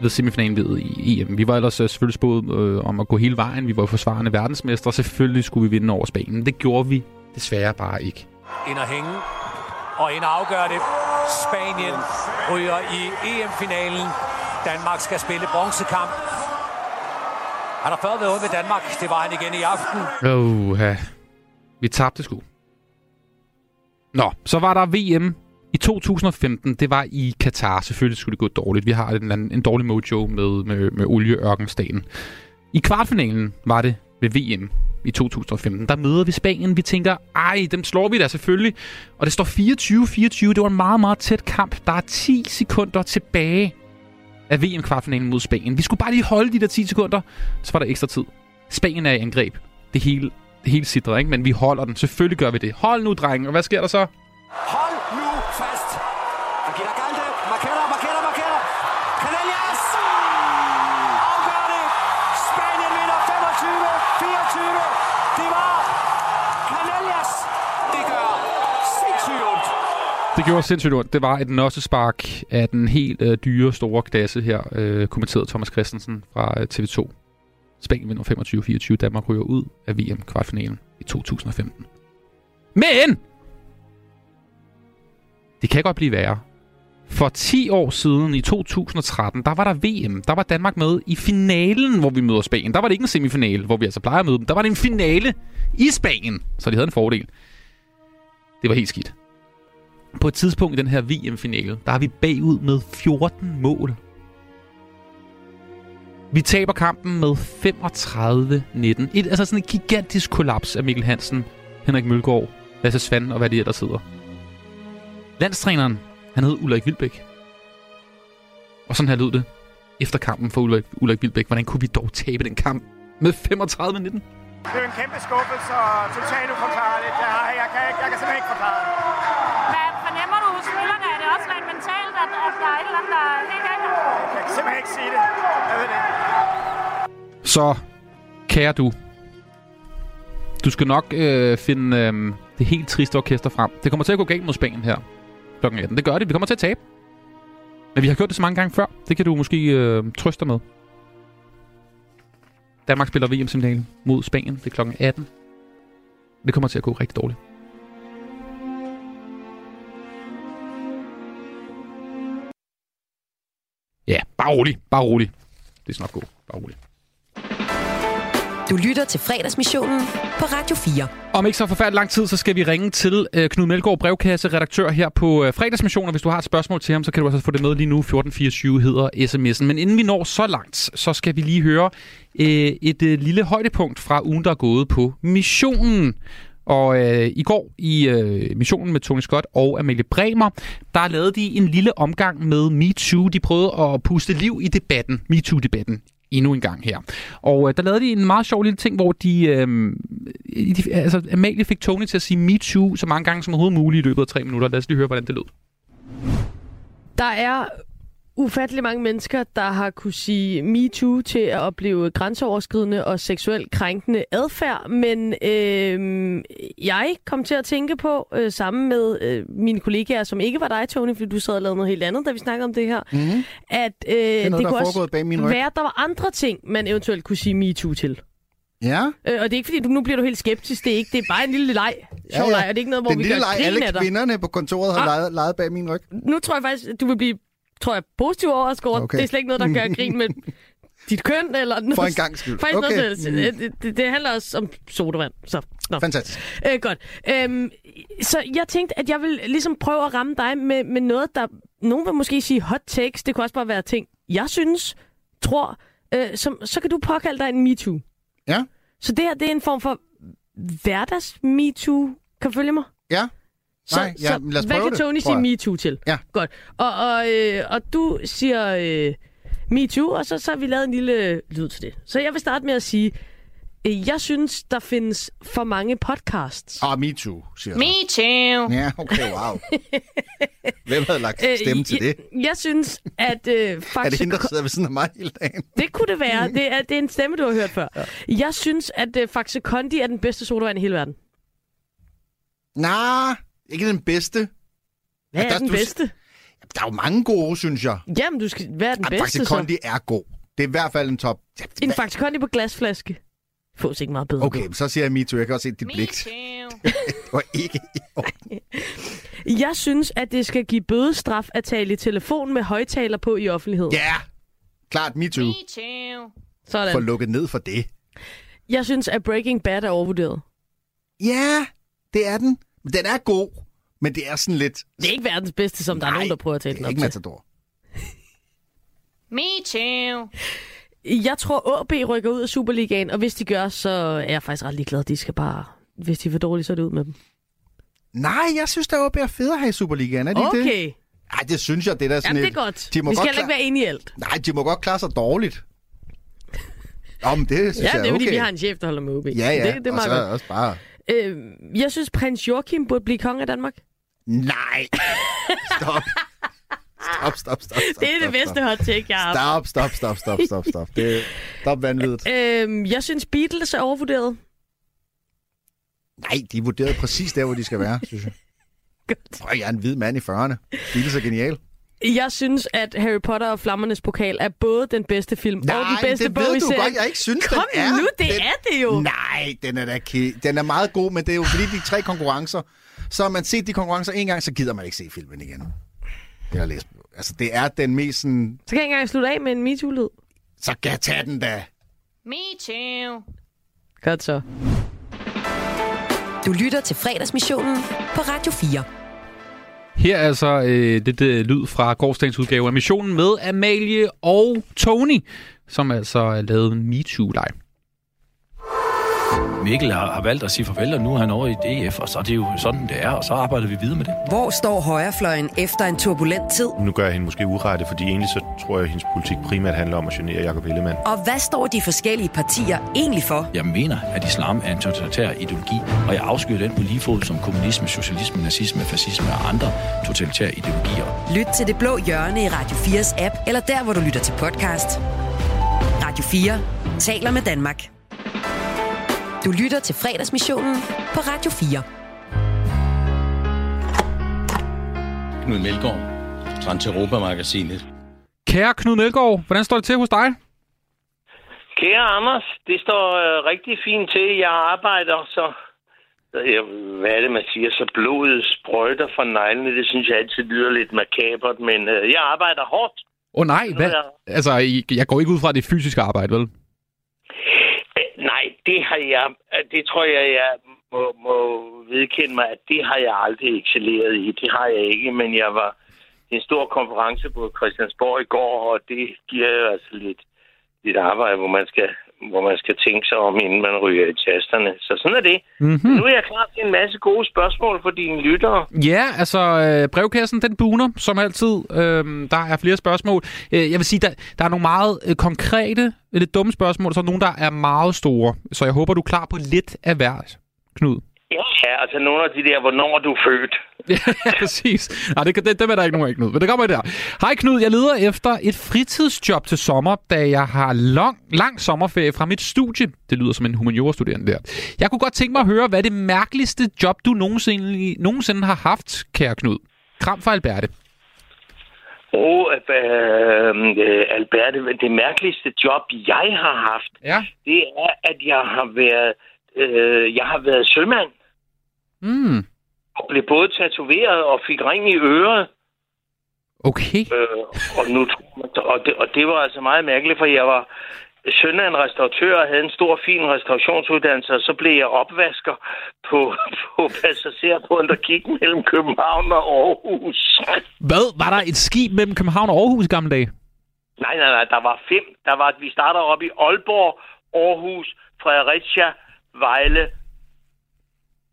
ved semifinalen ved i EM. Vi var ellers øh, selvfølgelig spået øh, om at gå hele vejen. Vi var forsvarende verdensmestre, og selvfølgelig skulle vi vinde over Spanien. Det gjorde vi desværre bare ikke. Ind og hænge. Og ind og afgøre det. Spanien ryger i EM-finalen. Danmark skal spille bronzekamp. Han har før været ude med Danmark. Det var han igen i aften. Åh, ja. vi tabte sgu. Nå, så var der VM i 2015. Det var i Katar. Selvfølgelig skulle det gå dårligt. Vi har en, anden- en dårlig mojo med, med, med olieørkenstaten. I kvartfinalen var det ved VM i 2015. Der møder vi Spanien. Vi tænker, ej, dem slår vi da selvfølgelig. Og det står 24-24. Det var en meget, meget tæt kamp. Der er 10 sekunder tilbage af VM-kvartfinalen mod Spanien. Vi skulle bare lige holde de der 10 sekunder, så var der ekstra tid. Spanien er i angreb. Det hele, det hele sidder, ikke? Men vi holder den. Selvfølgelig gør vi det. Hold nu, drenge. Og hvad sker der så? Hold nu Det gjorde sindssygt ondt. Det var et nossespark af den helt øh, dyre, store klasse her, øh, kommenteret Thomas Christensen fra øh, TV2. Spanien vinder 25-24. Danmark ryger ud af VM-kvartfinalen i 2015. Men! Det kan godt blive værre. For 10 år siden, i 2013, der var der VM. Der var Danmark med i finalen, hvor vi møder Spanien. Der var det ikke en semifinale, hvor vi altså plejer at møde dem. Der var det en finale i Spanien, så de havde en fordel. Det var helt skidt. På et tidspunkt i den her VM-finale, der er vi bagud med 14 mål. Vi taber kampen med 35-19. Et, altså sådan et gigantisk kollaps af Mikkel Hansen, Henrik Mølgaard, Lasse Svand og hvad de der sidder. Landstræneren, han hed Ulrik Vilbæk. Og sådan her lød det efter kampen for Ulrik, Ulrik Vilbæk. Hvordan kunne vi dog tabe den kamp med 35-19? Det er en kæmpe skuffelse og totalt uforklarligt. Jeg, jeg, kan, jeg kan simpelthen ikke forklare at, at der er et eller andet, der er helt galt? her? Jeg kan simpelthen ikke sige det. Jeg ved det ikke. Så, kære du, du skal nok øh, finde øh, det helt triste orkester frem. Det kommer til at gå galt mod Spanien her kl. 18. Det gør det. Vi kommer til at tabe. Men vi har gjort det så mange gange før. Det kan du måske øh, trøste dig med. Danmark spiller VM-semifinalen mod Spanien. Det er kl. 18. Det kommer til at gå rigtig dårligt. Ja, bare rolig. Bare rolig. Det er snart gå. Bare rolig. Du lytter til fredagsmissionen på Radio 4. Om ikke så forfærdelig lang tid, så skal vi ringe til øh, Knud Melgaard, brevkasse, redaktør her på øh, fredagsmissionen. Hvis du har et spørgsmål til ham, så kan du altså få det med lige nu. 1424 hedder sms'en. Men inden vi når så langt, så skal vi lige høre øh, et øh, lille højdepunkt fra ugen, der er gået på missionen. Og øh, i går i øh, missionen med Tony Scott og Amelie Bremer, der lavede de en lille omgang med MeToo. De prøvede at puste liv i debatten, MeToo-debatten, endnu en gang her. Og øh, der lavede de en meget sjov lille ting, hvor de, øh, de altså, Amalie fik Tony til at sige MeToo så mange gange som overhovedet muligt i løbet af tre minutter. Lad os lige høre, hvordan det lød. Der er ufattelig mange mennesker, der har kunne sige MeToo til at opleve grænseoverskridende og seksuelt krænkende adfærd, men øh, jeg kom til at tænke på, øh, sammen med øh, mine kollegaer, som ikke var dig, Tony, fordi du sad og lavede noget helt andet, da vi snakkede om det her, Mhm. at øh, er noget, det kunne også bag min ryg. være, at der var andre ting, man eventuelt kunne sige MeToo til. Ja. Øh, og det er ikke fordi, du, nu bliver du helt skeptisk. Det er ikke. Det er bare en lille leg. Sjov leg, og det er ikke noget, hvor Den vi lille gør leg, alle kvinderne på kontoret har Ah. leget, leget bag min ryg. Nu tror jeg faktisk, at du vil blive tror jeg, positiv overrasket over. Okay. Det er slet ikke noget, der gør grin med dit køn eller noget. For en gangs skyld. Faktisk Okay. noget, det, det, det, det handler også om sodavand. Så, nå. Fantastisk. Øh, godt. Øhm, så jeg tænkte, at jeg vil ligesom prøve at ramme dig med, med noget, der... Nogen vil måske sige hot takes. Det kunne også bare være ting, jeg synes, tror. Øh, som, så kan du påkalde dig en MeToo. Ja. Så det her, det er en form for hverdags MeToo. Kan du følge mig? Ja. Så, Nej, ja, så lad os hvad kan det, Tony tror sige jeg. MeToo til? Ja. Godt. Og, og, øh, og du siger øh, MeToo, og så, så har vi lavet en lille lyd til det. Så jeg vil starte med at sige, øh, jeg synes, der findes for mange podcasts. Ah, me too, siger jeg så. too. Ja, okay, wow. Hvem havde lagt stemme til det? Øh, Jeg, jeg synes, at øh, Er det faktisk... hende, der sidder ved siden af mig hele dagen? Det kunne det være. Det er, det er en stemme, du har hørt før. Ja. Jeg synes, at øh, Faxe Kondi er den bedste sodavand i hele verden. Nej, ikke den bedste. Hvad er der- den du- bedste? Der er jo mange gode, synes jeg. Jamen, du skal være den Ej, bedste, så. Kondi er god. Det er i hvert fald en top. Ja, En Faxe Kondi på glasflaske. Fås ikke meget bedre. Okay, men så siger jeg MeToo. Jeg kan også se dit blik. var ikke. Jeg synes, at det skal give bødestraf at tale i telefon med højtaler på i offentlighed. Ja, klart MeToo. Sådan. Få lukket ned for det. Jeg synes, at Breaking Bad er overvurderet. Ja, det er den. Men den er god. Men det er sådan lidt... Det er ikke verdens bedste, som der er nogen, der prøver at tale det er op ikke. Matador. Me too. Jeg tror, AB rykker ud af Superligaen, og hvis de gør, så er jeg faktisk ret ligeglad. De skal bare... Hvis de er for dårlige, så er det ud med dem. Nej, jeg synes, der er OB er federe her i Superligaen. Er de ikke Okay. det? Nej, det synes jeg, det er da sådan Jamen, det et- er godt. De må Vi skal godt ikke være enige i alt. Nej, de må godt klare sig dårligt. Men det synes Ja, jeg det er fordi, okay. vi har en chef, der holder med OB. Ja, ja, Det, det er og meget så godt. også bare... Øh, jeg synes, prins Joachim burde blive konge af Danmark. Nej! Stop. Stop, stop, stop, stop. Det er det bedste hot take, jeg har. Stop, stop, stop, stop, stop, stop. Det, stop vanvittigt. Øh, jeg synes, Beatles er overvurderet. Nej, de er vurderet præcis der, hvor de skal være, synes jeg. Godt. Jeg er en hvid mand i 40'erne. Beatles er genial. Jeg synes, at Harry Potter og Flammernes Pokal er både den bedste film Nej, og den bedste det bog ved i du serien. godt, jeg ikke synes, Kom den er. nu, det Den- er det jo. Nej, den er da ki- Den er meget god, men det er jo fordi, de tre konkurrencer, så har man set de konkurrencer en gang, så gider man ikke se filmen igen. Jeg har læst. Altså, det er den mest sådan... Så kan jeg ikke engang slutte af med en MeToo-lyd. Så kan jeg tage den da. Me too. Godt så. Du lytter til fredagsmissionen på Radio 4. Her er altså øh, det, det lyd fra gårdsdagens udgave af missionen med Amalie og Tony, som altså lavede MeToo-leg. Mikkel har, har valgt at sige farvel, og nu er han over i DF, og så er det jo sådan, det er, og så arbejder vi videre med det. Hvor står højrefløjen efter en turbulent tid? Nu gør jeg hende måske urette, fordi egentlig så tror jeg, at hendes politik primært handler om at genere Jacob Ellemann. Og hvad står de forskellige partier egentlig for? Jeg mener, at islam er en totalitær ideologi, og jeg afskyr den på lige fod som kommunisme, socialisme, nazisme, fascisme og andre totalitære ideologier. Lyt til det blå hjørne i Radio 4's app, eller der, hvor du lytter til podcast. Radio 4 taler med Danmark. Du lytter til fredagsmissionen på Radio 4. Knud Melgaard, Trans Europa-magasinet. Kære Knud Melgaard, hvordan står det til hos dig? Kære Anders, det står øh, rigtig fint til. Jeg arbejder så... Jeg, hvad er det, man siger? Så blodet sprøjter fra neglene. Det synes jeg altid lyder lidt makabert, men øh, jeg arbejder hårdt. Åh oh, nej, hvad? jeg- Altså, jeg går ikke ud fra, det er fysisk arbejde, vel? Nej, det har jeg... Det tror jeg, jeg må, må vedkende mig, at det har jeg aldrig excelleret i. Det har jeg ikke, men jeg var til en stor konference på Christiansborg i går, og det giver jo altså lidt, lidt arbejde, hvor man skal hvor man skal tænke sig om, inden man ryger i tasterne. Så sådan er det. Mhm. Nu er jeg klar til en masse gode spørgsmål for dine lyttere. Ja, altså øh, brevkassen, den buner, som altid. Øhm, der er flere spørgsmål. Øh, jeg vil sige, der, der er nogle meget øh, konkrete, lidt dumme spørgsmål, og så er nogle, der er meget store. Så jeg håber, du er klar på lidt af hvert, Knud. Ja, altså nogle af de der, hvornår er du født? ja, præcis. Nej, det, det, det er der ikke nogen af, Knud. Men det kommer der. Hej Knud, jeg leder efter et fritidsjob til sommer, da jeg har lang, lang sommerferie fra mit studie. Det lyder som en humaniora-studerende der. Jeg kunne godt tænke mig at høre, hvad er det mærkeligste job, du nogensinde, nogensinde har haft, kære Knud? Kram fra Alberte. Og øh, Alberte, det mærkeligste job, jeg har haft, ja. det er, at jeg har været, øh, jeg har været sømand. Mm. Og blev både tatoveret og fik ring i øret. Okay. Øh, og, nu, og, det, og det var altså meget mærkeligt, for jeg var søn af en restauratør og havde en stor, fin restaurationsuddannelse, og så blev jeg opvasker på, på passagerbåden, der gik mellem København og Aarhus. Hvad? Var der et skib mellem København og Aarhus i gamle dage? Nej, nej, nej, der var fem. Der var, vi starter op i Aalborg, Aarhus, Fredericia, Vejle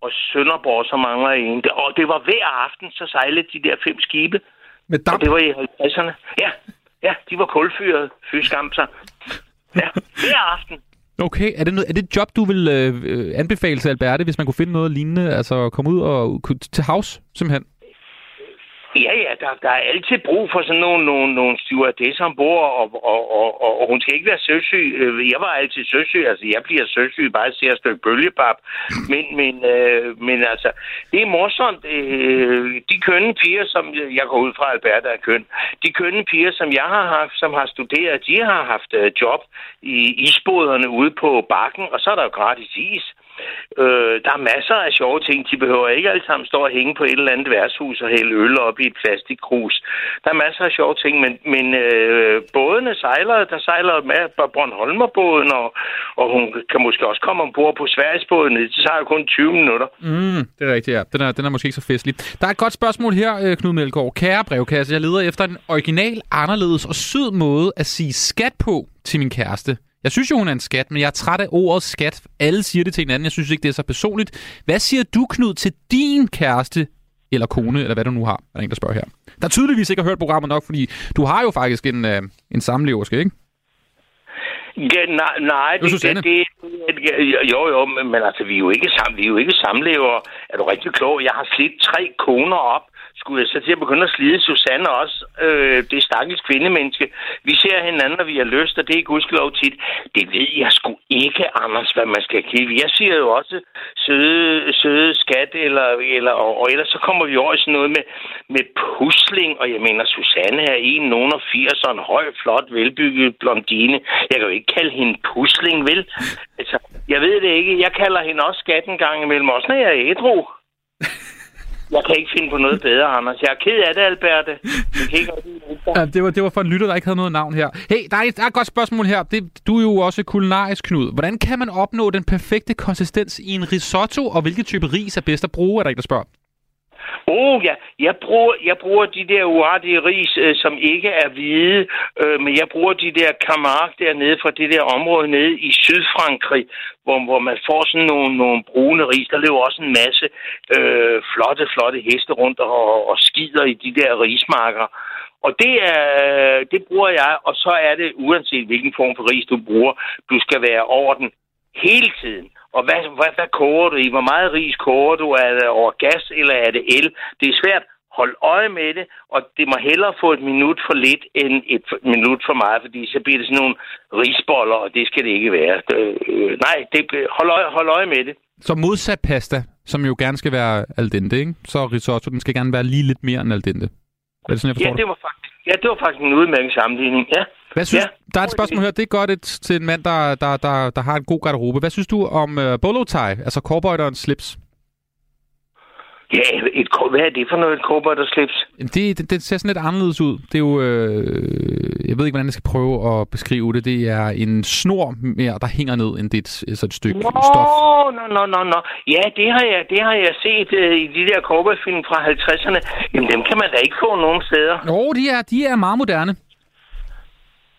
og Sønderborg, så mangler en. Og det var hver aften, så sejlede de der fem skibe. Med damp? Og det var i 50'erne. Ja, ja, de var kulfyret. Fy skam sig. Ja, hver aften. Okay, er det, noget, er det et job, du vil øh, øh, anbefale til Alberte, hvis man kunne finde noget lignende? Altså komme ud og til havs, simpelthen? Ja, ja, der, der er altid brug for sådan nogle, nogle, nogle stewardesser ombord, og, og, og, og, og hun skal ikke være søsyg. Øh, jeg var altid søsyg, altså jeg bliver søsyg bare at se et stykke bølgepap. Men, men, øh, men altså, det er morsomt. Øh, de kønne piger, som jeg går ud fra, Alberta er køn, de kønne piger, som jeg har haft, som har studeret, de har haft øh, job i isbåderne ude på bakken, og så er der jo gratis is. Øh, der er masser af sjove ting. De behøver ikke alle sammen stå og hænge på et eller andet værtshus og hælde øl op i et plastikkrus. Der er masser af sjove ting, men, men øh, bådene sejler. Der sejler med på Bornholmerbåden, og, og hun kan måske også komme ombord på Sverigesbåden. Det tager jo kun 20 minutter. Mm, det er rigtigt, ja. Den er, den er måske ikke så festlig. Der er et godt spørgsmål her, øh, Knud Melgaard. Kære brevkasse, jeg leder efter en original, anderledes og sød måde at sige skat på til min kæreste. Jeg synes jo, hun er en skat, men jeg er træt af ordet skat. Alle siger det til hinanden. Jeg synes ikke, det er så personligt. Hvad siger du, Knud, til din kæreste eller kone, eller hvad du nu har? Er der en, der spørger her. der tydeligvis ikke har hørt programmet nok, fordi du har jo faktisk en, øh, en samleverske, ikke? Ja, nej, nej Det Susanne. det, det, jo, jo, men, altså, vi er jo ikke, sam, vi er jo ikke samlever. Er du rigtig klog? Jeg har slidt tre koner op. Skulle jeg så til at begynde at slide Susanne også? Øh, det er stakkels kvindemenneske. Vi ser hinanden, når vi har lyst, og det er gudskelov tit. Det ved jeg sgu ikke, Anders, hvad man skal kigge. Jeg siger jo også søde, søde skat, eller, eller, og, og ellers så kommer vi over i sådan noget med, med pusling, og jeg mener, Susanne er en nogen af 80 og en høj, flot, velbygget blondine. Jeg kan jo ikke kalde hende pusling, vel? Altså, jeg ved det ikke. Jeg kalder hende også skat en gang imellem, også når jeg er ædru. Jeg kan ikke finde på noget bedre, Anders. Jeg er ked af det, Alberte. Jeg kan ikke. Ja, det, var, det var for en lytter, der ikke havde noget navn her. Hey, der er, et, der er et godt spørgsmål her. Det, du er jo også kulinarisk, Knud. Hvordan kan man opnå den perfekte konsistens i en risotto, og hvilke type ris er bedst at bruge, er der en, der spørger? Oh ja, jeg bruger, jeg bruger de der uartige ris, øh, som ikke er hvide, øh, men jeg bruger de der Camargue dernede fra det der område nede i Sydfrankrig, hvor, hvor man får sådan nogle, nogle brune ris. Der lever også en masse øh, flotte, flotte heste rundt og, og skider i de der rismarker. Og det, er, det bruger jeg, og så er det uanset hvilken form for ris du bruger, du skal være over den hele tiden. Og hvad, hvad, hvad koger du i? Hvor meget ris koger du? Er det over gas, eller er det el? Det er svært. Hold øje med det, og det må hellere få et minut for lidt end et minut for meget, fordi så bliver det sådan nogle risboller, og det skal det ikke være. Øh, øh, nej, det, hold, øje, hold øje med det. Så modsat pasta, som jo gerne skal være al dente, ikke? Så risotto, den skal gerne være lige lidt mere end al dente. Er det sådan, jeg Ja, forstår det var faktisk, ja, det var faktisk en udmærket sammenligning. Ja. Hvad synes, Ja. Der er et spørgsmål her. Det er godt et, til en mand, der, der, der, der har en god garderobe. Hvad synes du om uh, bolo tie, altså cowboyderens slips? Ja, et, hvad er det for noget, et cowboy, der slips? Jamen, Det, det, det ser sådan lidt anderledes ud. Det er jo... Øh, jeg ved ikke, hvordan jeg skal prøve at beskrive det. Det er en snor mere, der hænger ned, end det er et, altså et stykke Nå, stof. nå, nå, nå, nå. Ja, det har jeg, det har jeg set øh, i de der cowboyfilm fra 50'erne. Jamen, dem kan man da ikke få nogen steder. Jo, de er, de er meget moderne.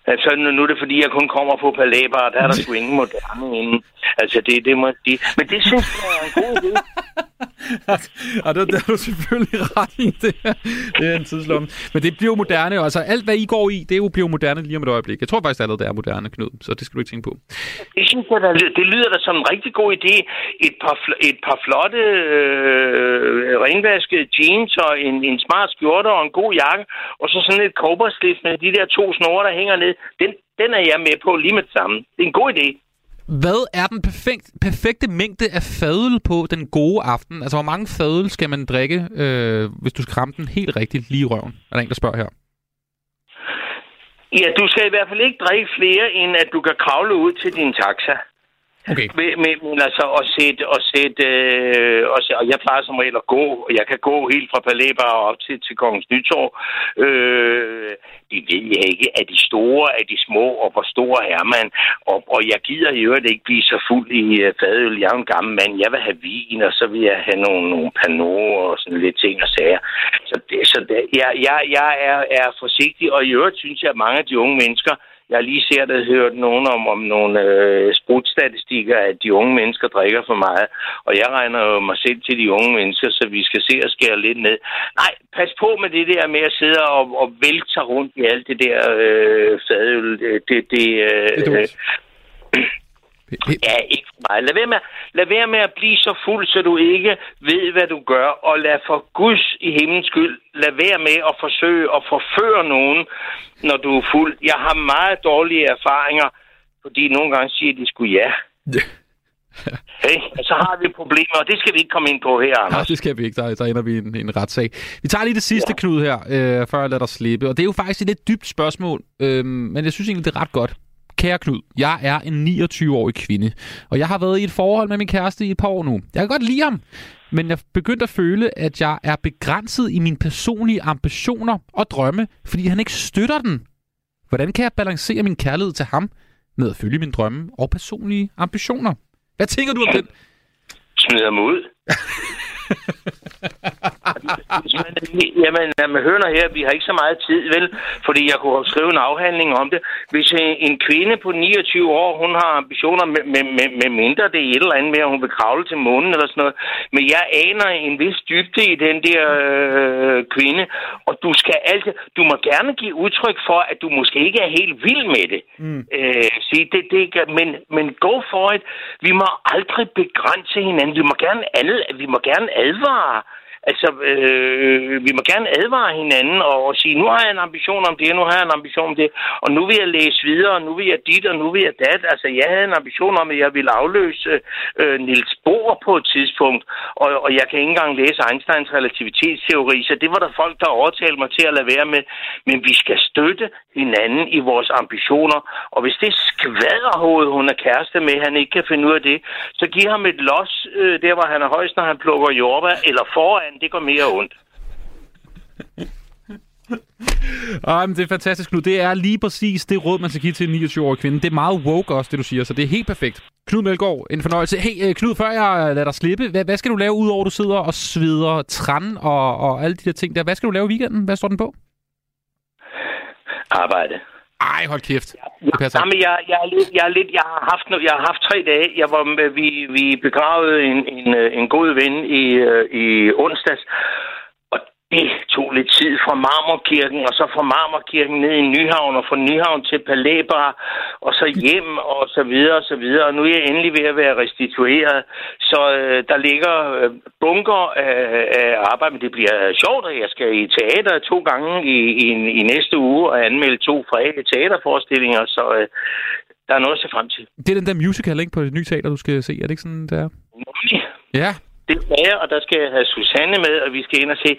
Altså, nu, nu er det fordi, jeg kun kommer på Palaber, og der er der sgu ingen moderne inden. Altså, det, det må de... Men det synes jeg er en god idé. Og det, det har du selvfølgelig ret i. Det er, det er en tidslomme. Men det bliver jo moderne. Altså, alt, hvad I går i, det er jo, bliver jo moderne lige om et øjeblik. Jeg tror faktisk allerede, det er moderne, Knud. Så det skal du ikke tænke på. Det synes jeg, der, det lyder da som en rigtig god idé. Et par, fl- et par flotte øh, renvaskede jeans og en, en smart skjorte og en god jakke, og så sådan et cowboyslip med de der to snore, der hænger ned. Den, den er jeg med på lige med det samme. Det er en god idé. Hvad er den perfekt, perfekte mængde af fadøl på den gode aften? Altså, hvor mange fadøl skal man drikke, øh, hvis du skal ramme den helt rigtigt lige i røven? Er der en, der spørger her? Ja, du skal i hvert fald ikke drikke flere, end at du kan kravle ud til din taxa. Okay. Men, men, men altså at sætte, at sætte, øh, at sætte, og jeg plejer som regel at gå, og jeg kan gå helt fra Palæber op til, til Kongens Nytorv. Øh, det ved jeg ikke. Er de store, er de små, og hvor store er man? Og, og jeg gider i øvrigt ikke blive så fuld i øh, fadøl. Jeg er jo en gammel mand. Jeg vil have vin, og så vil jeg have nogle, nogle panorer og sådan lidt ting og sager. Så, det, så det, jeg, jeg, jeg er, er forsigtig, og i øvrigt synes jeg, at mange af de unge mennesker, jeg lige set og hørt nogen om, om nogle øh, sprutstatistikker, at de unge mennesker drikker for meget. Og jeg regner jo mig selv til de unge mennesker, så vi skal se at skære lidt ned. Nej, pas på med det der med at sidde og, og vælte sig rundt i alt det der øh, fadøl. Det, det, det, øh, det Ja, ikke mig. Lad være, med, lad være med at blive så fuld, så du ikke ved, hvad du gør. Og lad for Guds i himlens skyld, lad være med at forsøge at forføre nogen, når du er fuld. Jeg har meget dårlige erfaringer, fordi nogle gange siger de sgu ja. Hey, og så har vi problemer, og det skal vi ikke komme ind på her, Anders. Nej, det skal vi ikke. Der, der ender vi i en, en retssag. Vi tager lige det sidste, ja. Knud, her, øh, før jeg lader dig slippe. Og det er jo faktisk et lidt dybt spørgsmål, øh, men jeg synes egentlig, det er ret godt. Kære Knud, jeg er en 29-årig kvinde, og jeg har været i et forhold med min kæreste i et par år nu. Jeg kan godt lide ham, men jeg begyndte at føle, at jeg er begrænset i mine personlige ambitioner og drømme, fordi han ikke støtter den. Hvordan kan jeg balancere min kærlighed til ham med at følge mine drømme og personlige ambitioner? Hvad tænker du om den? Smider ham ud. hvis man, jamen, jamen, hør nu her, vi har ikke så meget tid, vel? Fordi jeg kunne skrive en afhandling om det. Hvis en, en kvinde på 29 år, hun har ambitioner med, med, med, med mindre, det er et eller andet med, at hun vil kravle til månen eller sådan noget. Men jeg aner en vis dybde i den der øh, kvinde, og du skal altid, du må gerne give udtryk for, at du måske ikke er helt vild med det. Mm. Øh, sige, det, det, men, men go for it. Vi må aldrig begrænse hinanden. Vi må gerne, andet, vi må gerne advare. Altså, øh, vi må gerne advare hinanden og, og sige, nu har jeg en ambition om det, nu har jeg en ambition om det, og nu vil jeg læse videre, og nu vil jeg dit, og nu vil jeg dat. Altså, jeg havde en ambition om, at jeg ville afløse øh, Niels Bohr på et tidspunkt, og, og jeg kan ikke engang læse Einsteins relativitetsteori, så det var der folk, der overtalte mig til at lade være med. Men vi skal støtte hinanden i vores ambitioner, og hvis det skvaderhoved, hun er kæreste med, han ikke kan finde ud af det, så giv ham et los, øh, der hvor han er højst, når han plukker jordbær, eller foran, det går mere ondt. Ej, men det er fantastisk, Knud. Det er lige præcis det råd, man skal give til en 29-årig kvinde. Det er meget woke også, det du siger, så det er helt perfekt. Knud Melgaard, en fornøjelse. Hey, øh, Knud, før jeg lader dig slippe, hvad, hvad skal du lave, udover at du sidder og sveder træn og, og alle de der ting der? Hvad skal du lave i weekenden? Hvad står den på? Arbejde. Ej, hold kæft. Det passer. Jamen, jeg, jeg, er lidt, jeg, er lidt, jeg, har haft, jeg har haft tre dage. Jeg var, med- vi, vi begravede en, en, øh, en god ven i, øh, i onsdags, det tog lidt tid fra Marmorkirken, og så fra Marmorkirken ned i Nyhavn, og fra Nyhavn til Palæbar, og så hjem, og så videre, og så videre. Og nu er jeg endelig ved at være restitueret, så øh, der ligger øh, bunker af, af arbejde, men det bliver sjovt, at jeg skal i teater to gange i, i, i næste uge og anmelde to frække teaterforestillinger, så øh, der er noget at se frem til. Det er den der musical, ikke, på det nye teater, du skal se. Er det ikke sådan, der? Ja. Det er og der skal jeg have Susanne med, og vi skal ind og se.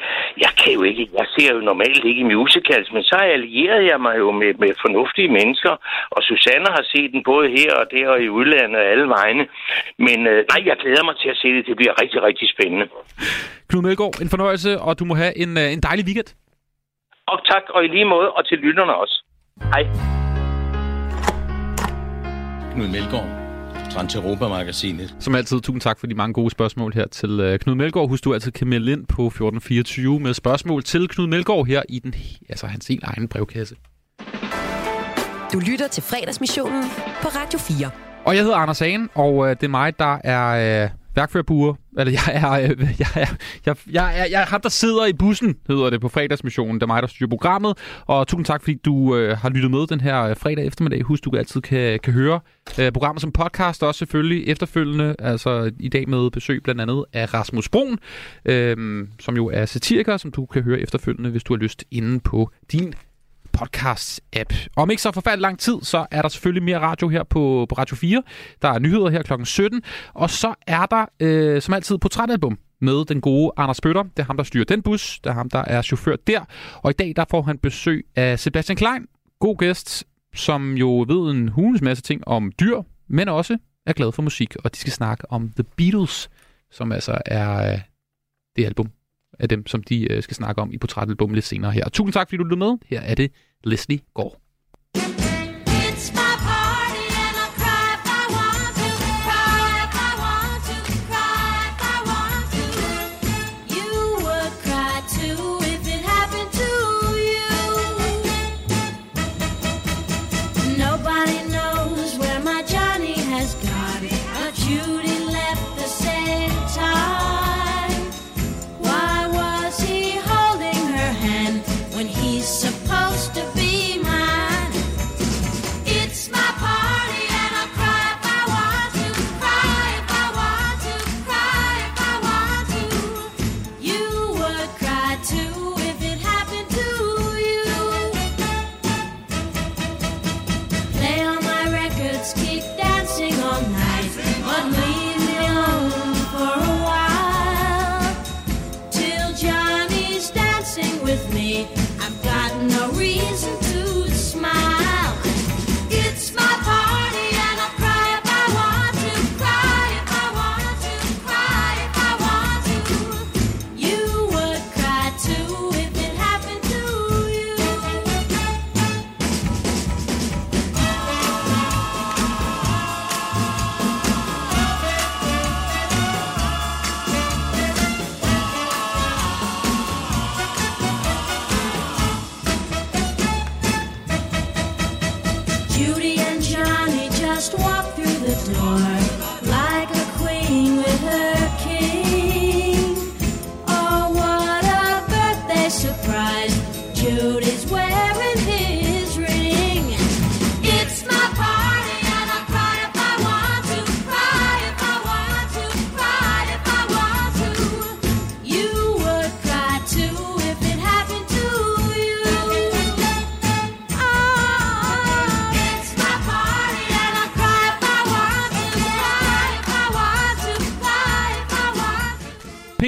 Jeg kan jo ikke, jeg ser jo normalt ikke musicals, men så allierede jeg mig jo med, med fornuftige mennesker, og Susanne har set den både her og der og i udlandet og alle vegne. Men øh, nej, jeg glæder mig til at se det. Det bliver rigtig, rigtig spændende. Knud Melgaard, en fornøjelse, og du må have en, øh, en dejlig weekend. Og tak, og i lige måde, og til lytterne også. Hej. Knud Melgaard, Trans Europa-magasinet. Som altid, tusind tak for de mange gode spørgsmål her til øh, Knud Melgaard. Husk, du altid kan melde ind på 1424 med spørgsmål til Knud Melgaard her i den, altså hans helt egen brevkasse. Du lytter til fredagsmissionen på Radio 4. Og jeg hedder Anders Hagen, og øh, det er mig, der er øh, værkførerbuer. Eller jeg er, øh, jeg, er, jeg, jeg, er, jeg er ham, der sidder i bussen, hedder det, på fredagsmissionen. Det er mig, der styrer programmet. Og tusind tak, fordi du øh, har lyttet med den her øh, fredag eftermiddag. Husk, du altid kan, kan høre øh, programmet som podcast, også selvfølgelig efterfølgende. Altså i dag med besøg blandt andet af Rasmus Brun, øh, som jo er satiriker, som du kan høre efterfølgende, hvis du har lyst inde på din podcast-app. Om ikke så forfærdeligt lang tid, så er der selvfølgelig mere radio her på, på Radio 4. Der er nyheder her kl. 17. Og så er der, øh, som altid, portrætalbum med den gode Anders Bøtter. Det er ham, der styrer den bus. Det er ham, der er chauffør der. Og i dag, der får han besøg af Sebastian Klein. God gæst, som jo ved en hulens masse ting om dyr, men også er glad for musik. Og de skal snakke om The Beatles, som altså er øh, det album af dem, som de øh, skal snakke om i portrættet lidt senere her. Tusind tak, fordi du lyttede med. Her er det Leslie Gård.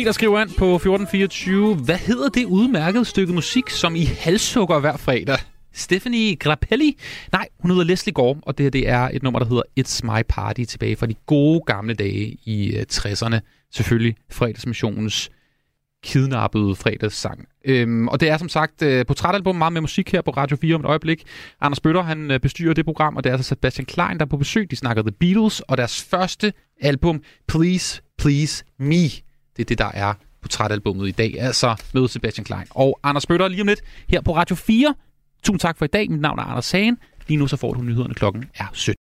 Der skriver ind på 1424. Hvad hedder det udmærkede stykke musik, som I halssukker hver fredag? Stephanie Grappelli? Nej, hun hedder Leslie Gore, og det her det er et nummer, der hedder It's My Party, tilbage fra de gode gamle dage i øh, 60'erne. Selvfølgelig fredagsmissionens kidnappede fredagssang. Øhm, og det er som sagt øh, portrætalbum meget med musik her på Radio 4 om et øjeblik. Anders Bøtter, han øh, bestyrer det program, og det er altså Sebastian Klein, der er på besøg. De snakker The Beatles, og deres første album, Please, Please Me. Det er det, der er portrætalbummet i dag, altså med Sebastian Klein. Og Anders Bøtter lige om lidt her på Radio 4. Tusind tak for i dag. Mit navn er Anders Sagen. Lige nu så får du nyhederne klokken er 17.